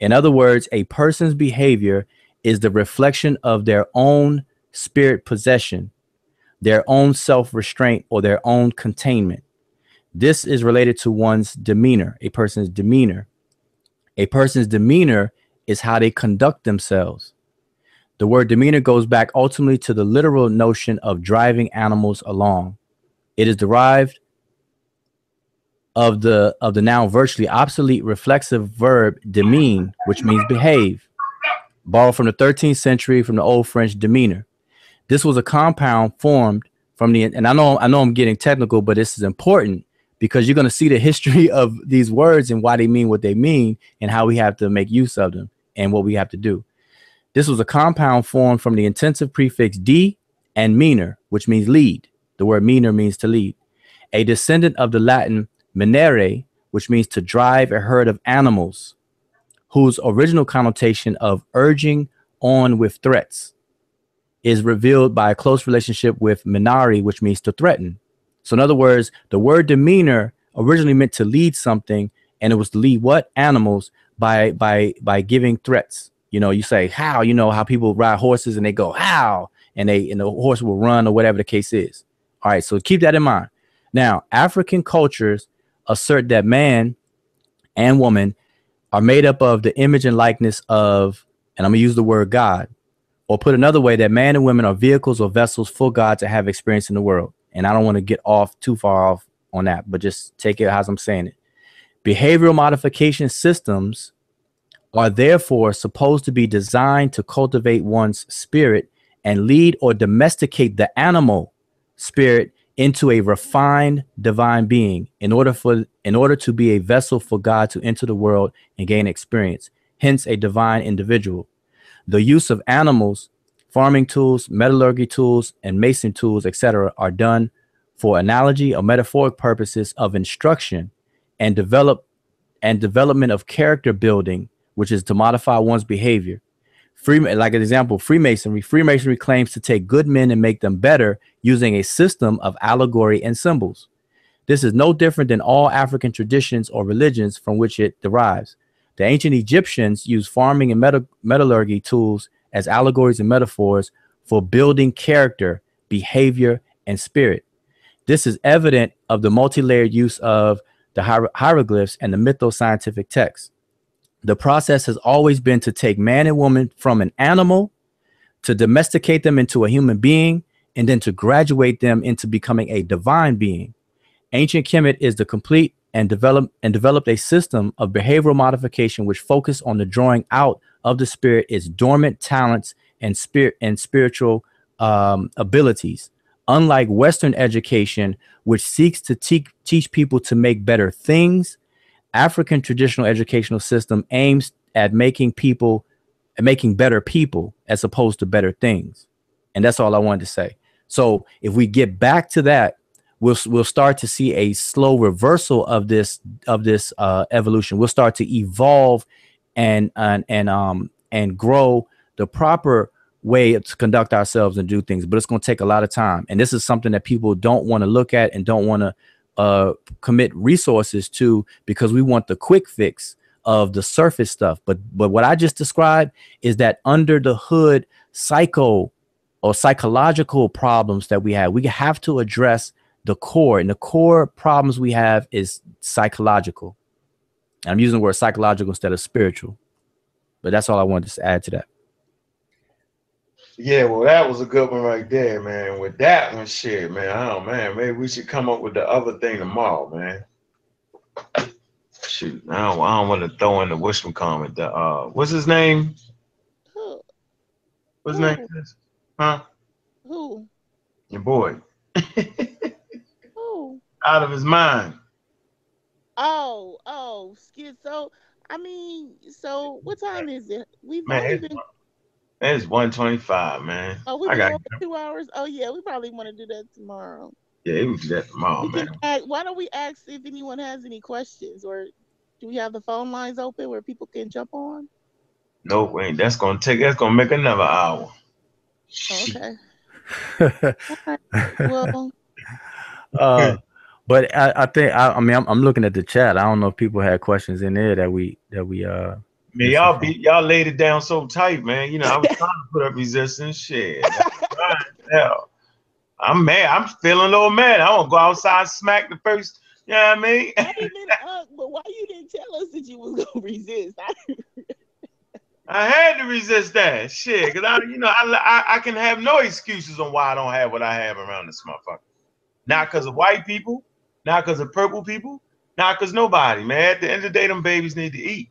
In other words, a person's behavior is the reflection of their own spirit possession, their own self restraint, or their own containment. This is related to one's demeanor, a person's demeanor. A person's demeanor is how they conduct themselves. The word demeanor goes back ultimately to the literal notion of driving animals along. It is derived of the of the now virtually obsolete reflexive verb demean, which means behave, borrowed from the 13th century from the old French demeanor. This was a compound formed from the and I know I know I'm getting technical, but this is important because you're going to see the history of these words and why they mean what they mean and how we have to make use of them and what we have to do. This was a compound formed from the intensive prefix d and meaner, which means lead. The word meaner means to lead. A descendant of the Latin menere, which means to drive a herd of animals, whose original connotation of urging on with threats is revealed by a close relationship with minari, which means to threaten. So, in other words, the word demeanor originally meant to lead something, and it was to lead what animals by by by giving threats. You know, you say how. You know how people ride horses and they go how, and they and the horse will run or whatever the case is. All right, so keep that in mind. Now, African cultures assert that man and woman are made up of the image and likeness of, and I'm gonna use the word God, or put another way, that man and women are vehicles or vessels for God to have experience in the world. And I don't want to get off too far off on that, but just take it as I'm saying it. Behavioral modification systems are therefore supposed to be designed to cultivate one's spirit and lead or domesticate the animal spirit into a refined divine being in order for in order to be a vessel for God to enter the world and gain experience hence a divine individual the use of animals farming tools metallurgy tools and mason tools etc are done for analogy or metaphoric purposes of instruction and develop and development of character building which is to modify one's behavior Free, like an example, Freemasonry. Freemasonry claims to take good men and make them better using a system of allegory and symbols. This is no different than all African traditions or religions from which it derives. The ancient Egyptians used farming and meta- metallurgy tools as allegories and metaphors for building character, behavior, and spirit. This is evident of the multi-layered use of the hier- hieroglyphs and the mytho-scientific texts. The process has always been to take man and woman from an animal, to domesticate them into a human being, and then to graduate them into becoming a divine being. Ancient Kemet is the complete and develop and developed a system of behavioral modification which focused on the drawing out of the spirit is dormant talents and spirit and spiritual um, abilities. Unlike Western education, which seeks to te- teach people to make better things, African traditional educational system aims at making people making better people as opposed to better things. And that's all I wanted to say. So if we get back to that, we'll we'll start to see a slow reversal of this of this uh, evolution. We'll start to evolve and and and um and grow the proper way to conduct ourselves and do things. But it's going to take a lot of time, and this is something that people don't want to look at and don't want to uh, commit resources to because we want the quick fix of the surface stuff. But but what I just described is that under the hood psycho or psychological problems that we have, we have to address the core. And the core problems we have is psychological. I'm using the word psychological instead of spiritual. But that's all I wanted to add to that. Yeah, well, that was a good one right there, man. With that one, shit, man. Oh man, maybe we should come up with the other thing tomorrow, man. Shoot, I don't, I don't want to throw in the wishman comment. The uh, what's his name? Who? What's his name? Huh? Who? Your boy. <laughs> Who? Out of his mind. Oh, oh, skid. So I mean, so what time is it? We've Man, only it's, been it's 125, man. oh we got two hours. Oh yeah, we probably want to do that tomorrow. yeah, we do that tomorrow, we man. ask, why don't we ask if anyone has any questions or do we have the phone lines open where people can jump on? No, wait, that's gonna take that's gonna make another hour. Okay. <laughs> Well, uh, but I, I think I, I mean I'm, I'm looking at the chat. I don't know if people had questions in there that we that we uh Man, y'all be y'all laid it down so tight, man. You know, I was trying to put up resistance. Shit. <laughs> Hell, I'm mad. I'm feeling a little mad. I want to go outside smack the first. You know what I mean? I didn't, uh, but why you didn't tell us that you was gonna <laughs> resist? I, I had to resist that shit because I, you know, I, I I can have no excuses on why I don't have what I have around this motherfucker. Not because of white people, not because of purple people, not because nobody, man. At the end of the day, them babies need to eat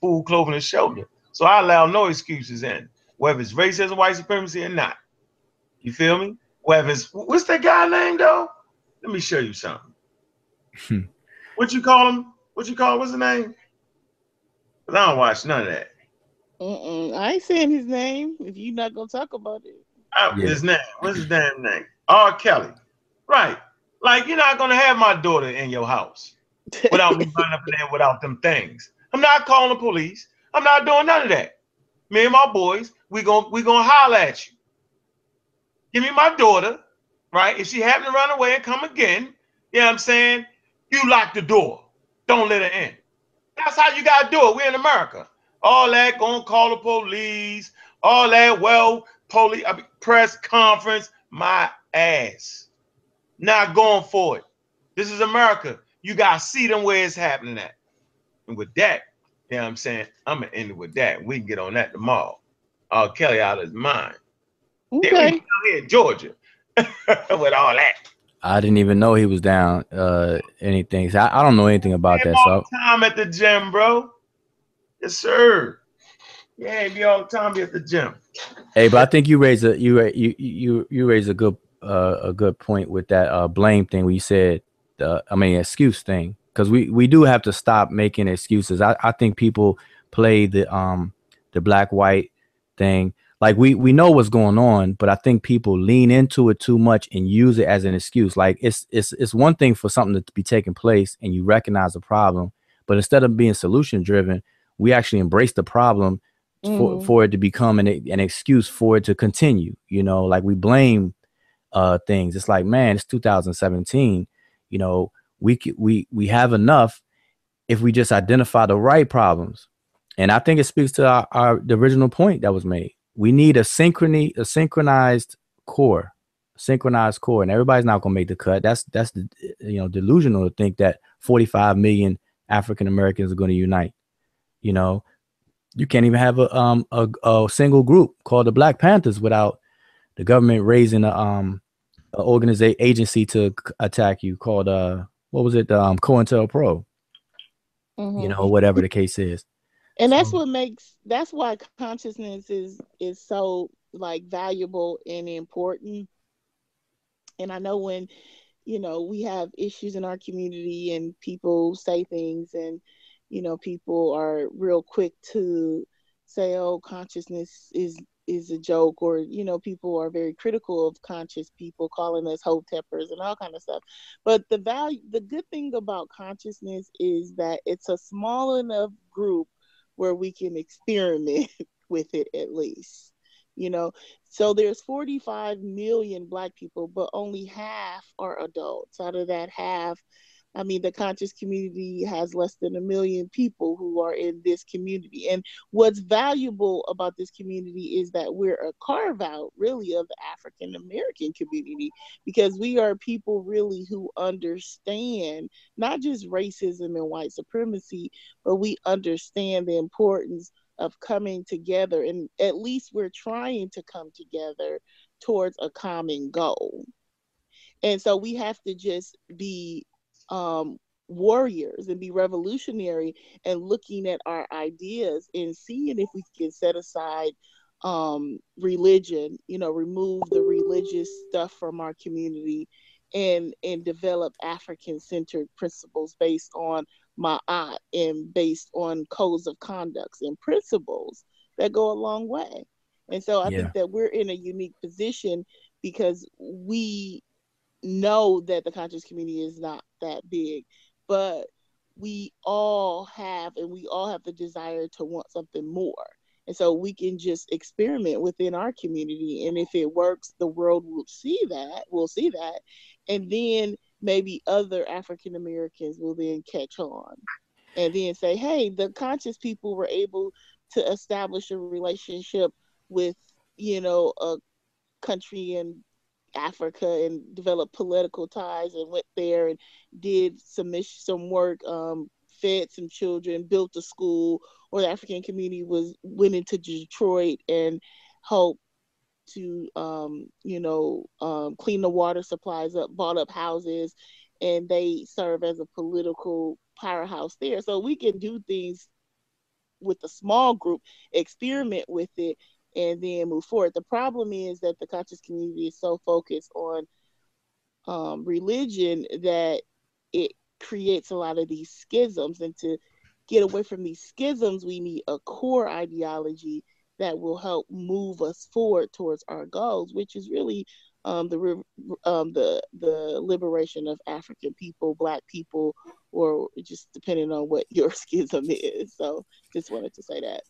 food, clothing, and shelter. So I allow no excuses in, whether it's racism, white supremacy, or not. You feel me? Whether it's what's that guy name though? Let me show you something. Hmm. what you call him? What you call? What's the name? 'Cause I don't watch none of that. Mm-mm, I ain't saying his name. If you're not gonna talk about it, I, Yeah. His name. What's his damn name? R. Kelly. Right. Like you're not gonna have my daughter in your house without me <laughs> running up there without them things. I'm not calling the police. I'm not doing none of that. Me and my boys, we gon' we gonna holler at you. Give me my daughter, right? If she happen to run away and come again, you know what I'm saying? You lock the door. Don't let her in. That's how you gotta do it. We're in America. All that gonna call the police, all that, well, police I mean, press conference, my ass. Not going for it. This is America. You gotta see them where it's happening at. And with that, you know what I'm saying? I'm gonna end it with that. We can get on that tomorrow. R. Kelly out of his mind. Then we okay. here in Georgia <laughs> with all that. I didn't even know he was down uh anything. So I, I don't know anything about that. all So the time at the gym, bro. Yes, sir. Yeah, be all the time be at the gym. hey, but I think you raise a you you you you raise a good uh, a good point with that uh blame thing where you said uh, I mean excuse thing because we we do have to stop making excuses. I I think people play the um the black white thing like we we know what's going on but i think people lean into it too much and use it as an excuse like it's it's it's one thing for something to be taking place and you recognize the problem but instead of being solution driven we actually embrace the problem for, Mhm. for it to become an, an excuse for it to continue you know like we blame uh things it's like man it's 2017 you know we we we have enough if we just identify the right problems and I think it speaks to our, our the original point that was made. We need a synchrony, a synchronized core, synchronized core, and everybody's not gonna make the cut. That's that's the you know delusional to think that 45 million African Americans are going to unite. You know, you can't even have a um a, a single group called the Black Panthers without the government raising a um organization agency to c- attack you called uh what was it um COINTELPRO you Mhm. know whatever the case is. and that's So- what makes that's why consciousness is is so like valuable and important and i know when you know we have issues in our community and people say things and you know people are real quick to say oh consciousness is is a joke or you know people are very critical of conscious people calling us hoteppers and all kind of stuff. But the value the good thing about consciousness is that it's a small enough group where we can experiment <laughs> with it at least you know. So there's 45 million black people but only half are adults. Out of that half i mean the conscious community has less than a million people who are in this community. And what's valuable about this community is that we're a carve out really of the african american community because we are people really who understand not just racism and white supremacy but we understand the importance of coming together. And at least we're trying to come together towards a common goal. And so we have to just be um, warriors and be revolutionary and looking at our ideas and seeing if we can set aside um, religion you know remove the religious stuff from our community and and develop African centered principles based on my aunt and based on codes of conducts and principles that go a long way. And so I yeah. think that we're in a unique position because we know that the conscious community is not that big, but we all have and we all have the desire to want something more. And so we can just experiment within our community. And if it works, the world will see that, will see that. And then maybe other African Americans will then catch on and then say, hey, the conscious people were able to establish a relationship with, you know, a country in Africa and develop political ties and went there and did some some work, um, fed some children, built a school, or the African community was went into Detroit and helped to um, you know um, clean the water supplies up, bought up houses, and they serve as a political powerhouse there. So we can do things with a small group, experiment with it, and then move forward. The problem is that the conscious community is so focused on um, religion that it creates a lot of these schisms. And to get away from these schisms, we need a core ideology that will help move us forward towards our goals, which is really um, the um, the the liberation of African people, Black people, or just depending on what your <laughs> schism is. So, just wanted to say that.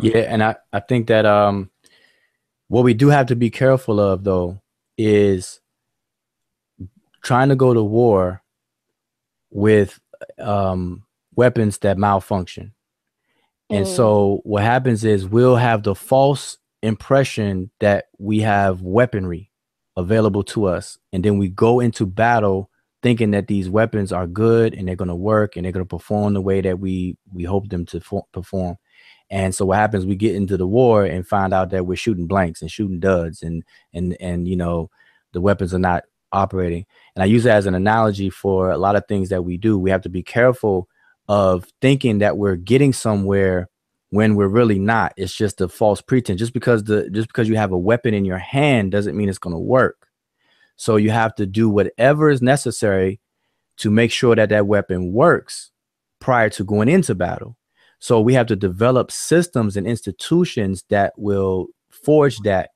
Yeah, and I I think that um, what we do have to be careful of though is trying to go to war with um, weapons that malfunction. And mm. so what happens is we'll have the false impression that we have weaponry available to us. And then we go into battle thinking that these weapons are good and they're going to work and they're going to perform the way that we we hope them to for, perform. And so what happens? We get into the war and find out that we're shooting blanks and shooting duds and and and you know the weapons are not operating. And I use that as an analogy for a lot of things that we do. We have to be careful of thinking that we're getting somewhere when we're really not. It's just a false pretense. Just because the just because you have a weapon in your hand doesn't mean it's going to work. So you have to do whatever is necessary to make sure that that weapon works prior to going into battle. So we have to develop systems and institutions that will forge that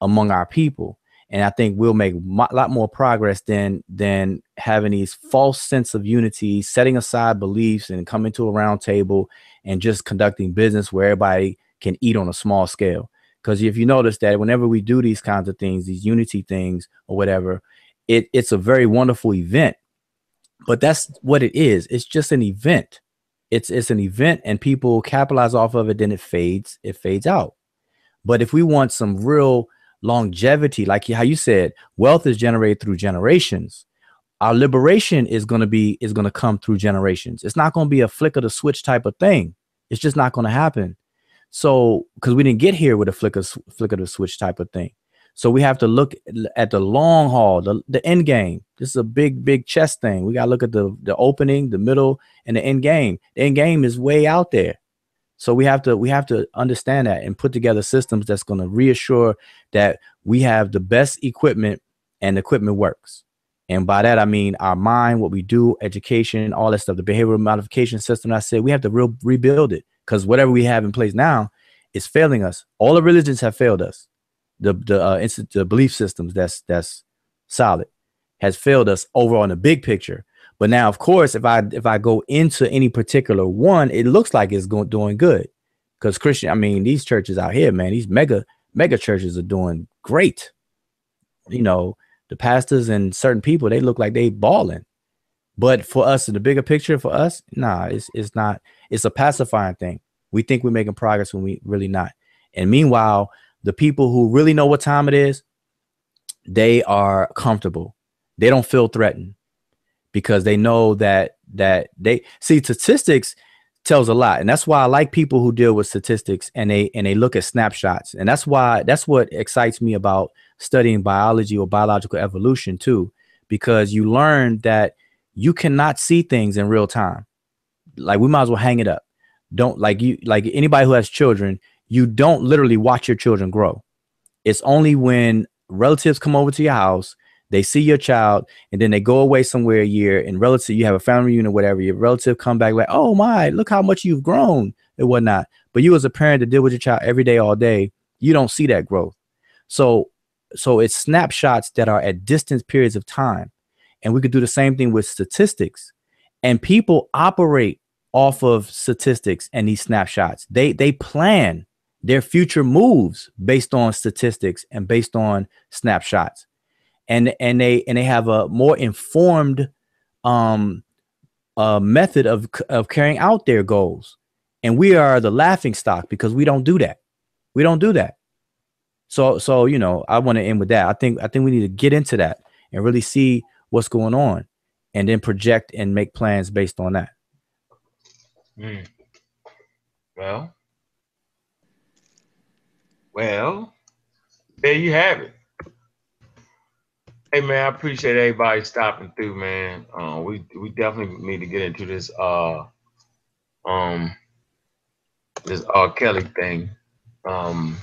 among our people and I think we'll make a lot more progress than than having these false sense of unity, setting aside beliefs and coming to a round table and just conducting business where everybody can eat on a small scale. Because if you notice that whenever we do these kinds of things, these unity things or whatever, it, it's a very wonderful event. But that's what it is. It's just an event. It's it's an event and people capitalize off of it, then it fades, it fades out. But if we want some real longevity, like how you said, wealth is generated through generations. Our liberation is going to be is going to come through generations. It's not going to be a flick of the switch type of thing. It's just not going to happen. So, because we didn't get here with a flick of flick of the switch type of thing. So we have to look at the long haul, the, the end game. This is a big, big chess thing. We got to look at the, the opening, the middle, and the end game. The end game is way out there. So we have to we have to understand that and put together systems that's going to reassure that we have the best equipment and equipment works. And by that I mean our mind, what we do, education, all that stuff, the behavioral modification system. I said we have to re- rebuild it because whatever we have in place now is failing us. All the religions have failed us. The the uh, the belief systems that's that's solid has failed us over on the big picture. But now, of course, if I if I go into any particular one, it looks like it's going doing good. Because Christian, I mean, these churches out here, man, these mega mega churches are doing great. You know, the pastors and certain people, they look like they balling. But for us in the bigger picture, for us, nah, it's it's not. It's a pacifying thing. We think we're making progress when we really not. And meanwhile, the people who really know what time it is, they are comfortable. They don't feel threatened because they know that that they see statistics tells a lot. And that's why i like people who deal with statistics and they and they look at snapshots. And that's why that's what excites me about studying biology or biological evolution too because you learn that you cannot see things in real time. Like we might as well hang it up. Don't like you like anybody who has children you don't literally watch your children grow. It's only when relatives come over to your house they see your child and then they go away somewhere a year and relative you have a family reunion whatever your relative come back like oh my look how much you've grown and whatnot. But you as a parent to deal with your child every day all day you don't see that growth. So so it's snapshots that are at distant periods of time. And we could do the same thing with statistics. And people operate off of statistics and these snapshots. They they plan their future moves based on statistics and based on snapshots. And and they and they have a more informed um uh, method of of carrying out their goals. And we are the laughing stock because we don't do that. We don't do that. So so you know i want to end with that. I think i think we need to get into that and really see what's going on and then project and make plans based on that. Mm. Well, well, there you have it. Hey man, I appreciate everybody stopping through, man. Uh, we we definitely need to get into this uh um this R. Kelly thing. Um,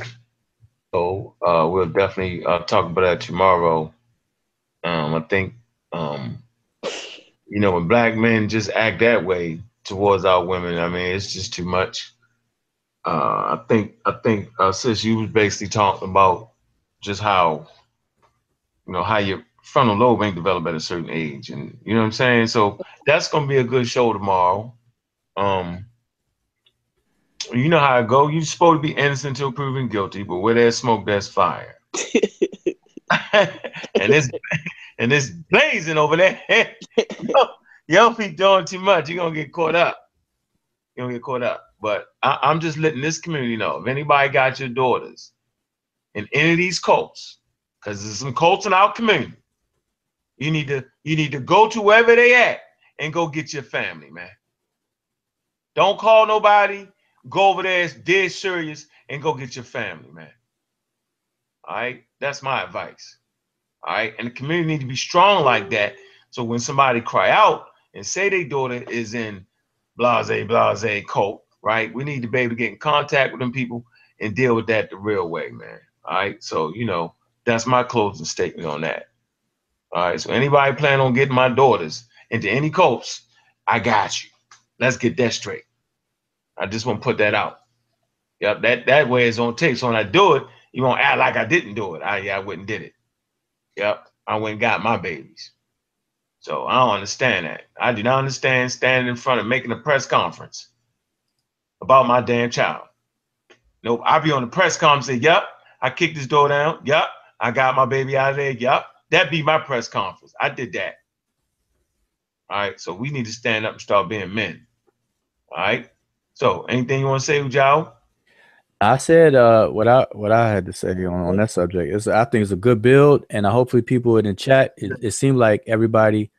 so uh, we'll definitely uh, talk about that tomorrow. Um, I think um, you know when black men just act that way towards our women, I mean it's just too much. Uh, I think I think uh, sis, you was basically talking about just how you know how your frontal lobe ain't developed at a certain age, and you know what I'm saying. So that's gonna be a good show tomorrow. Um, you know how it go. You're supposed to be innocent until proven guilty, but where there's smoke, there's fire. <laughs> and it's and it's blazing over there. you don't be doing too much. You're gonna get caught up. You're gonna get caught up. But I, I'm just letting this community know if anybody got your daughters in any of these cults, because there's some cults in our community, you need to you need to go to wherever they at and go get your family, man. Don't call nobody. Go over there, it's dead serious, and go get your family, man. All right, that's my advice. All right, and the community need to be strong like that. So when somebody cry out and say their daughter is in blase blase cult, right? We need to be able to get in contact with them people and deal with that the real way, man. All right, so you know that's my closing statement on that. All right, so anybody plan on getting my daughters into any cults, I got you. Let's get that straight. I just want to put that out. Yep, that that way it's on tape. So when I do it, you won't act like I didn't do it. I yeah, I went and did it. Yep, I went and got my babies. So I don't understand that. I do not understand standing in front of making a press conference about my damn child. Nope, I'll be on the press conference and say, Yep, I kicked this door down. Yep, I got my baby out of there. Yep, That'd be my press conference. I did that. All right, so we need to stand up and start being men. All right. So, anything you want to say, Ujao? I said uh, what I what I had to say on, on that subject is I think it's a good build, and I hopefully people in the chat. It, it seemed like everybody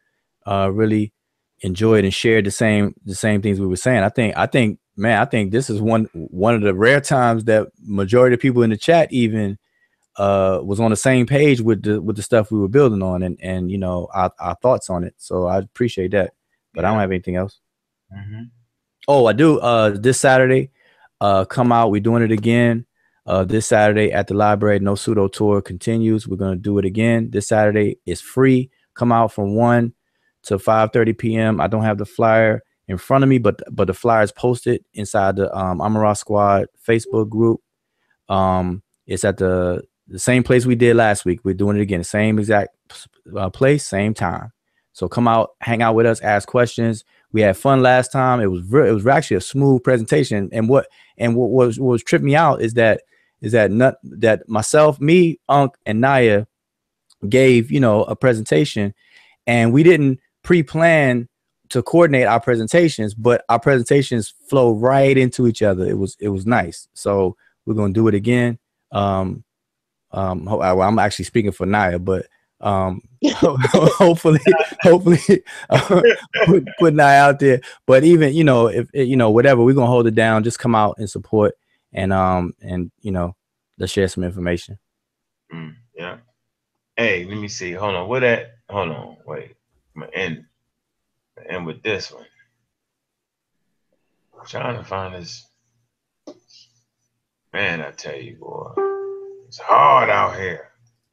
uh, really enjoyed and shared the same the same things we were saying. I think I think man, I think this is one one of the rare times that majority of people in the chat even uh, was on the same page with the with the stuff we were building on, and and you know our, our thoughts on it. So I appreciate that, but I don't have anything else. Mm-hmm. Oh, I do. Uh, this Saturday, uh, come out. We're doing it again. Uh, this Saturday at the library. No pseudo tour continues. We're gonna do it again this Saturday. It's free. Come out from one to 5:30 p.m. I don't have the flyer in front of me, but but the flyer is posted inside the um, Amara Squad Facebook group. Um, it's at the the same place we did last week. We're doing it again, same exact uh, place, same time. So come out, hang out with us, ask questions. We had fun last time. It was re- it was actually a smooth presentation. And what and what was what was tripped me out is that is that not that myself, me, Unc, and Naya gave you know a presentation, and we didn't pre-plan to coordinate our presentations, but our presentations flow right into each other. It was it was nice. So we're gonna do it again. Um, um, ho- well, I'm actually speaking for Naya, but um, <laughs> <laughs> hopefully, hopefully, <laughs> uh, put, put Naya out there. But even you know, if you know whatever, we're gonna hold it down. Just come out and support, and um, and you know, let's share some information. Mm, yeah. Hey, let me see. Hold on. What that? Hold on. Wait. I'm gonna end. End with this one. I'm trying to find this. Man, I tell you, boy, it's hard out here. <laughs>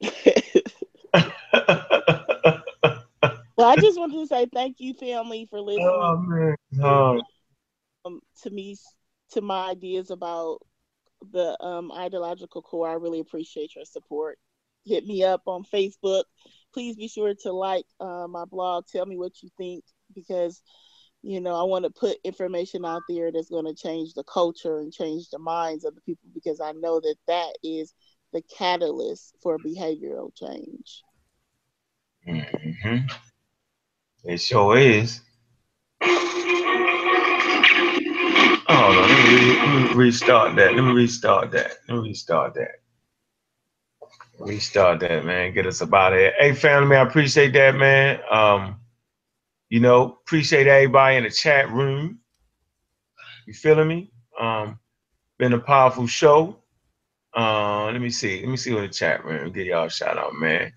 well, I just wanted to say thank you, family, for listening Oh man. Oh, um, to me to my ideas about the um, ideological core. I really appreciate your support. Hit me up on Facebook. Please be sure to like uh, my blog. Tell me what you think because you know I want to put information out there that's going to change the culture and change the minds of the people because I know that that is the catalyst for behavioral change. hmm It sure is. On, let me, let me restart that. Let me restart that. Let me restart that. Restart that, man. Get us about it. Hey, family, I appreciate that, man. Um, you know, appreciate everybody in the chat room. You feeling me? Um, been a powerful show. Uh, let me see. Let me see what the chat room. Give y'all a shout out, man.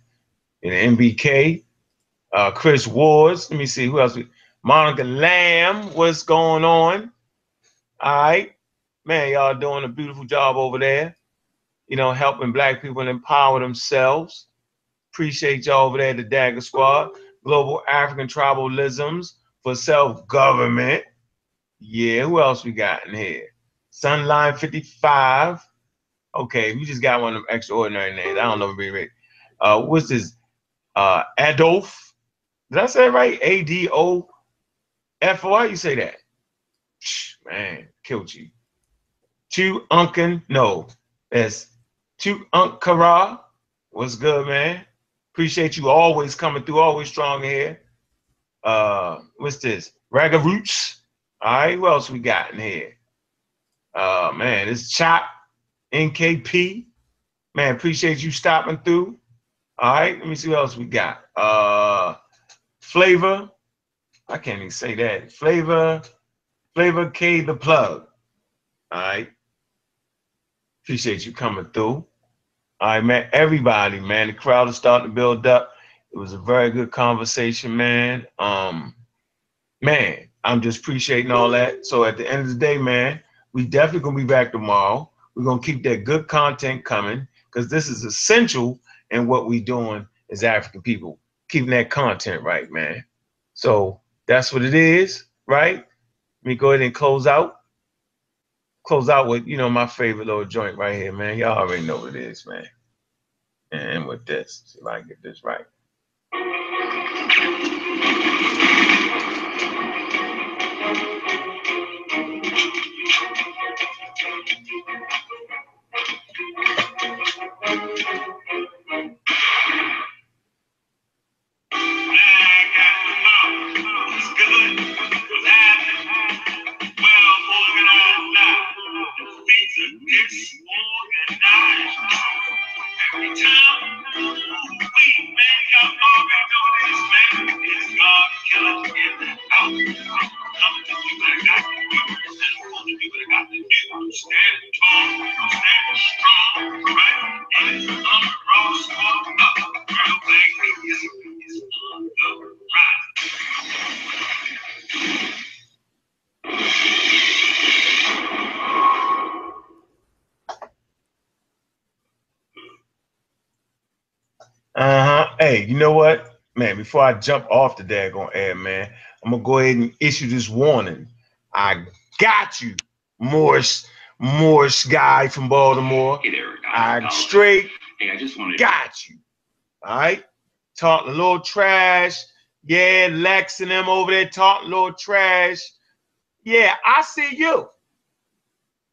In the MBK, uh, Chris Wards. Let me see who else. Monica Lamb. What's going on? All right, man. Y'all doing a beautiful job over there. You know, helping black people empower themselves. Appreciate y'all over there the Dagger Squad. Global African Tribalisms for Self-Government. Yeah, who else we got in here? Sunline 55. Okay, we just got one of extraordinary names. I don't know if we read. Uh, what's this? Uh, Adolf. Did I say right? A D O F O. How you say that? Man, killed you. Chu Unkin. No, that's Chu Unkara. What's good, man? Appreciate you always coming through, always strong here. Uh, what's this? Ragga Roots. All right, who else we got in here? Uh, man, it's Chop NKP. Man, appreciate you stopping through. All right, let me see what else we got. Uh, Flavor. I can't even say that. Flavor, Flavor K the plug. All right. Appreciate you coming through. Right, man. Everybody, man. The crowd is starting to build up. It was a very good conversation, man. Um, man, I'm just appreciating all that. So at the end of the day, man, we definitely gonna be back tomorrow. We're gonna keep that good content coming because this is essential in what we doing as African people, keeping that content right, man. So that's what it is, right? Let me go ahead and close out. Close out with, you know, my favorite little joint right here, man. Y'all already know what it is, man. And with this, see if I get this right. You know what? Man, before I jump off the daggone air, man, I'm gonna go ahead and issue this warning. I got you, Morris, Morris guy from Baltimore. Hey there, I straight Hey, I just wanted got you. All right. Talking a little trash. Yeah, Lex and them over there talking a little trash. Yeah, I see you. All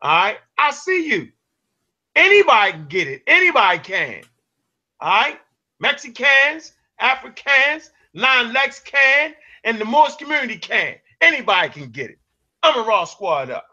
right. I see you. Anybody can get it. Anybody can. All right. Mexicans, Africans, non Lex can, and the Morse community can. Anybody can get it. I'm a raw squad up.